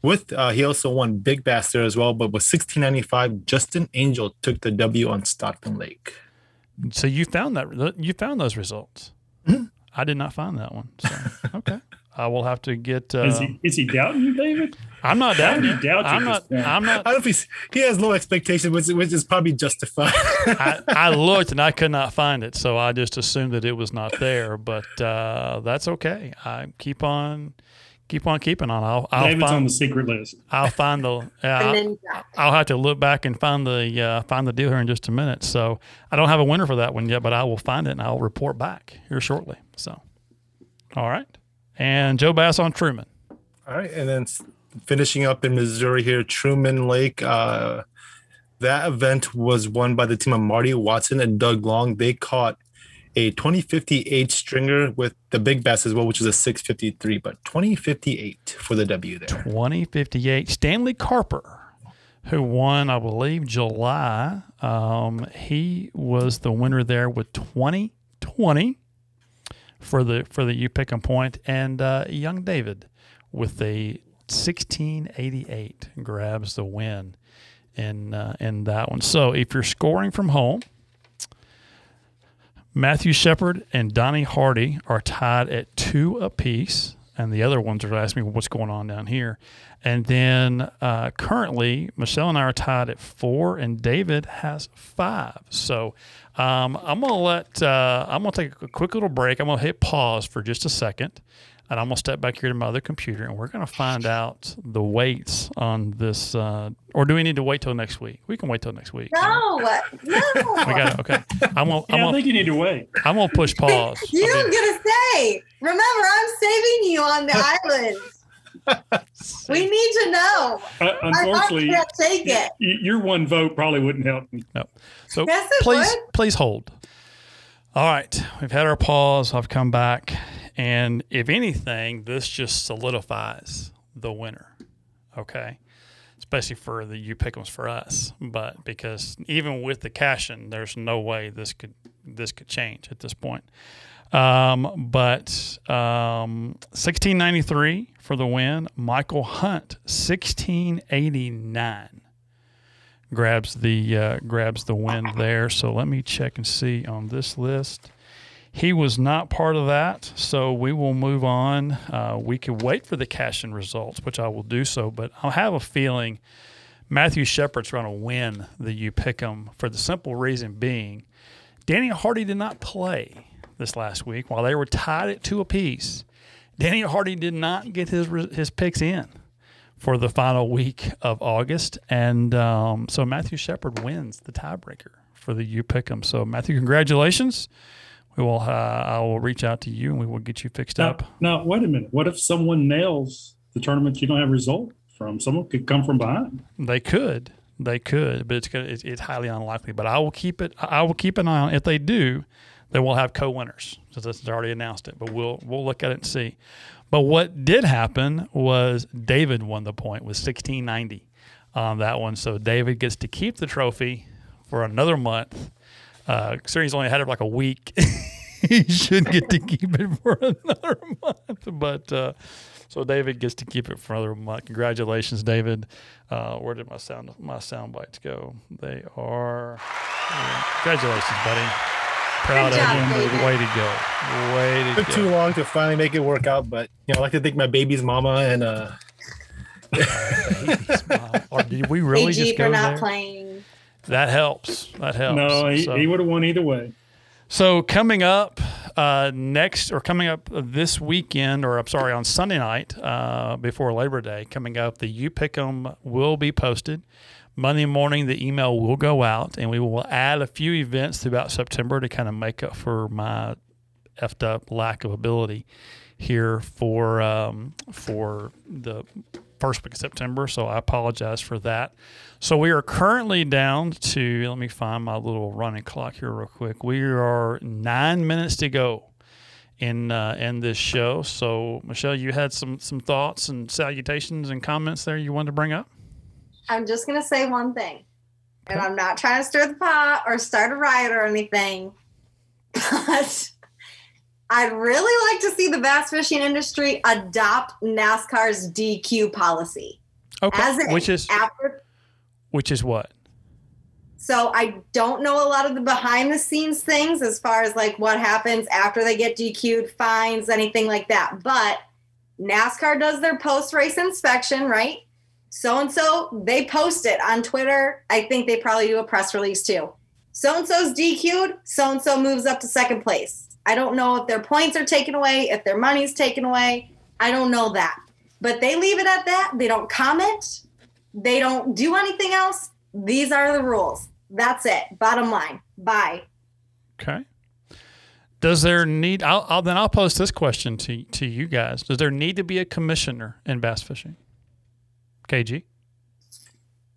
with uh, he also won Big Bass there as well, but with 1695, Justin Angel took the W on Stockton Lake. So you found that you found those results. Mm-hmm. I did not find that one. So okay, I will have to get. Uh, is, he, is he doubting you, David? I'm not How doubting you. he doubt I'm at not. I'm not. I don't know if he's, he has low expectations, which, which is probably justified. I, I looked and I could not find it, so I just assumed that it was not there. But uh, that's okay. I keep on, keep on keeping on. I'll, I'll David's find, on the secret list. I'll find the. Yeah, I'll, I'll have to look back and find the uh, find the deal here in just a minute. So I don't have a winner for that one yet, but I will find it and I'll report back here shortly. So, all right. And Joe Bass on Truman. All right, and then finishing up in Missouri here, Truman Lake. Uh, that event was won by the team of Marty Watson and Doug Long. They caught a 2058 stringer with the big bass as well, which is a 653, but 2058 for the W there. 2058. Stanley Carper, who won, I believe, July. Um, he was the winner there with 2020 for the for the you pick 'em point, and uh, Young David with a 1688 grabs the win in uh, in that one. So if you're scoring from home. Matthew Shepard and Donnie Hardy are tied at two apiece, and the other ones are asking me what's going on down here. And then uh, currently, Michelle and I are tied at four, and David has five. So um, I'm gonna let uh, I'm gonna take a quick little break. I'm gonna hit pause for just a second, and I'm gonna step back here to my other computer, and we're gonna find out the weights on this. Uh, or do we need to wait till next week? We can wait till next week. No, no. We got it. Okay. I'm gonna. Yeah, I'm I gonna, think you need to wait. I'm gonna push pause. You don't get a say. Remember, I'm saving you on the island. we need to know. Uh, unfortunately, I can't take it. your one vote probably wouldn't help me. No. So Yes, please, would. please hold. All right, we've had our pause. I've come back, and if anything, this just solidifies the winner. Okay, especially for the you pickums for us, but because even with the cashing, there's no way this could this could change at this point. Um, but um, 1693 for the win. Michael Hunt 1689 grabs the uh, grabs the win there. So let me check and see on this list. He was not part of that, so we will move on. Uh, we could wait for the cash in results, which I will do so, but I have a feeling Matthew Shepard's going to win the You Pick 'em for the simple reason being Danny Hardy did not play this last week while they were tied at two apiece. Danny Hardy did not get his his picks in for the final week of August, and um, so Matthew Shepard wins the tiebreaker for the You Pick 'em. So Matthew, congratulations. We will. Uh, I will reach out to you, and we will get you fixed Now, up. now, wait a minute. What if someone nails the tournament you don't have a result from? Someone could come from behind. They could, they could, but it's gonna, it's, it's highly unlikely. But I will keep it. I will keep an eye on. If they do, then we'll have co-winners since it's already announced it. But we'll we'll look at it and see. But what did happen was David won the point with 1690 on that one. So David gets to keep the trophy for another month. Uh, considering he's only had it like a week, he should get to keep it for another month. But uh, so David gets to keep it for another month. Congratulations, David. Uh, where did my sound my sound bites go? They are. congratulations, buddy. Proud Good of job, you. David. Way to go. Way to took go. too long to finally make it work out, but you know, I like to thank my baby's mama and uh Or did we really AG just for go not there? playing. That helps. That helps. No, he, So- he would have won either way. So coming up uh, next, or coming up this weekend, or I'm sorry, on Sunday night uh, before Labor Day, coming up, the You Pick 'em will be posted. Monday morning, the email will go out, and we will add a few events throughout September to kind of make up for my effed up lack of ability here for um, for the first week of September. So I apologize for that. So we are currently down to let me find my little running clock here real quick. We are nine minutes to go in uh, in this show. So Michelle, you had some some thoughts and salutations and comments there you wanted to bring up. I'm just gonna say one thing, and I'm not trying to stir the pot or start a riot or anything, but I'd really like to see the bass fishing industry adopt NASCAR's DQ policy. Okay. As which is after which is what? So I don't know a lot of the behind the scenes things as far as like what happens after they get DQ'd, fines, anything like that. But NASCAR does their post race inspection, right? So and so, they post it on Twitter. I think they probably do a press release too. So and so's DQ'd, so and so moves up to second place. I don't know if their points are taken away, if their money's taken away. I don't know that. But they leave it at that. They don't comment, they don't do anything else. These are the rules. That's it. Bottom line. Bye. Okay. Does there need? I'll, I'll then I'll post this question to to you guys. Does there need to be a commissioner in bass fishing? KG.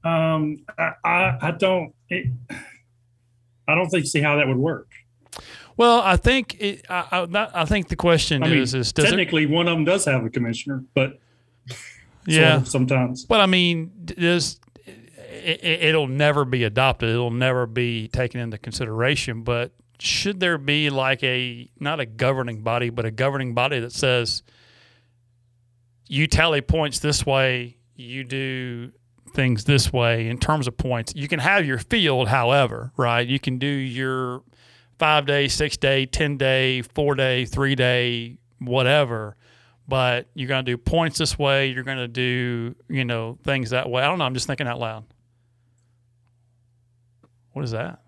Um, I, I, I don't. It, I don't think see how that would work. Well, I think it, I, I, that- I think the question I mean, is is does it, technically one of them does have a commissioner, but yeah sometimes. But I mean, does it, it'll never be adopted. It'll never be taken into consideration. But should there be like a not a governing body, but a governing body that says you tally points this way, you do things this way in terms of points. You can have your field, however, right? You can do your five day, six day, ten day, four day, three day, whatever. But you're gonna do points this way. You're gonna do you know things that way. I don't know. I'm just thinking out loud. What is that?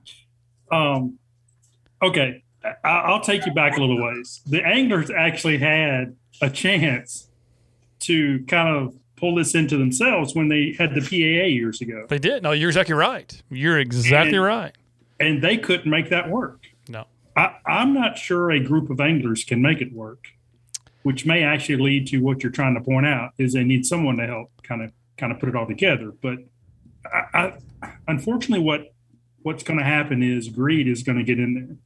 Um, okay, I, I'll take you back a little ways. The anglers actually had a chance to kind of pull this into themselves when they had the PAA years ago, They did. No, you're exactly right. You're exactly And- right. and they couldn't make that work. I, I'm not sure a group of anglers can make it work, which may actually lead to what you're trying to point out is they need someone to help kind of kind of put it all together. But I, I, unfortunately, what what's going to happen is greed is going to get in there.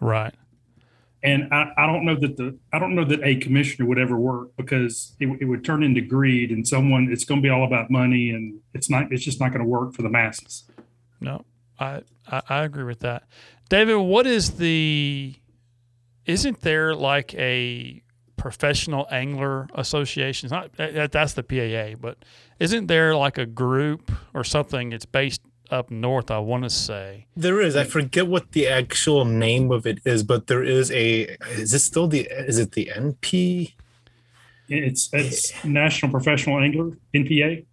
Right. And I, I don't know that the I don't know that a commissioner would ever work because it, it would turn into greed and someone it's going to be all about money and it's not it's just not going to work for the masses. No, I, I I agree with that. David, what is the? Isn't there like a professional angler association? It's not uh, that that's the PAA, but isn't there like a group or something? It's based up north. I want to say. There is. I forget what the actual name of it is, but there is a. Is it still the? Is it the NP? It's it's National Professional Angler NPA.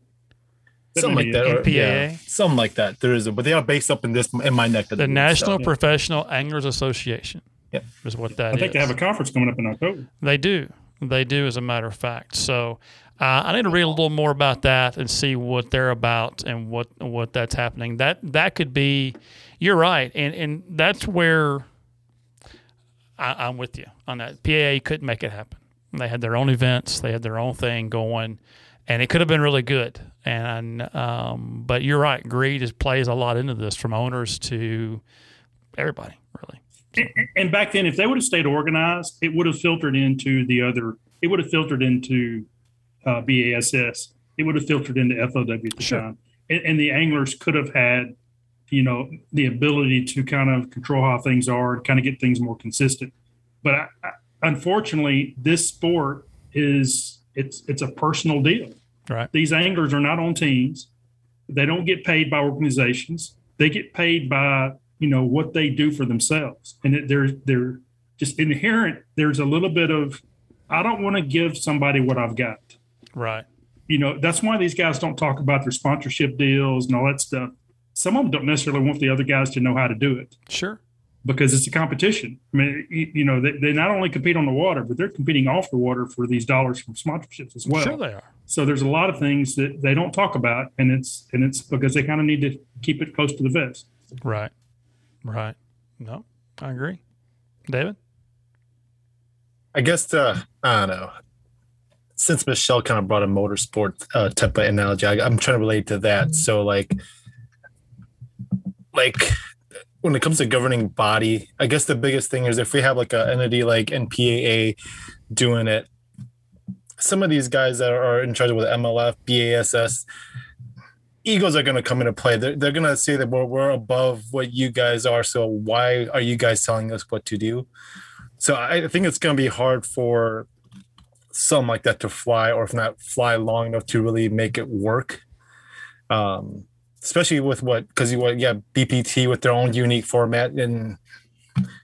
Something like that. or- yeah, something like that. There is, a, but they are based up in this in my neck of the, The National so- Professional Anglers Association. Yeah, is what that I think is. they have a conference coming up in October. They do. They do, as a matter of fact. So uh, I need to read a little more about that and see what they're about and what what that's happening. That that could be. You're right, and and that's where I, I'm with you on that. PAA couldn't make it happen. They had their own events. They had their own thing going, and it could have been really good. And um, but you're right. Greed is, plays a lot into this, from owners to everybody, really. And- And back then, if they would have stayed organized, it would have filtered into the other. It would have filtered into uh, BASS. It would have filtered into FLW at the time, and, and the anglers could have had, you know, the ability to kind of control how things are and kind of get things more consistent. But I, I, unfortunately, this sport is it's it's a personal deal. Right. These anglers are not on teams. They don't get paid by organizations. They get paid by you know what they do for themselves, and it, they're they're just inherent. There's a little bit of I don't want to give somebody what I've got. Right. You know that's why these guys don't talk about their sponsorship deals and all that stuff. Some of them don't necessarily want the other guys to know how to do it Sure. Because it's a competition. I mean, you, you know, they, they not only compete on the water, but they're competing off the water for these dollars from sponsorships as well. Sure they are. So there's a lot of things that they don't talk about, and it's and it's because they kind of need to keep it close to the vest. Right. Right. No, I agree. David? I guess uh, I don't know. Since Michelle kind of brought a motorsport uh, type of analogy, I, I'm trying to relate to that. So like, like when it comes to governing body, I guess the biggest thing is if we have like an entity like NPAA doing it, some of these guys that are in charge with MLF, BASS, egos are going to come into play. They're, they're going to say that we're, we're above what you guys are. So why are you guys telling us what to do? So I think it's going to be hard for something like that to fly, or if not fly long enough to really make it work. Um, especially with what because you what yeah BPT with their own unique format and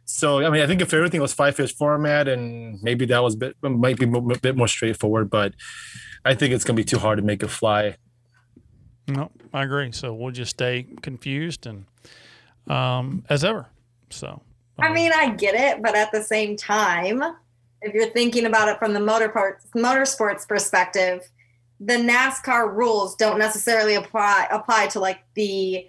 so I mean I think if everything was five fish format and maybe that was a bit might be a bit more straightforward, but I think it's going to be too hard to make it fly. No, I agree. So we'll just stay confused and um, as ever. So I mean, I get it, but at the same time, if you're thinking about it from the motor parts, motorsports perspective, the NASCAR rules don't necessarily apply apply to like the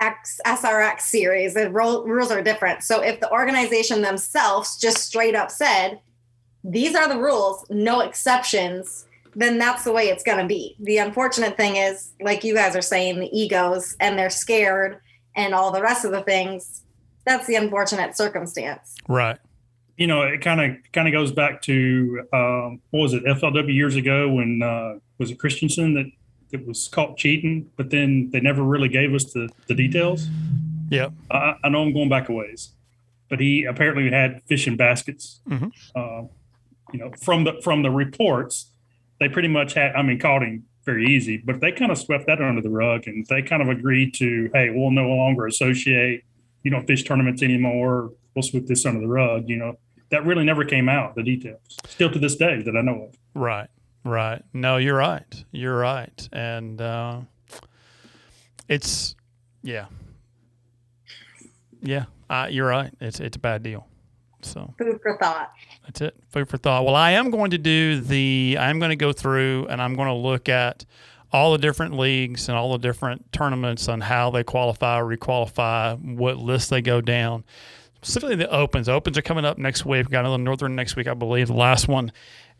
X, SRX series. The rules are different. So if the organization themselves just straight up said, "These are the rules, no exceptions," then that's the way it's going to be. The unfortunate thing is, like you guys are saying, the egos and they're scared and all the rest of the things. That's the unfortunate circumstance. Right. You know, it kind of kind of goes back to um, what was it FLW years ago when uh, was it Christensen that that was caught cheating, but then they never really gave us the the details. Yeah, I, I know I'm going back a ways, but he apparently had fishing baskets. Mhm. Uh, you know, from the from the reports, they pretty much had. I mean, caught him very easy, but they kind of swept that under the rug, and they kind of agreed to, hey, we'll no longer associate. You don't fish tournaments anymore. We'll sweep this under the rug. You know, that really never came out. The details, still to this day, that I know of. Right. Right. No, you're right. You're right. And uh, it's yeah. Yeah, uh, you're right. It's it's a bad deal. So Food for thought. that's it. Food for thought. Well, I am going to do the. I'm going to go through and I'm going to look at all the different leagues and all the different tournaments on how they qualify, or requalify, what list they go down. Specifically, the opens. Opens are coming up next week. We've got another Northern next week, I believe, the last one.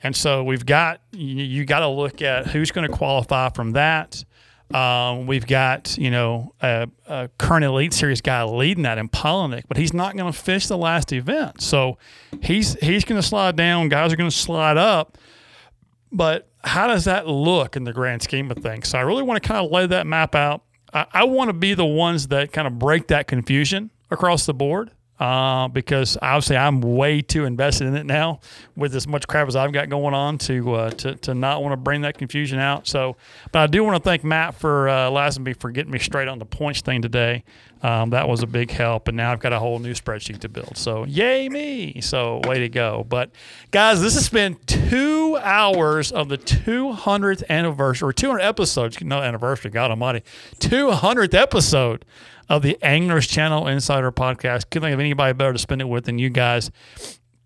And so we've got you, you got to look at who's going to qualify from that. Um, we've got you know a, a current Elite Series guy leading that in Palaniuk, but he's not going to fish the last event. So he's he's going to slide down. Guys are going to slide up. But how does that look in the grand scheme of things? So I really want to kind of lay that map out. I, I want to be the ones that kind of break that confusion across the board. Uh, because obviously I'm way too invested in it now with as much crap as I've got going on to uh, to, to not want to bring that confusion out. So, but I do want to thank Matt for uh, Lazenby for getting me straight on the points thing today. Um, that was a big help, and now I've got a whole new spreadsheet to build. So, yay me! So, way to go! But guys, this has been two hours of the 200th anniversary or 200 episodes. No anniversary, God Almighty, 200th episode of the Anglers Channel Insider Podcast. Couldn't think of anybody better to spend it with than you guys.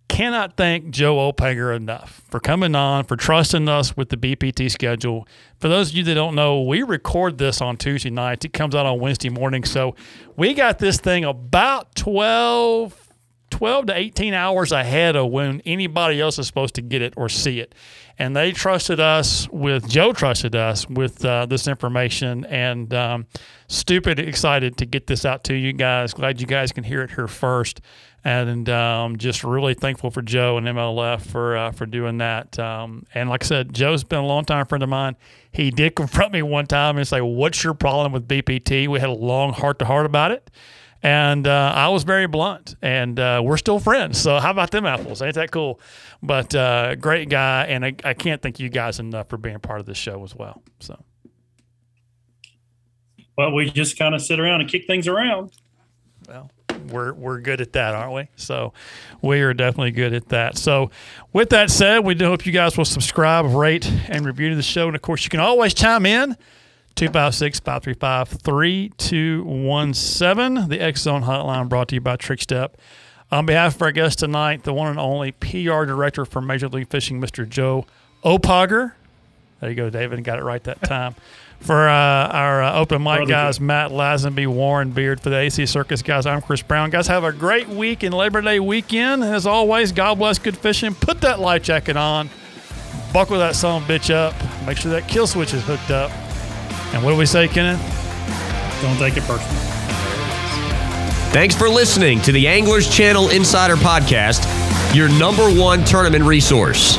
Cannot thank Joe Opager enough for coming on, for trusting us with the BPT schedule. For those of you that don't know, we record this on Tuesday nights. It comes out on Wednesday morning. So we got this thing about 12, 12 to 18 hours ahead of when anybody else is supposed to get it or see it. And they trusted us with, Joe trusted us with uh, this information. And um, stupid excited to get this out to you guys. Glad you guys can hear it here first. And um, just really thankful for Joe and MLF for uh, for doing that. Um, and like I said, Joe's been a long time friend of mine. He did confront me one time and say, "What's your problem with BPT?" We had a long heart to heart about it. And uh, I was very blunt, and uh, we're still friends. So how about them apples? Ain't that cool? But uh, great guy, and I, I can't thank you guys enough for being part of this show as well. So Well, we just kind of sit around and kick things around. well, we're we're good at that, aren't we? So we are definitely good at that. So with that said, we do hope you guys will subscribe, rate, and review the show. And of course, you can always chime in. 256 535 3217. The X Zone Hotline brought to you by Trickstep. On behalf of our guest tonight, the one and only PR director for Major League Fishing, Mr. Joe Opager. There you go, David. Got it right that time. For uh, our uh, open mic Brother guys, Matt Lazenby, Warren Beard. For the AC Circus guys, I'm Chris Brown. Guys, have a great week and Labor Day weekend. And as always, God bless good fishing. Put that life jacket on. Buckle that son of a bitch up. Make sure that kill switch is hooked up. And what do we say, Kenneth? Don't take it personal. Thanks for listening to the Anglers Channel Insider Podcast, your number one tournament resource.